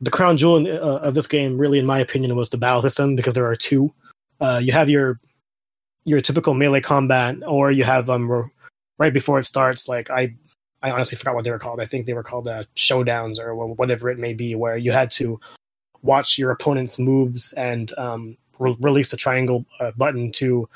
the crown jewel uh, of this game, really, in my opinion, was the battle system because there are two. Uh, you have your your typical melee combat, or you have um right before it starts. Like I, I honestly forgot what they were called. I think they were called uh, showdowns or whatever it may be, where you had to watch your opponent's moves and um, re- release the triangle uh, button to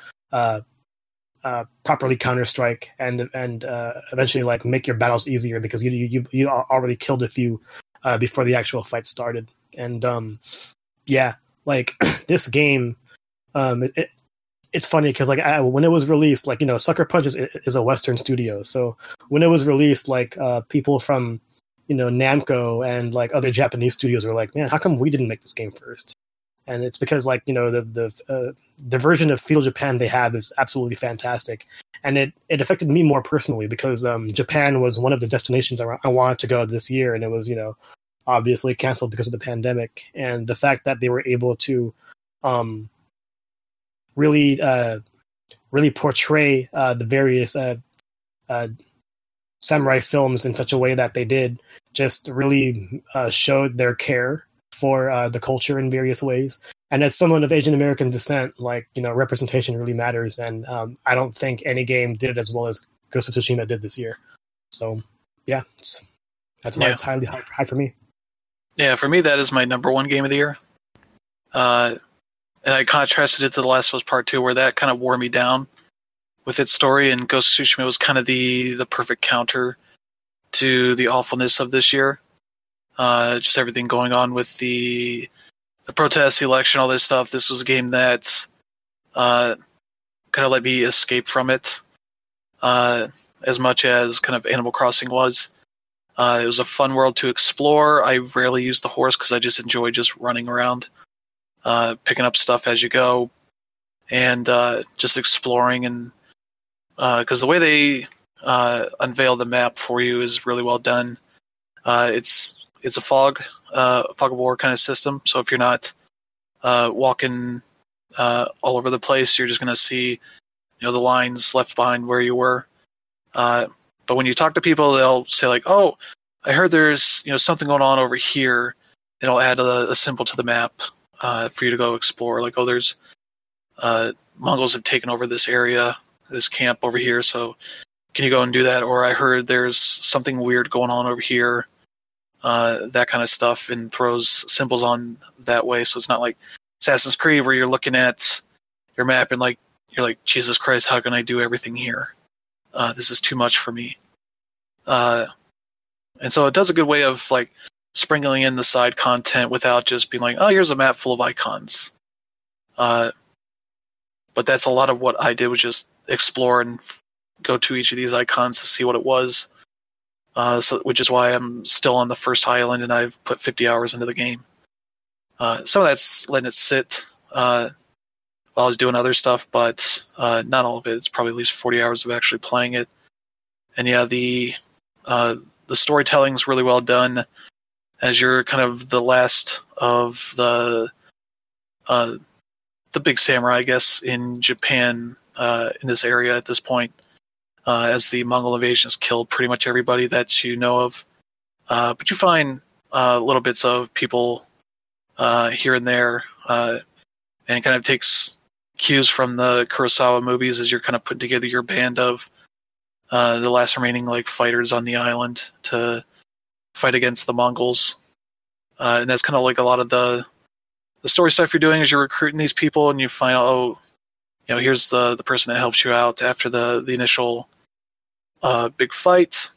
uh, properly counter strike and and uh, eventually like make your battles easier because you you you al- already killed a few uh, before the actual fight started. And um yeah like this game um it, it, it's funny because like I, when it was released like you know Sucker Punch is, is a Western studio. So when it was released like uh, people from you know Namco and like other Japanese studios were like man how come we didn't make this game first and it's because like you know the the uh, the version of Feudal Japan they have is absolutely fantastic, and it it affected me more personally because um, Japan was one of the destinations I, I wanted to go this year, and it was you know obviously canceled because of the pandemic, and the fact that they were able to um, really uh, really portray uh, the various uh, uh, samurai films in such a way that they did just really uh, showed their care for uh, the culture in various ways. And as someone of Asian American descent, like you know, representation really matters. And um, I don't think any game did it as well as Ghost of Tsushima did this year. So yeah, that's why Yeah. it's highly high, high for me. Yeah, for me, that is my number one game of the year. Uh, and I contrasted it to The Last of Us Part Two, where that kind of wore me down with its story, and Ghost of Tsushima was kind of the the perfect counter to the awfulness of this year. Uh, just everything going on with the the protests, the election, all this stuff. This was a game that uh, kind of let me escape from it uh, as much as kind of Animal Crossing was. Uh, it was a fun world to explore. I rarely use the horse because I just enjoy just running around, uh, picking up stuff as you go, and uh, just exploring. And because the way they uh, unveil the map for you is really well done. Uh, it's it's a fog uh, fog of war kind of system. So if you're not uh, walking uh, all over the place, you're just going to see you know the lines left behind where you were. Uh, but when you talk to people, they'll say like, "Oh, I heard there's you know something going on over here." And it'll add a, a symbol to the map uh, for you to go explore. Like, oh, there's uh, Mongols have taken over this area, this camp over here. So can you go and do that? Or I heard there's something weird going on over here. Uh, that kind of stuff, and throws symbols on that way. So it's not like Assassin's Creed where you're looking at your map and like you're like, Jesus Christ, how can I do everything here? Uh, this is too much for me. Uh, and so it does a good way of like sprinkling in the side content without just being like, oh, here's a map full of icons. Uh, but that's a lot of what I did was just explore and f- go to each of these icons to see what it was. Uh, so, which is why I'm still on the first island and I've put 50 hours into the game. Uh, some of that's letting it sit uh, while I was doing other stuff, but uh, not all of it. It's probably at least 40 hours of actually playing it. And yeah, the uh, the storytelling's really well done as you're kind of the last of the uh, the big samurai, I guess, in Japan in this area at this point. Uh, as the Mongol invasion has killed pretty much everybody that you know of, uh, but you find uh, little bits of people uh, here and there, uh, and kind of takes cues from the Kurosawa movies as you're kind of putting together your band of the last remaining like fighters on the island to fight against the Mongols. And that's kind of like a lot of the the story stuff you're doing is you're recruiting these people and you find out oh you know here's the the person that helps you out after the the initial uh, big fight.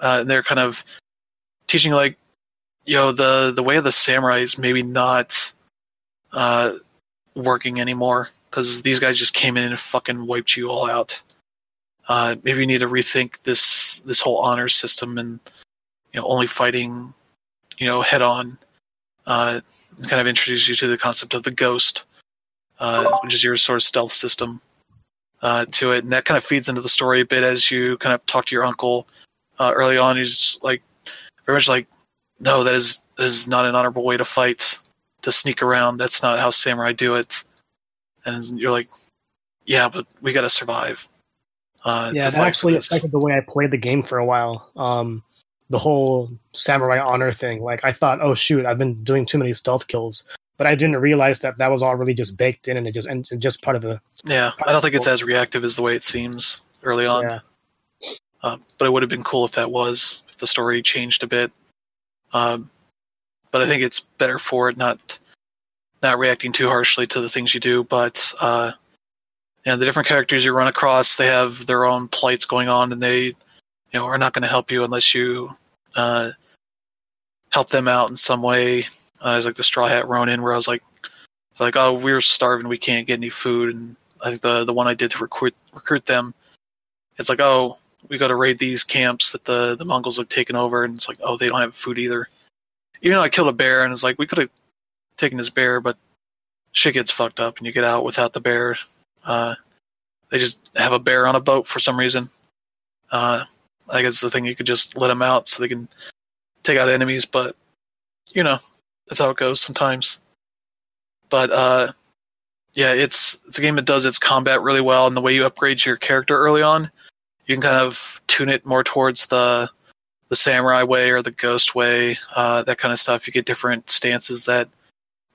Uh, and they're kind of teaching like you know the the way of the samurai is maybe not uh, working anymore because these guys just came in and fucking wiped you all out. Uh, maybe you need to rethink this this whole honor system and you know only fighting you know head on uh, kind of introduce you to the concept of the ghost uh, which is your sort of stealth system uh, to it. And that kind of feeds into the story a bit as you kind of talk to your uncle uh, early on. He's like very much like no that is that is not an honorable way to fight to sneak around. That's not how samurai do it. And you're like yeah but we got to survive uh, yeah, that actually affected the way I played the game for a while. Um, the whole samurai honor thing. Like I thought, oh shoot, I've been doing too many stealth kills, but I didn't realize that that was all really just baked in and it just and just part of the Yeah, I don't think it's as reactive as the way it seems early on. yeah. Uh, but it would have been cool if that was if the story changed a bit. Um, but I think it's better for it not not reacting too harshly to the things you do. But uh, you know, the different characters you run across, they have their own plights going on, and they you know are not going to help you unless you uh, help them out in some way. Uh, it's like the Straw Hat Ronin, where I was like, like, oh, we're starving, we can't get any food, and I think the the one I did to recruit recruit them, it's like, oh, we got to raid these camps that the the Mongols have taken over, and it's like, oh, they don't have food either. Even though I killed a bear, and it's like we could have taken this bear, but shit gets fucked up, and you get out without the bear. Uh, they just have a bear on a boat for some reason. Uh, I guess the thing you could just let them out so they can take out enemies, but you know that's how it goes sometimes. But uh, yeah, it's it's a game that does its combat really well, and the way you upgrade your character early on, you can kind of tune it more towards the the samurai way or the ghost way, uh, that kind of stuff. You get different stances that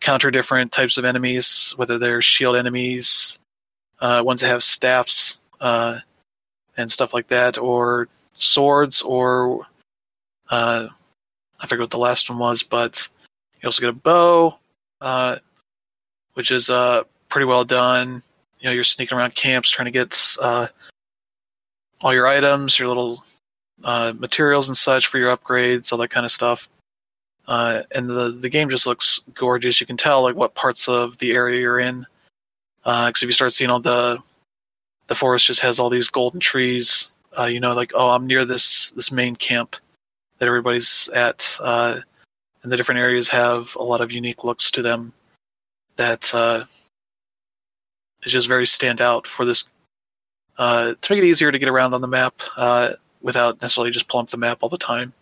counter different types of enemies, whether they're shield enemies, uh, ones that have staffs, uh, and stuff like that, or swords, or uh, I forget what the last one was, but you also get a bow, uh, which is uh, pretty well done. You know, you're sneaking around camps trying to get uh, all your items, your little uh, materials and such for your upgrades, all that kind of stuff. Uh, and the the game just looks gorgeous. You can tell like what parts of the area you're in, because if you start seeing all the the forest just has all these golden trees, uh, you know, like oh, I'm near this this main camp that everybody's at, uh, and the different areas have a lot of unique looks to them that uh, is just very stand out for this uh, to make it easier to get around on the map uh, without necessarily just pulling up the map all the time.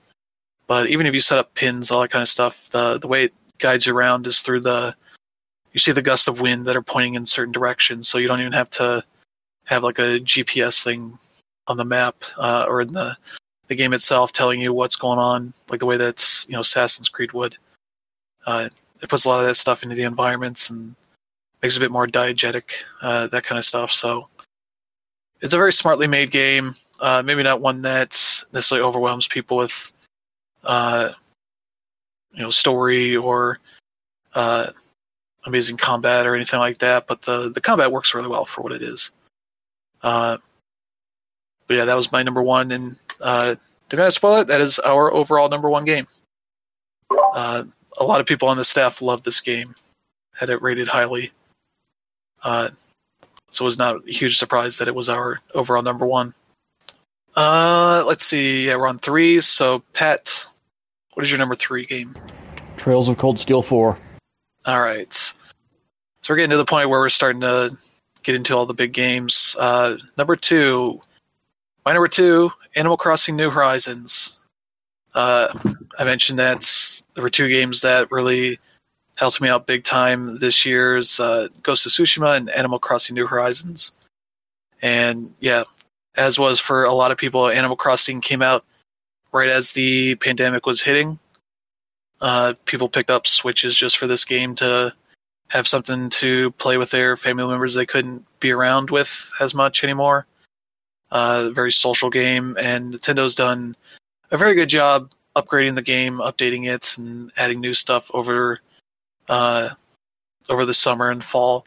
But even if you set up pins, all that kind of stuff, the the way it guides you around is through the you see the gusts of wind that are pointing in certain directions, so you don't even have to have like a GPS thing on the map uh, or in the the game itself telling you what's going on, like the way that you know Assassin's Creed would. Uh, it puts a lot of that stuff into the environments and makes it a bit more diegetic, uh, that kind of stuff. So it's a very smartly made game. Uh, maybe not one that necessarily overwhelms people with uh, you know story or uh, amazing combat or anything like that. But the the combat works really well for what it is. Uh, but yeah, that was my number one, and uh, they're going to not spoil it, that is our overall number one game. Uh, a lot of people on the staff loved this game, had it rated highly. Uh, so it was not a huge surprise that it was our overall number one. Uh, let's see. Yeah, we're on threes. So, Pat, what is your number three game? Trails of Cold Steel 4. All right. So we're getting to the point where we're starting to get into all the big games. Uh, number two, my number two, Animal Crossing New Horizons. Uh, I mentioned that there were two games that really helped me out big time this year's uh, Ghost of Tsushima and Animal Crossing New Horizons. And yeah, as was for a lot of people, Animal Crossing came out right as the pandemic was hitting. Uh, people picked up Switches just for this game to have something to play with their family members they couldn't be around with as much anymore. Uh, very social game, and Nintendo's done a very good job upgrading the game, updating it, and adding new stuff over uh, over the summer and fall.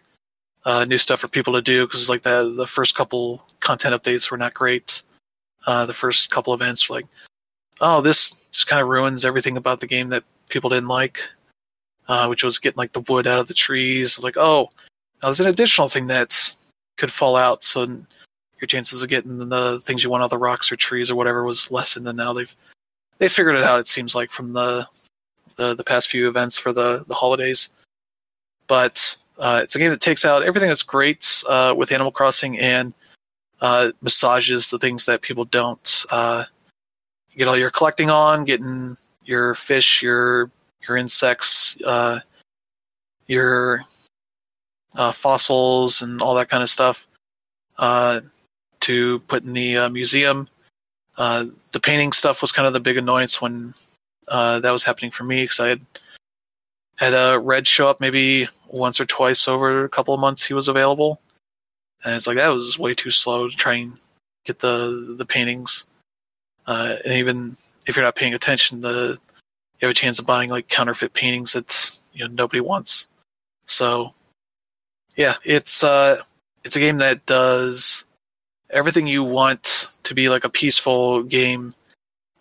Uh, new stuff for people to do because like the the first couple content updates were not great. Uh, the first couple events were like, oh, this just kind of ruins everything about the game that people didn't like, uh, which was getting like the wood out of the trees. Like, oh, now there's an additional thing that could fall out, so your chances of getting the things you want out of the rocks or trees or whatever was lessened. And now they've they figured it out. It seems like from the the, the past few events for the the holidays, but uh, it's a game that takes out everything that's great uh, with Animal Crossing and uh, massages the things that people don't. Uh, get all your collecting on, getting your fish, your your insects, uh, your uh, fossils, and all that kind of stuff to put in the uh, museum. Uh, the painting stuff was kind of the big annoyance when uh, that was happening for me because I had had a Redd show up maybe once or twice over a couple of months he was available, and it's like that was way too slow to try and get the the paintings. Uh, and even if you're not paying attention, the you have a chance of buying like counterfeit paintings that you know nobody wants. So, yeah, it's uh, it's a game that does everything you want to be like a peaceful game.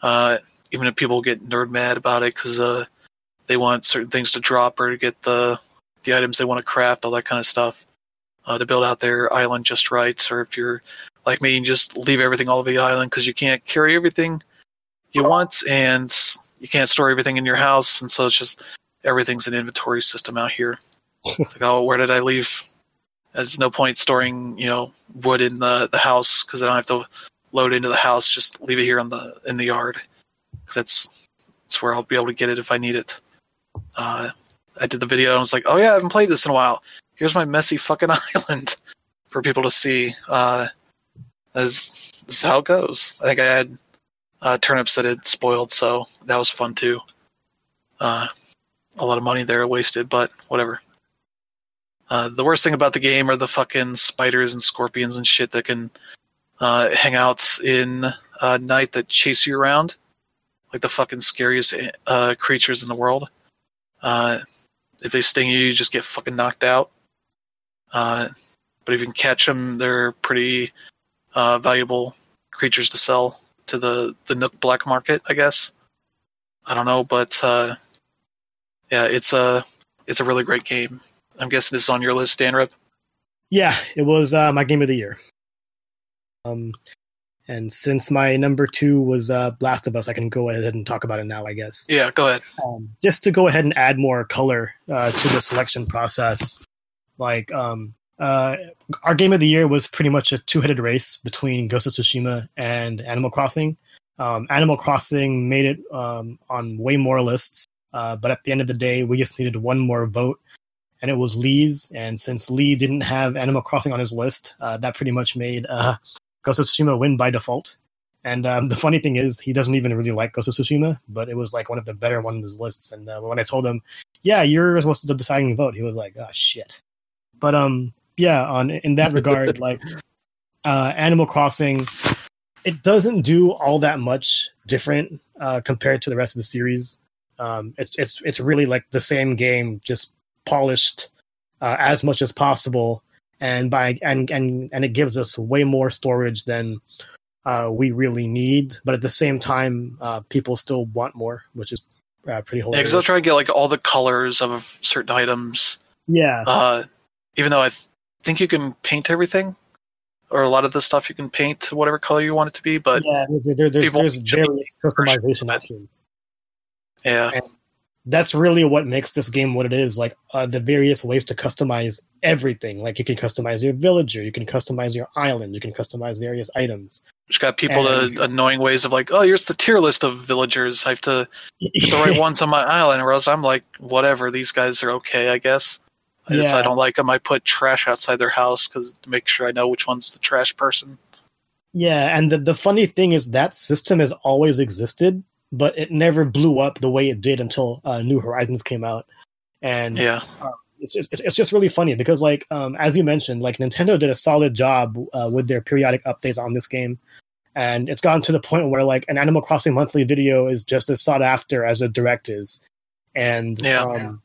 Uh, even if people get nerd mad about it because uh, they want certain things to drop or to get the the items they want to craft, all that kind of stuff, uh, to build out their island just right. Or if you're like me and just leave everything all over the island because you can't carry everything you want and you can't store everything in your house, and so it's just everything's an inventory system out here. it's like, oh, where did I leave? There's no point storing, you know, wood in the, the house because I don't have to load into the house. Just leave it here in the in the yard. Cause that's that's where I'll be able to get it if I need it. Uh, I did the video and I was like, oh yeah, I haven't played this in a while. Here's my messy fucking island for people to see. Uh, as this is how it goes. I think I had uh, turnips that had spoiled, so that was fun too. Uh, a lot of money there wasted, but whatever. Uh, the worst thing about the game are the fucking spiders and scorpions and shit that can uh, hang out in uh, night that chase you around, like the fucking scariest uh, creatures in the world. Uh, if they sting you, you just get fucking knocked out. Uh, but if you can catch them, they're pretty uh, valuable creatures to sell to the the Nook black market, I guess. I don't know, but uh, yeah, it's a it's a really great game. I'm guessing this is on your list, Dan Rip. Yeah, it was uh, my game of the year. Um, and since my number two was uh, Last of Us, I can go ahead and talk about it now, I guess. Yeah, go ahead. Um, just to go ahead and add more color uh, to the selection process, like um, uh, our game of the year was pretty much a two-headed race between Ghost of Tsushima and Animal Crossing. Um, Animal Crossing made it um, on way more lists, uh, but at the end of the day, we just needed one more vote, and it was Lee's. And since Lee didn't have Animal Crossing on his list, uh, that pretty much made uh, Ghost of Tsushima win by default. And um, the funny thing is, he doesn't even really like Ghost of Tsushima, but it was like one of the better ones on his lists. And uh, when I told him, "Yeah, you're supposed to deciding vote," he was like, "Oh shit." But um, yeah, on in that regard, like uh, Animal Crossing, it doesn't do all that much different uh, compared to the rest of the series. Um, it's it's it's really like the same game, just polished uh, as much as possible and by and and and it gives us way more storage than uh, we really need. But at the same time, uh, people still want more, which is uh, pretty hilarious. Yeah, because they'll try to get like all the colors of certain items. Yeah. Uh, even though I th- think you can paint everything, or a lot of the stuff you can paint to whatever color you want it to be, but yeah, there, there, there's, there's various customization options. Yeah. And that's really what makes this game what it is. Like uh, the various ways to customize everything. Like you can customize your villager, you can customize your island, you can customize various items. Which got people and, to annoying ways of like, oh, here's the tier list of villagers. I have to get the right ones on my island, or else I'm like, whatever. These guys are okay, I guess. Yeah. If I don't like them, I put trash outside their house because to make sure I know which one's the trash person. Yeah, and the the funny thing is that system has always existed, but it never blew up the way it did until uh, New Horizons came out. And yeah, uh, it's, just, it's just really funny because, like, um, as you mentioned, like Nintendo did a solid job uh, with their periodic updates on this game, and it's gotten to the point where like an Animal Crossing monthly video is just as sought after as a direct is. And yeah. Um,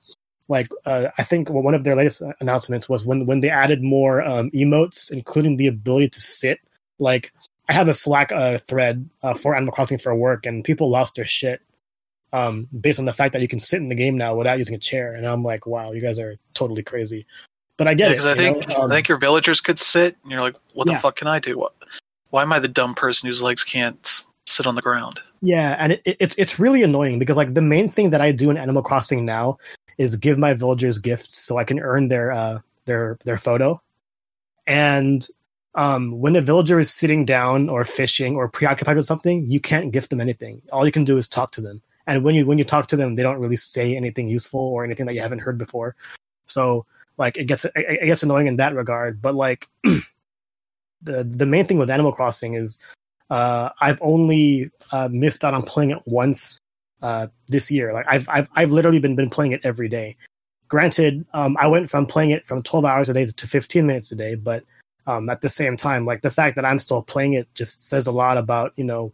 like uh, I think one of their latest announcements was when when they added more um, emotes, including the ability to sit. Like I have a Slack uh, thread uh, for Animal Crossing for work, and people lost their shit um, based on the fact that you can sit in the game now without using a chair. And I'm like, wow, you guys are totally crazy. But I get yeah, it. I think um, I think your villagers could sit, and you're like, what yeah. the fuck can I do? What, why am I the dumb person whose legs can't sit on the ground? Yeah, and it, it, it's it's really annoying because like the main thing that I do in Animal Crossing now is give my villagers gifts so I can earn their uh, their their photo. And um, when a villager is sitting down or fishing or preoccupied with something, you can't gift them anything. All you can do is talk to them. And when you when you talk to them, they don't really say anything useful or anything that you haven't heard before. So like it gets it, it gets annoying in that regard. But like the the main thing with Animal Crossing is uh, I've only uh, missed out on playing it once uh, this year. Like I've I've I've literally been been playing it every day. Granted, um, I went from playing it from 12 hours a day to 15 minutes a day, but um, at the same time, like the fact that I'm still playing it just says a lot about you know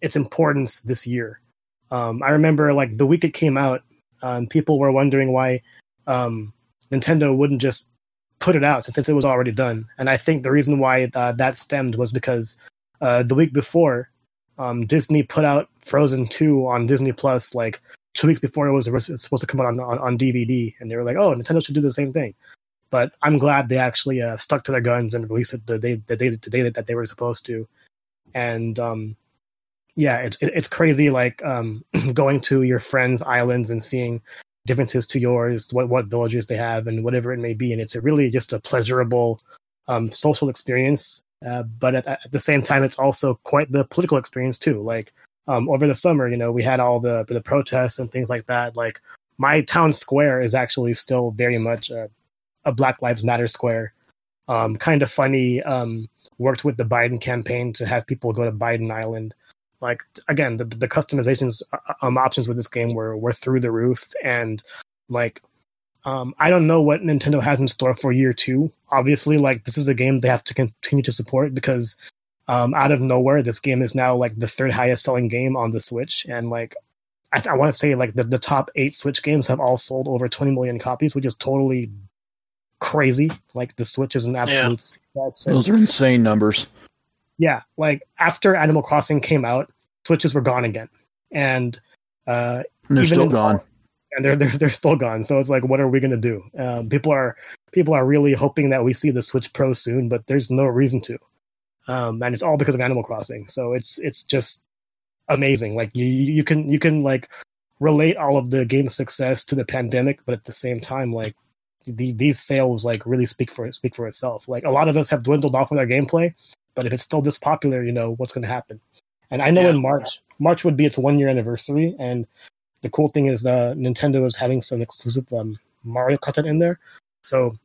its importance this year. Um, I remember like the week it came out, um, people were wondering why um, Nintendo wouldn't just put it out since, it was already done. And I think the reason why uh, that stemmed was because uh, the week before, um, Disney put out Frozen 2 on Disney Plus like two weeks before it was supposed to come out on, on, on DVD. And they were like, oh, Nintendo should do the same thing. But I'm glad they actually uh, stuck to their guns and released it the day, the day, the day that they were supposed to. And um, yeah, it's it's crazy. Like um, going to your friends' islands and seeing differences to yours, what what villages they have, and whatever it may be. And it's a really just a pleasurable um, social experience. Uh, but at, at, the same time, it's also quite the political experience too. Like um, over the summer, you know, we had all the the protests and things like that. Like my town square is actually still very much a a Black Lives Matter square. Um, kind of funny. Um, worked with the Biden campaign to have people go to Biden Island. Like again, the the customizations uh, um, options with this game were were through the roof, and like um, I don't know what Nintendo has in store for year two. Obviously, like this is a game they have to continue to support because um, out of nowhere, this game is now like the third highest selling game on the Switch, and like I, th- I want to say like the, the top eight Switch games have all sold over 20 million copies, which is totally crazy. Like the Switch is an absolute yeah. Those are insane numbers. Yeah, like after Animal Crossing came out, Switches were gone again, and uh, and they're still gone. And they're, they're they're still gone. So it's like, what are we gonna do? Um, people are people are really hoping that we see the Switch Pro soon, but there's no reason to. Um, and it's all because of Animal Crossing. So it's it's just amazing. Like you you can you can like relate all of the game's success to the pandemic, but at the same time, like the, these sales like really speak for speak for itself. Like a lot of us have dwindled off with our gameplay, but if it's still this popular, you know what's going to happen. And I know yeah. in March, March would be its one year anniversary, and the cool thing is uh, Nintendo is having some exclusive um, Mario content in there. So,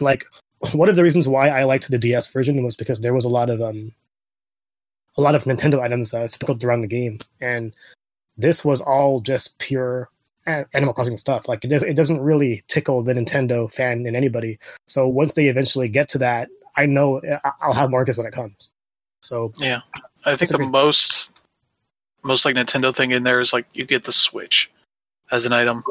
like one of the reasons why I liked the DS version was because there was a lot of um, a lot of Nintendo items uh, sprinkled around the game, and this was all just pure Animal Crossing stuff. Like it does, it doesn't really tickle the Nintendo fan in anybody. So once they eventually get to that, I know I'll have interest when it comes. So yeah, I think the most most like Nintendo thing in there is like you get the Switch as an item.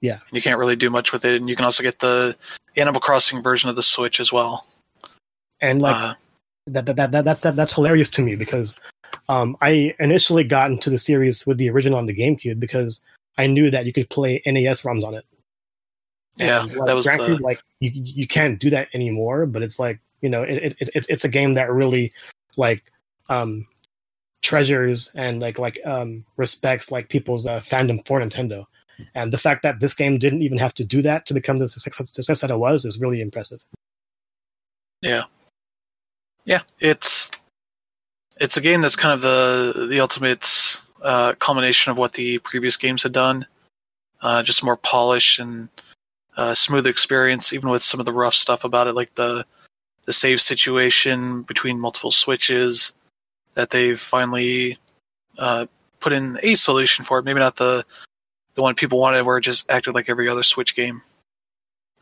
Yeah, you can't really do much with it, and you can also get the Animal Crossing version of the Switch as well. And like uh, that, that, that, that, that, that's hilarious to me because um, I initially got into the series with the original on the GameCube because I knew that you could play NES ROMs on it. Yeah, and, like, that was granted, the... like you, you can't do that anymore. But it's like you know, it, it, it it's a game that really like um, treasures and like like um, respects like people's uh, fandom for Nintendo. And the fact that this game didn't even have to do that to become the success, success that it was is really impressive. Yeah, yeah, it's it's a game that's kind of the the ultimate uh, culmination of what the previous games had done. Uh, just more polish and uh, smooth experience, even with some of the rough stuff about it, like the the save situation between multiple switches that they've finally uh, put in a solution for it. Maybe not the the one people wanted, where it just acted like every other Switch game,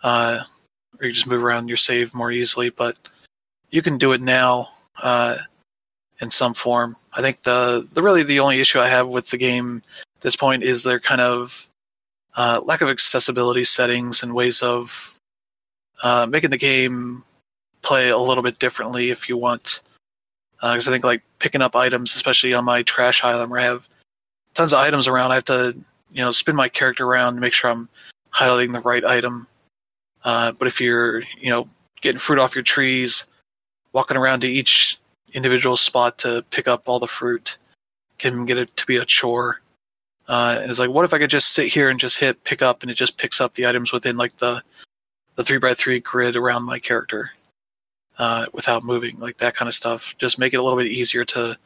uh, you just move around your save more easily. But you can do it now uh, in some form. I think the the really the only issue I have with the game at this point is their kind of uh, lack of accessibility settings and ways of uh, making the game play a little bit differently if you want. Because uh, I think like picking up items, especially on my trash island where I have tons of items around, I have to you know spin my character around to make sure I'm highlighting the right item. Uh, but if you're you know getting fruit off your trees, walking around to each individual spot to pick up all the fruit can get it to be a chore. Uh, it's like, what if I could just sit here and just hit pick up, and it just picks up the items within like the the three by three grid around my character uh, without moving, like that kind of stuff. Just make it a little bit easier to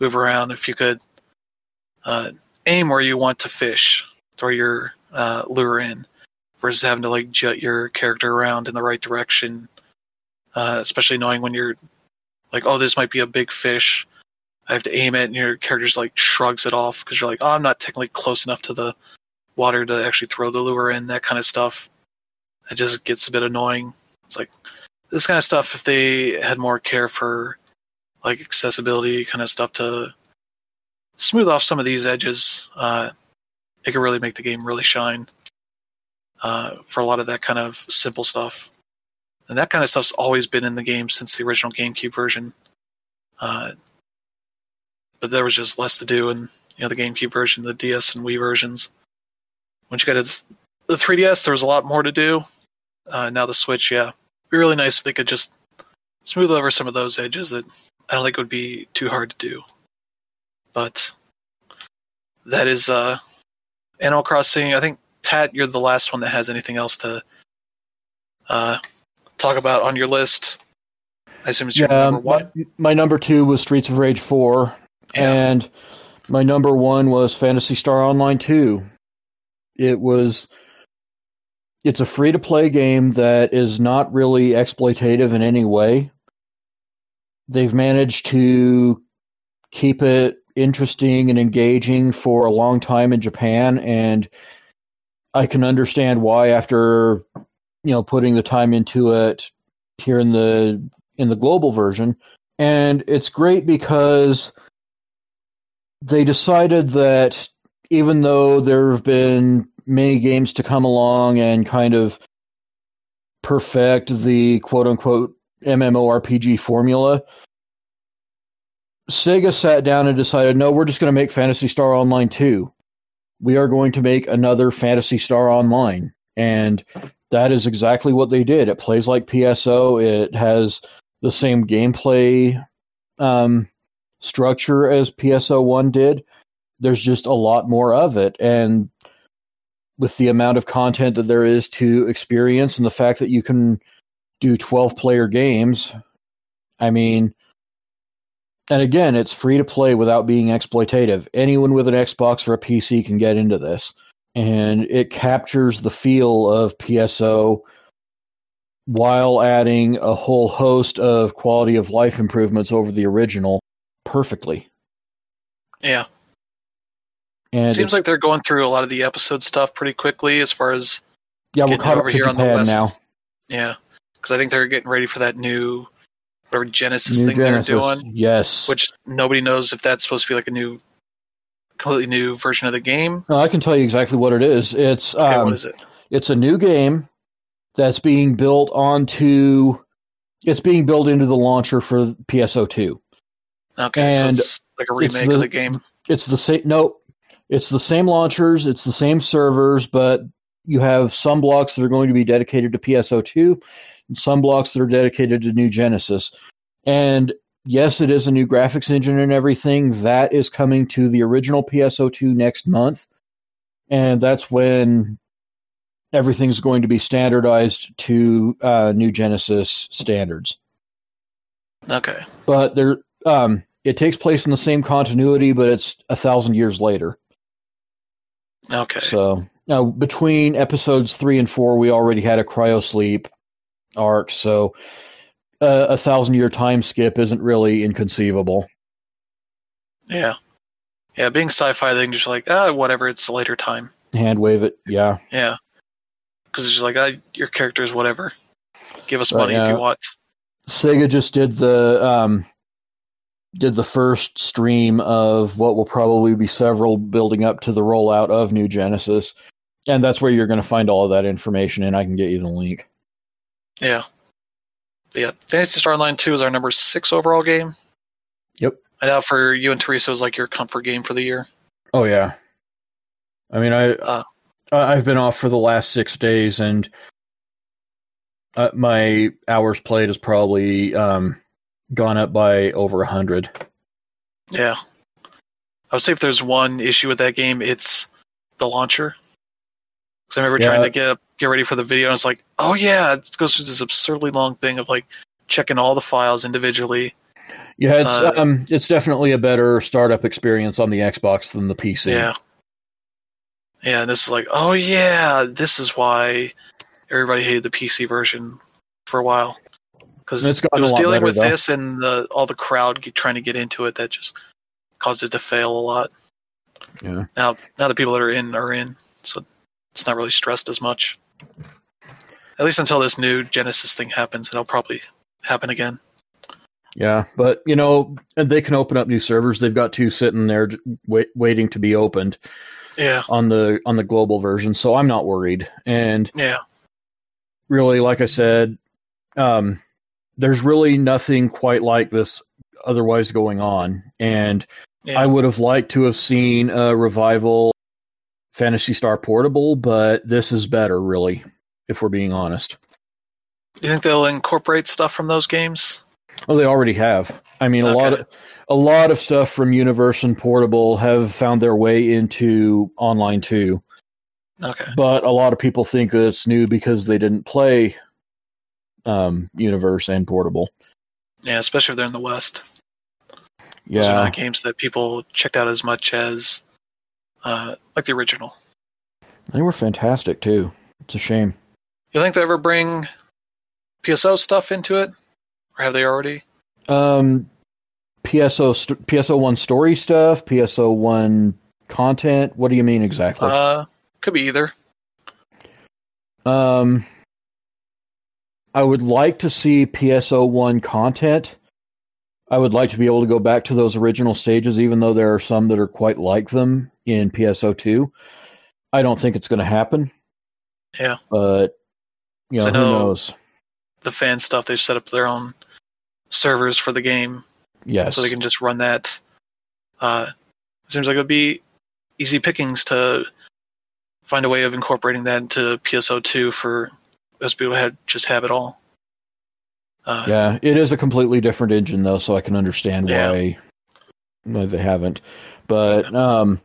move around. If you could uh, aim where you want to fish, throw your uh, lure in, versus having to like jut your character around in the right direction. Uh, especially knowing when you're like, oh, this might be a big fish. I have to aim it, and your character's like shrugs it off because you're like, oh, I'm not technically close enough to the water to actually throw the lure in. That kind of stuff. It just gets a bit annoying. It's like this kind of stuff. If they had more care for like accessibility kind of stuff to smooth off some of these edges, uh, it could really make the game really shine. Uh, for a lot of that kind of simple stuff and that kind of stuff's always been in the game since the original GameCube version. Uh, but there was just less to do in you know the GameCube version, the DS and Wii versions. Once you got to the 3DS, there was a lot more to do. Uh, now the Switch, yeah, It'd be really nice if they could just smooth over some of those edges that I don't think would be too hard to do. But that is uh, Animal Crossing. I think Pat, you're the last one that has anything else to uh, talk about on your list? I assume it's your yeah, number one. My, my, number two was Streets of Rage 4. Yeah. And my number one was Phantasy Star Online 2. It was. It's a free to play game that is not really exploitative in any way. They've managed to keep it interesting and engaging for a long time in Japan, and I can understand why after you know putting the time into it here in the in the global version. And it's great because they decided that even though there have been many games to come along and kind of perfect the quote unquote MMORPG formula, Sega sat down and decided, no, we're just going to make Phantasy Star Online 2. We are going to make another Phantasy Star Online. And that is exactly what they did. It plays like PSO. It has the same gameplay um, structure as PSO 1 did. There's just a lot more of it. And with the amount of content that there is to experience and the fact that you can do 12 player games, I mean, and again, it's free to play without being exploitative. Anyone with an Xbox or a PC can get into this. And it captures the feel of PSO while adding a whole host of quality of life improvements over the original perfectly. Yeah. And Seems like they're going through a lot of the episode stuff pretty quickly as far as yeah, we're caught up over to here on the West. now. yeah, because I think they're getting ready for that new whatever Genesis New thing Genesis, they're doing, yes. which nobody knows if that's supposed to be like a new, completely new version of the game. No, I can tell you exactly what it is. It's Okay, um, what is it? it's a new game that's being built onto. It's being built into the launcher for PSO2. Okay, so and it's like a remake the- of the game. It's the same. No, it's the same launchers. It's the same servers, but you have some blocks that are going to be dedicated to PSO2, and some blocks that are dedicated to New Genesis. And yes, it is a new graphics engine and everything. That is coming to the original PSO2 next month, and that's when everything's going to be standardized to uh, New Genesis standards. Okay, but there um it takes place in the same continuity but it's a thousand years later. Okay, so now between episodes three and four we already had a cryosleep arc. So uh, a thousand year time skip isn't really inconceivable yeah, yeah. Being sci-fi, they can just like ah, whatever. It's a later time. hand wave it yeah Yeah, because it's just like ah, your character's whatever. Give us money if yeah. you want. sega just did the um did the first stream of what will probably be several building up to the rollout of new genesis and that's where you're going to find all of that information and i can get you the link Yeah. Yeah. Phantasy Star Online 2 is our number six overall game. Yep. I know for you and Teresa was like your comfort game for the year. Oh yeah. I mean, I Uh. I- I've been off for the last six days, and uh, my hours played has probably um, gone up by over a hundred. Yeah. I would say if there's one issue with that game, it's the launcher. Because I remember Yeah. trying to get get ready for the video, and it's like, oh yeah, it goes through this absurdly long thing of like checking all the files individually. Yeah, it's Uh, um, it's definitely a better startup experience on the Xbox than the PC. Yeah. Yeah, and this is like, oh yeah, this is why everybody hated the PC version for a while because it was dealing better, with though. this and the all the crowd trying to get into it that just caused it to fail a lot. Yeah. Now, now the people that are in are in, so it's not really stressed as much. At least until this new Genesis thing happens, and it'll probably happen again. Yeah, but you know they can open up new servers. They've got two sitting there wait, waiting to be opened Yeah, on the on the global version, so I'm not worried. And yeah, really, like I said, um, there's really nothing quite like this otherwise going on. And yeah. I would have liked to have seen a revival Phantasy Star Portable, but this is better, really, if we're being honest. you think they'll incorporate stuff from those games? Well, they already have. I mean, a lot of a lot of stuff from Universe and Portable have found their way into online too. Okay, But a lot of people think that it's new because they didn't play um, Universe and Portable. yeah, especially if they're in the West. Those are Yeah, not games that people checked out as much as uh, like the original. they were fantastic too. It's a shame. You think they ever bring PSO stuff into it, or have they already? Um, PSO st- PSO one story stuff, PSO one content. What do you mean exactly? Uh, could be either. Um, I would like to see PSO one content. I would like to be able to go back to those original stages, even though there are some that are quite like them in PSO two. I don't think it's going to happen. Yeah. but you know, who know- knows? The fan stuff, they've set up their own servers for the game, Yes, so they can just run that. Uh, seems like it would be easy pickings to find a way of incorporating that into PSO2 for those people who had just have it all. Uh, yeah, it is a completely different engine though, so I can understand Yeah. why, they haven't. But um,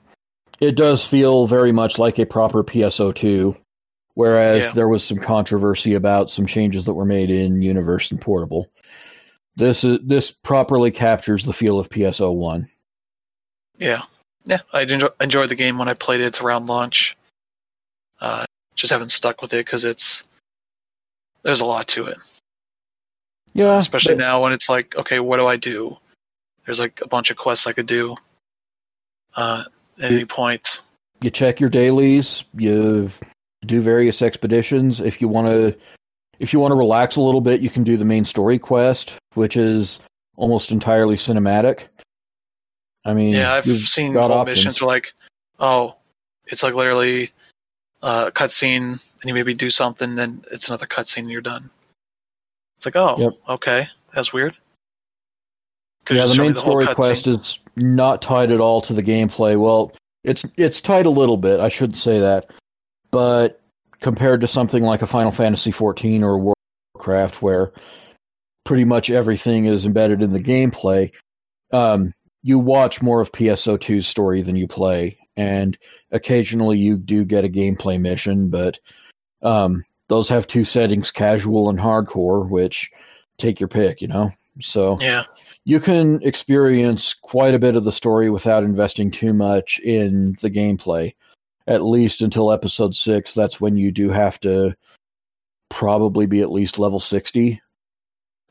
it does feel very much like a proper PSO2, whereas Yeah. there was some controversy about some changes that were made in Universe and Portable. This is this properly captures the feel of PSO1. Yeah, yeah. I enjoy, enjoyed the game when I played it around launch. Uh, just haven't stuck with it because it's there's a lot to it, Yeah, especially but- now when it's like, okay, what do I do? There's like a bunch of quests I could do. Uh, at any point, you check your dailies you do various expeditions if you want to if you want to relax a little bit you can do the main story quest which is almost entirely cinematic i mean yeah, I've you've seen whole missions where like, oh, it's like literally uh, a cutscene, and you maybe do something, then it's another cutscene, and you're done. It's like, oh, Yep. okay, that's weird. Yeah the just show me main the story quest is not tied at all to the gameplay well it's it's tied a little bit i shouldn't say that but compared to something like a final fantasy 14 or warcraft where pretty much everything is embedded in the gameplay um, you watch more of pso2's story than you play and occasionally you do get a gameplay mission but um, those have two settings casual and hardcore which take your pick you know? So Yeah, you can experience quite a bit of the story without investing too much in the gameplay at least until episode 6 that's when you do have to probably be at least level 60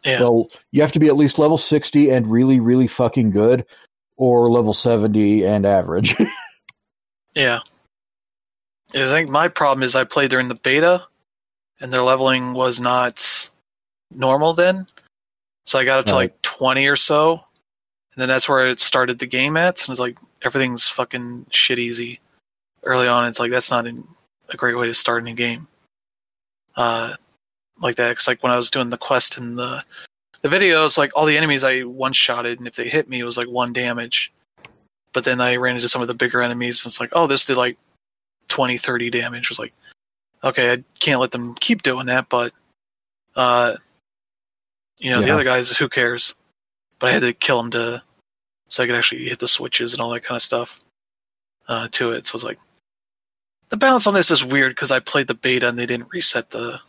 yeah, well you have to be at least level 60 and really really fucking good or level 70 and average. Yeah. I think my problem is I played during the beta, and their leveling was not normal then. So I got up to Right. like twenty or so, and then that's where it started the game at, and it's like everything's fucking shit easy early on. It's like that's not in, a great way to start a new game. Uh, like that, because like when I was doing the quest in the the videos, like all the enemies I one shotted, and if they hit me, it was like one damage. But then I ran into some of the bigger enemies, and it's like, oh, this did like 20, 30 damage. It was like, okay, I can't let them keep doing that, but uh, you know, the other guys, who cares? But I had to kill them to so I could actually hit the switches and all that kind of stuff uh, to it. So it's like the balance on this is weird because I played the beta and they didn't reset the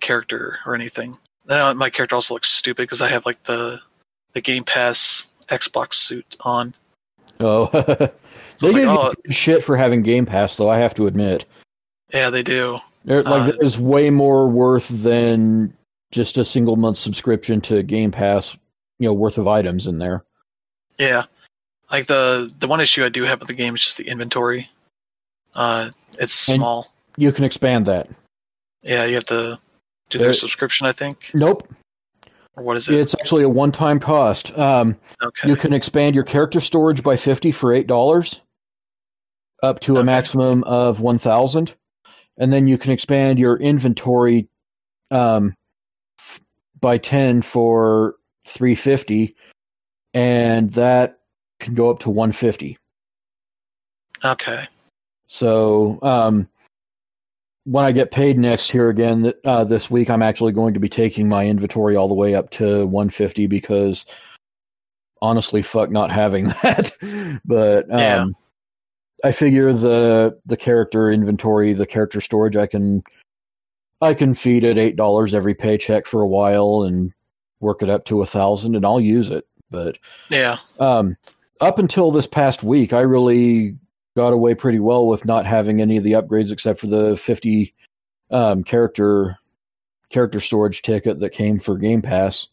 character or anything. Then my character also looks stupid because I have like the the Game Pass Xbox suit on. oh So they like, give oh, shit for having game pass though i have to admit yeah, they do. There, like Uh, there's way more worth than just a single month subscription to Game Pass, you know, worth of items in there. Yeah, like the the one issue I do have with the game is just the inventory. Uh, it's And- small. You can expand that. Yeah, you have to do their subscription, I think, Nope, or what is it? it's actually a one-time cost. Um, okay. You can expand your character storage by fifty for eight dollars, up to a maximum of one thousand, and then you can expand your inventory um, f- by ten for three fifty, and that can go up to one fifty. Okay. So um, when I get paid next here again uh, this week, I'm actually going to be taking my inventory all the way up to 150 because honestly, fuck not having that. but um, Yeah. I figure the the character inventory, the character storage, I can I can feed it eight dollars every paycheck for a while and work it up to a thousand, and I'll use it. But Yeah. um, up until this past week, I really got away pretty well with not having any of the upgrades except for the 50 um, character character storage ticket that came for Game Pass.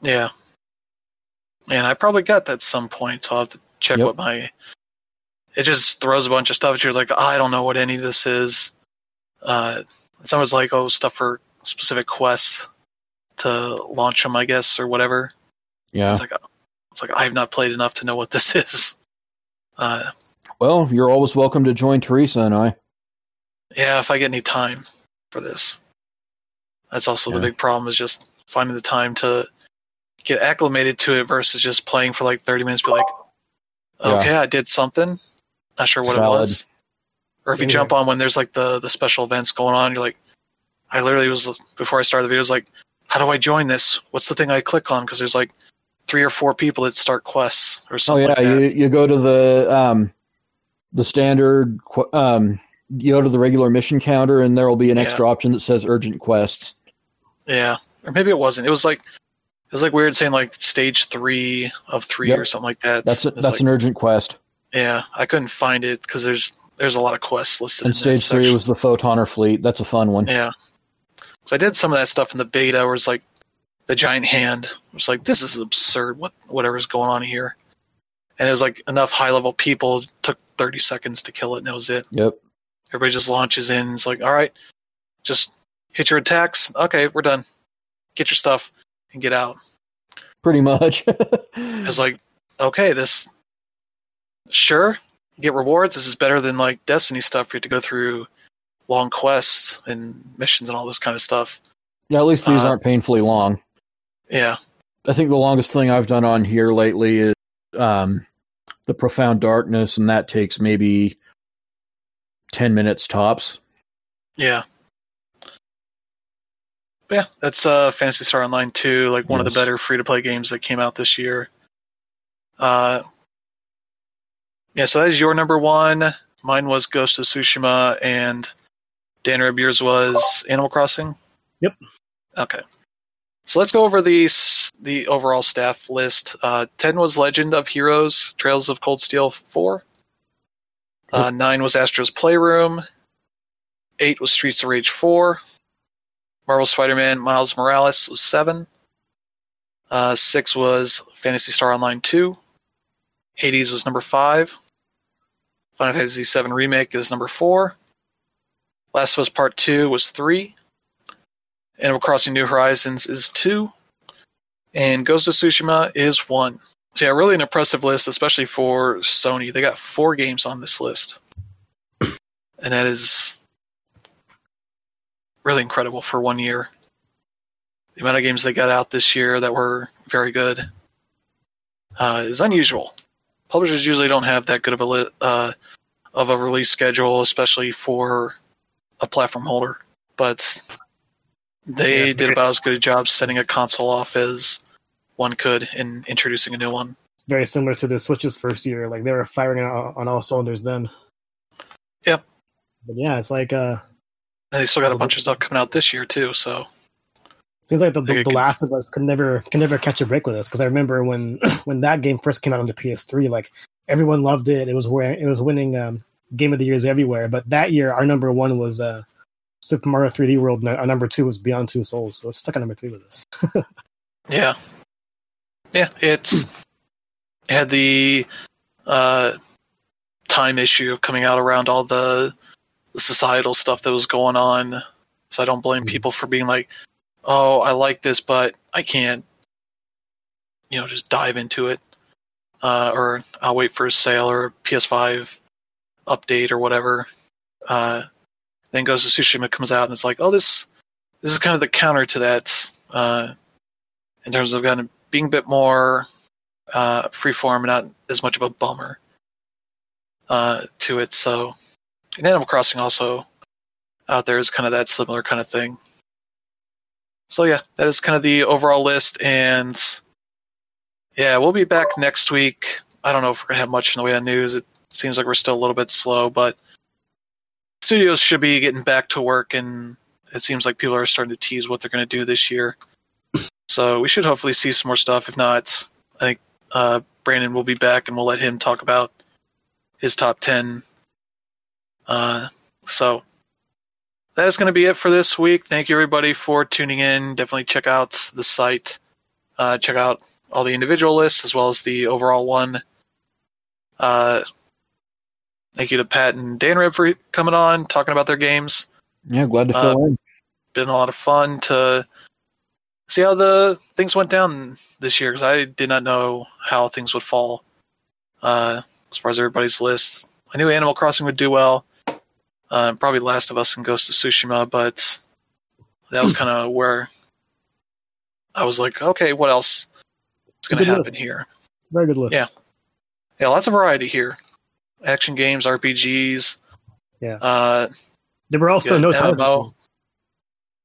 Yeah. and I probably got that some point. So I'll have to check Yep. what my. It just throws a bunch of stuff at you. Like I don't know what any of this is. Uh, almost like oh stuff for specific quests to launch them, I guess, or whatever. Yeah. It's like it's like I have not played enough to know what this is. Uh, Well, you're always welcome to join Teresa and I. yeah, if I get any time for this, that's also the big problem is just finding the time to get acclimated to it versus just playing for like thirty minutes. Be like, Yeah. okay, I did something. Not sure what Valid. it was. Or if you Same jump on when there's like the the special events going on, you're like, I literally was before I started the video, I was like, how do I join this? What's the thing I click on? Because there's like three or four people that start quests or something. Oh something. yeah, like that. you you go to the um the standard um you go to the regular mission counter and there will be an Yeah. extra option that says urgent quests. Yeah, or maybe it wasn't. It was like it was like weird saying like stage three of three Yep. or something like that. That's a, that's like- an urgent quest. Yeah. I couldn't find it because there's there's a lot of quests listed. And stage three section. was the photoner fleet. That's a fun one. yeah. So I did some of that stuff in the beta, where it's like the giant hand. It was like this is absurd. What whatever's going on here, and it was like enough high level people took thirty seconds to kill it, and that was it. Yep. Everybody just launches in. It's like all right, just hit your attacks. Okay, we're done. Get your stuff and get out. Pretty much. It's like, okay, this sure get rewards. This is better than like Destiny stuff. for You have to go through long quests and missions and all this kind of stuff. yeah, at least these Uh, aren't painfully long. Yeah, I think the longest thing I've done on here lately is um the profound darkness and that takes maybe 10 minutes tops. yeah, yeah. That's uh, Phantasy Star Online two, like one of the better free to play games that came out this year. Uh, yeah. So that's your number one. Mine was Ghost of Tsushima, and Dan yours was Animal Crossing. Yep. Okay. So let's go over the the overall staff list. Uh, Ten was Legend of Heroes: Trails of Cold Steel four. Uh, nine was Astro's Playroom. Eight was Streets of Rage four. Marvel Spider-Man: Miles Morales was seven. Uh, six was Phantasy Star Online two. Hades was number five. Final Fantasy VII Remake is number four. Last of Us Part Two was three. Animal Crossing New Horizons is two, and Ghost of Tsushima is one. So yeah, really an impressive list, especially for Sony. They got four games on this list, and that is really incredible for one year. The amount of games they got out this year that were very good uh, is unusual. Publishers usually don't have that good of a uh, of a release schedule, especially for a platform holder. But they Yeah, did about as good a job setting a console off as one could in introducing a new one. very similar to the Switch's first year. Like they were firing on, on all cylinders then. Yep. But yeah, it's like uh, And they still got a bunch of stuff coming out this year too. So seems like the, the, the Last of Us could never can never catch a break with us. Because I remember when when that game first came out on the PS3, like everyone loved it. It was where it was winning um, Game of the Years everywhere. But that year, our number one was uh, Super Mario 3D World. and Our number two was Beyond Two Souls. So it's stuck at number three with us. yeah, yeah, it's it had the uh, time issue of coming out around all the, the societal stuff that was going on. So I don't blame Mhm. people for being like, "Oh, I like this, but I can't," you know, just dive into it. Uh, or I'll wait for a sale or a PS5 update or whatever. Uh, then Ghost of Tsushima comes out and it's like, oh, this this is kind of the counter to that uh, in terms of kind of being a bit more uh, freeform and not as much of a bummer uh, to it. So, and Animal Crossing also out there is kind of that similar kind of thing. So yeah, that is kind of the overall list, and yeah, we'll be back next week. I don't know if we're gonna have much in the way of news. It seems like we're still a little bit slow, but studios should be getting back to work, and it seems like people are starting to tease what they're going to do this year. So we should hopefully see some more stuff. If not, I think uh, Brandon will be back, and we'll let him talk about his top ten. Uh, so that is going to be it for this week. Thank you everybody for tuning in. Definitely check out the site. Uh, check out all the individual lists as well as the overall one. Uh, thank you to Pat and Dan Rib for coming on, talking about their games. Yeah, glad to fill uh, in. Been a lot of fun to see how the things went down this year because I did not know how things would fall uh, as far as everybody's list. I knew Animal Crossing would do well, uh, probably Last of Us and Ghost of Tsushima, but that was kind of where I was like, okay, what else is going to happen list. here? Very good list. Yeah, yeah, lots of variety here. Action games, RPGs. Yeah. Uh, there were also no ties.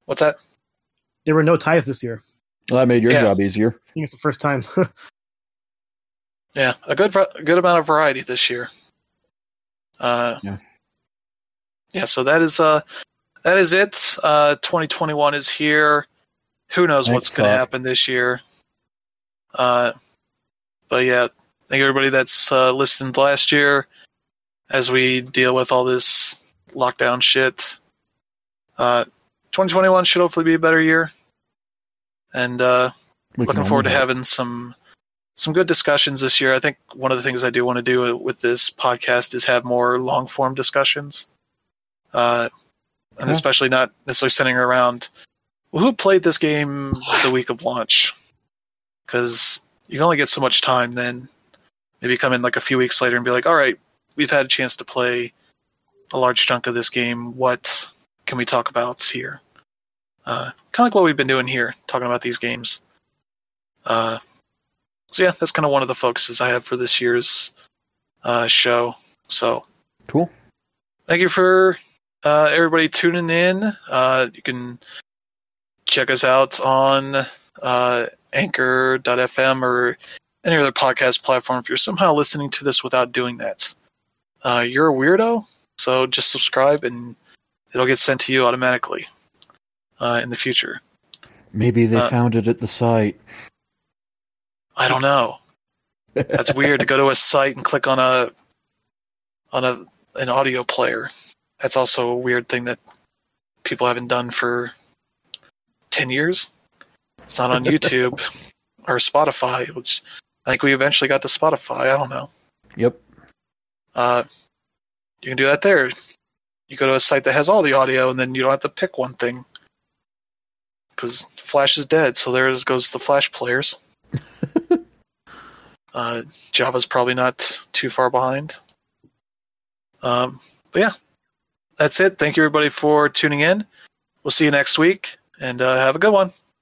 What's that? There were no ties this year. Well, that made your yeah. job easier. I think it's the first time. yeah, a good a good amount of variety this year. Uh, yeah. Yeah, so that is uh that is it. Uh 2021 is here. Who knows Thanks, what's going to happen this year? Uh but yeah, thank everybody that's uh, listened last year as we deal with all this lockdown shit. Uh 2021 should hopefully be a better year. And uh looking forward to having some some good discussions this year. I think one of the things I do want to do with this podcast is have more long form discussions, uh, and especially not necessarily centering around well, who played this game the week of launch, because you can only get so much time. Then maybe come in like a few weeks later and be like, all right, we've had a chance to play a large chunk of this game. What can we talk about here? Uh, kind of like what we've been doing here, talking about these games. Uh, so yeah, that's kind of one of the focuses I have for this year's uh, show. So cool. Thank you for uh, everybody tuning in. Uh, you can check us out on uh, Anchor.fm or any other podcast platform if you're somehow listening to this without doing that. Uh, you're a weirdo, so just subscribe and it'll get sent to you automatically uh, in the future. Maybe they uh, found it at the site. I don't know. That's weird to go to a site and click on a on a an audio player. That's also a weird thing that people haven't done for ten years. It's not on YouTube or Spotify, which I think we eventually got to Spotify. I don't know. Yep. Uh, you can do that there. You go to a site that has all the audio, and then you don't have to pick one thing because Flash is dead. So there goes the Flash players. uh, Java's probably not too far behind. Um, but yeah, that's it. Thank you everybody for tuning in. We'll see you next week, and uh, have a good one.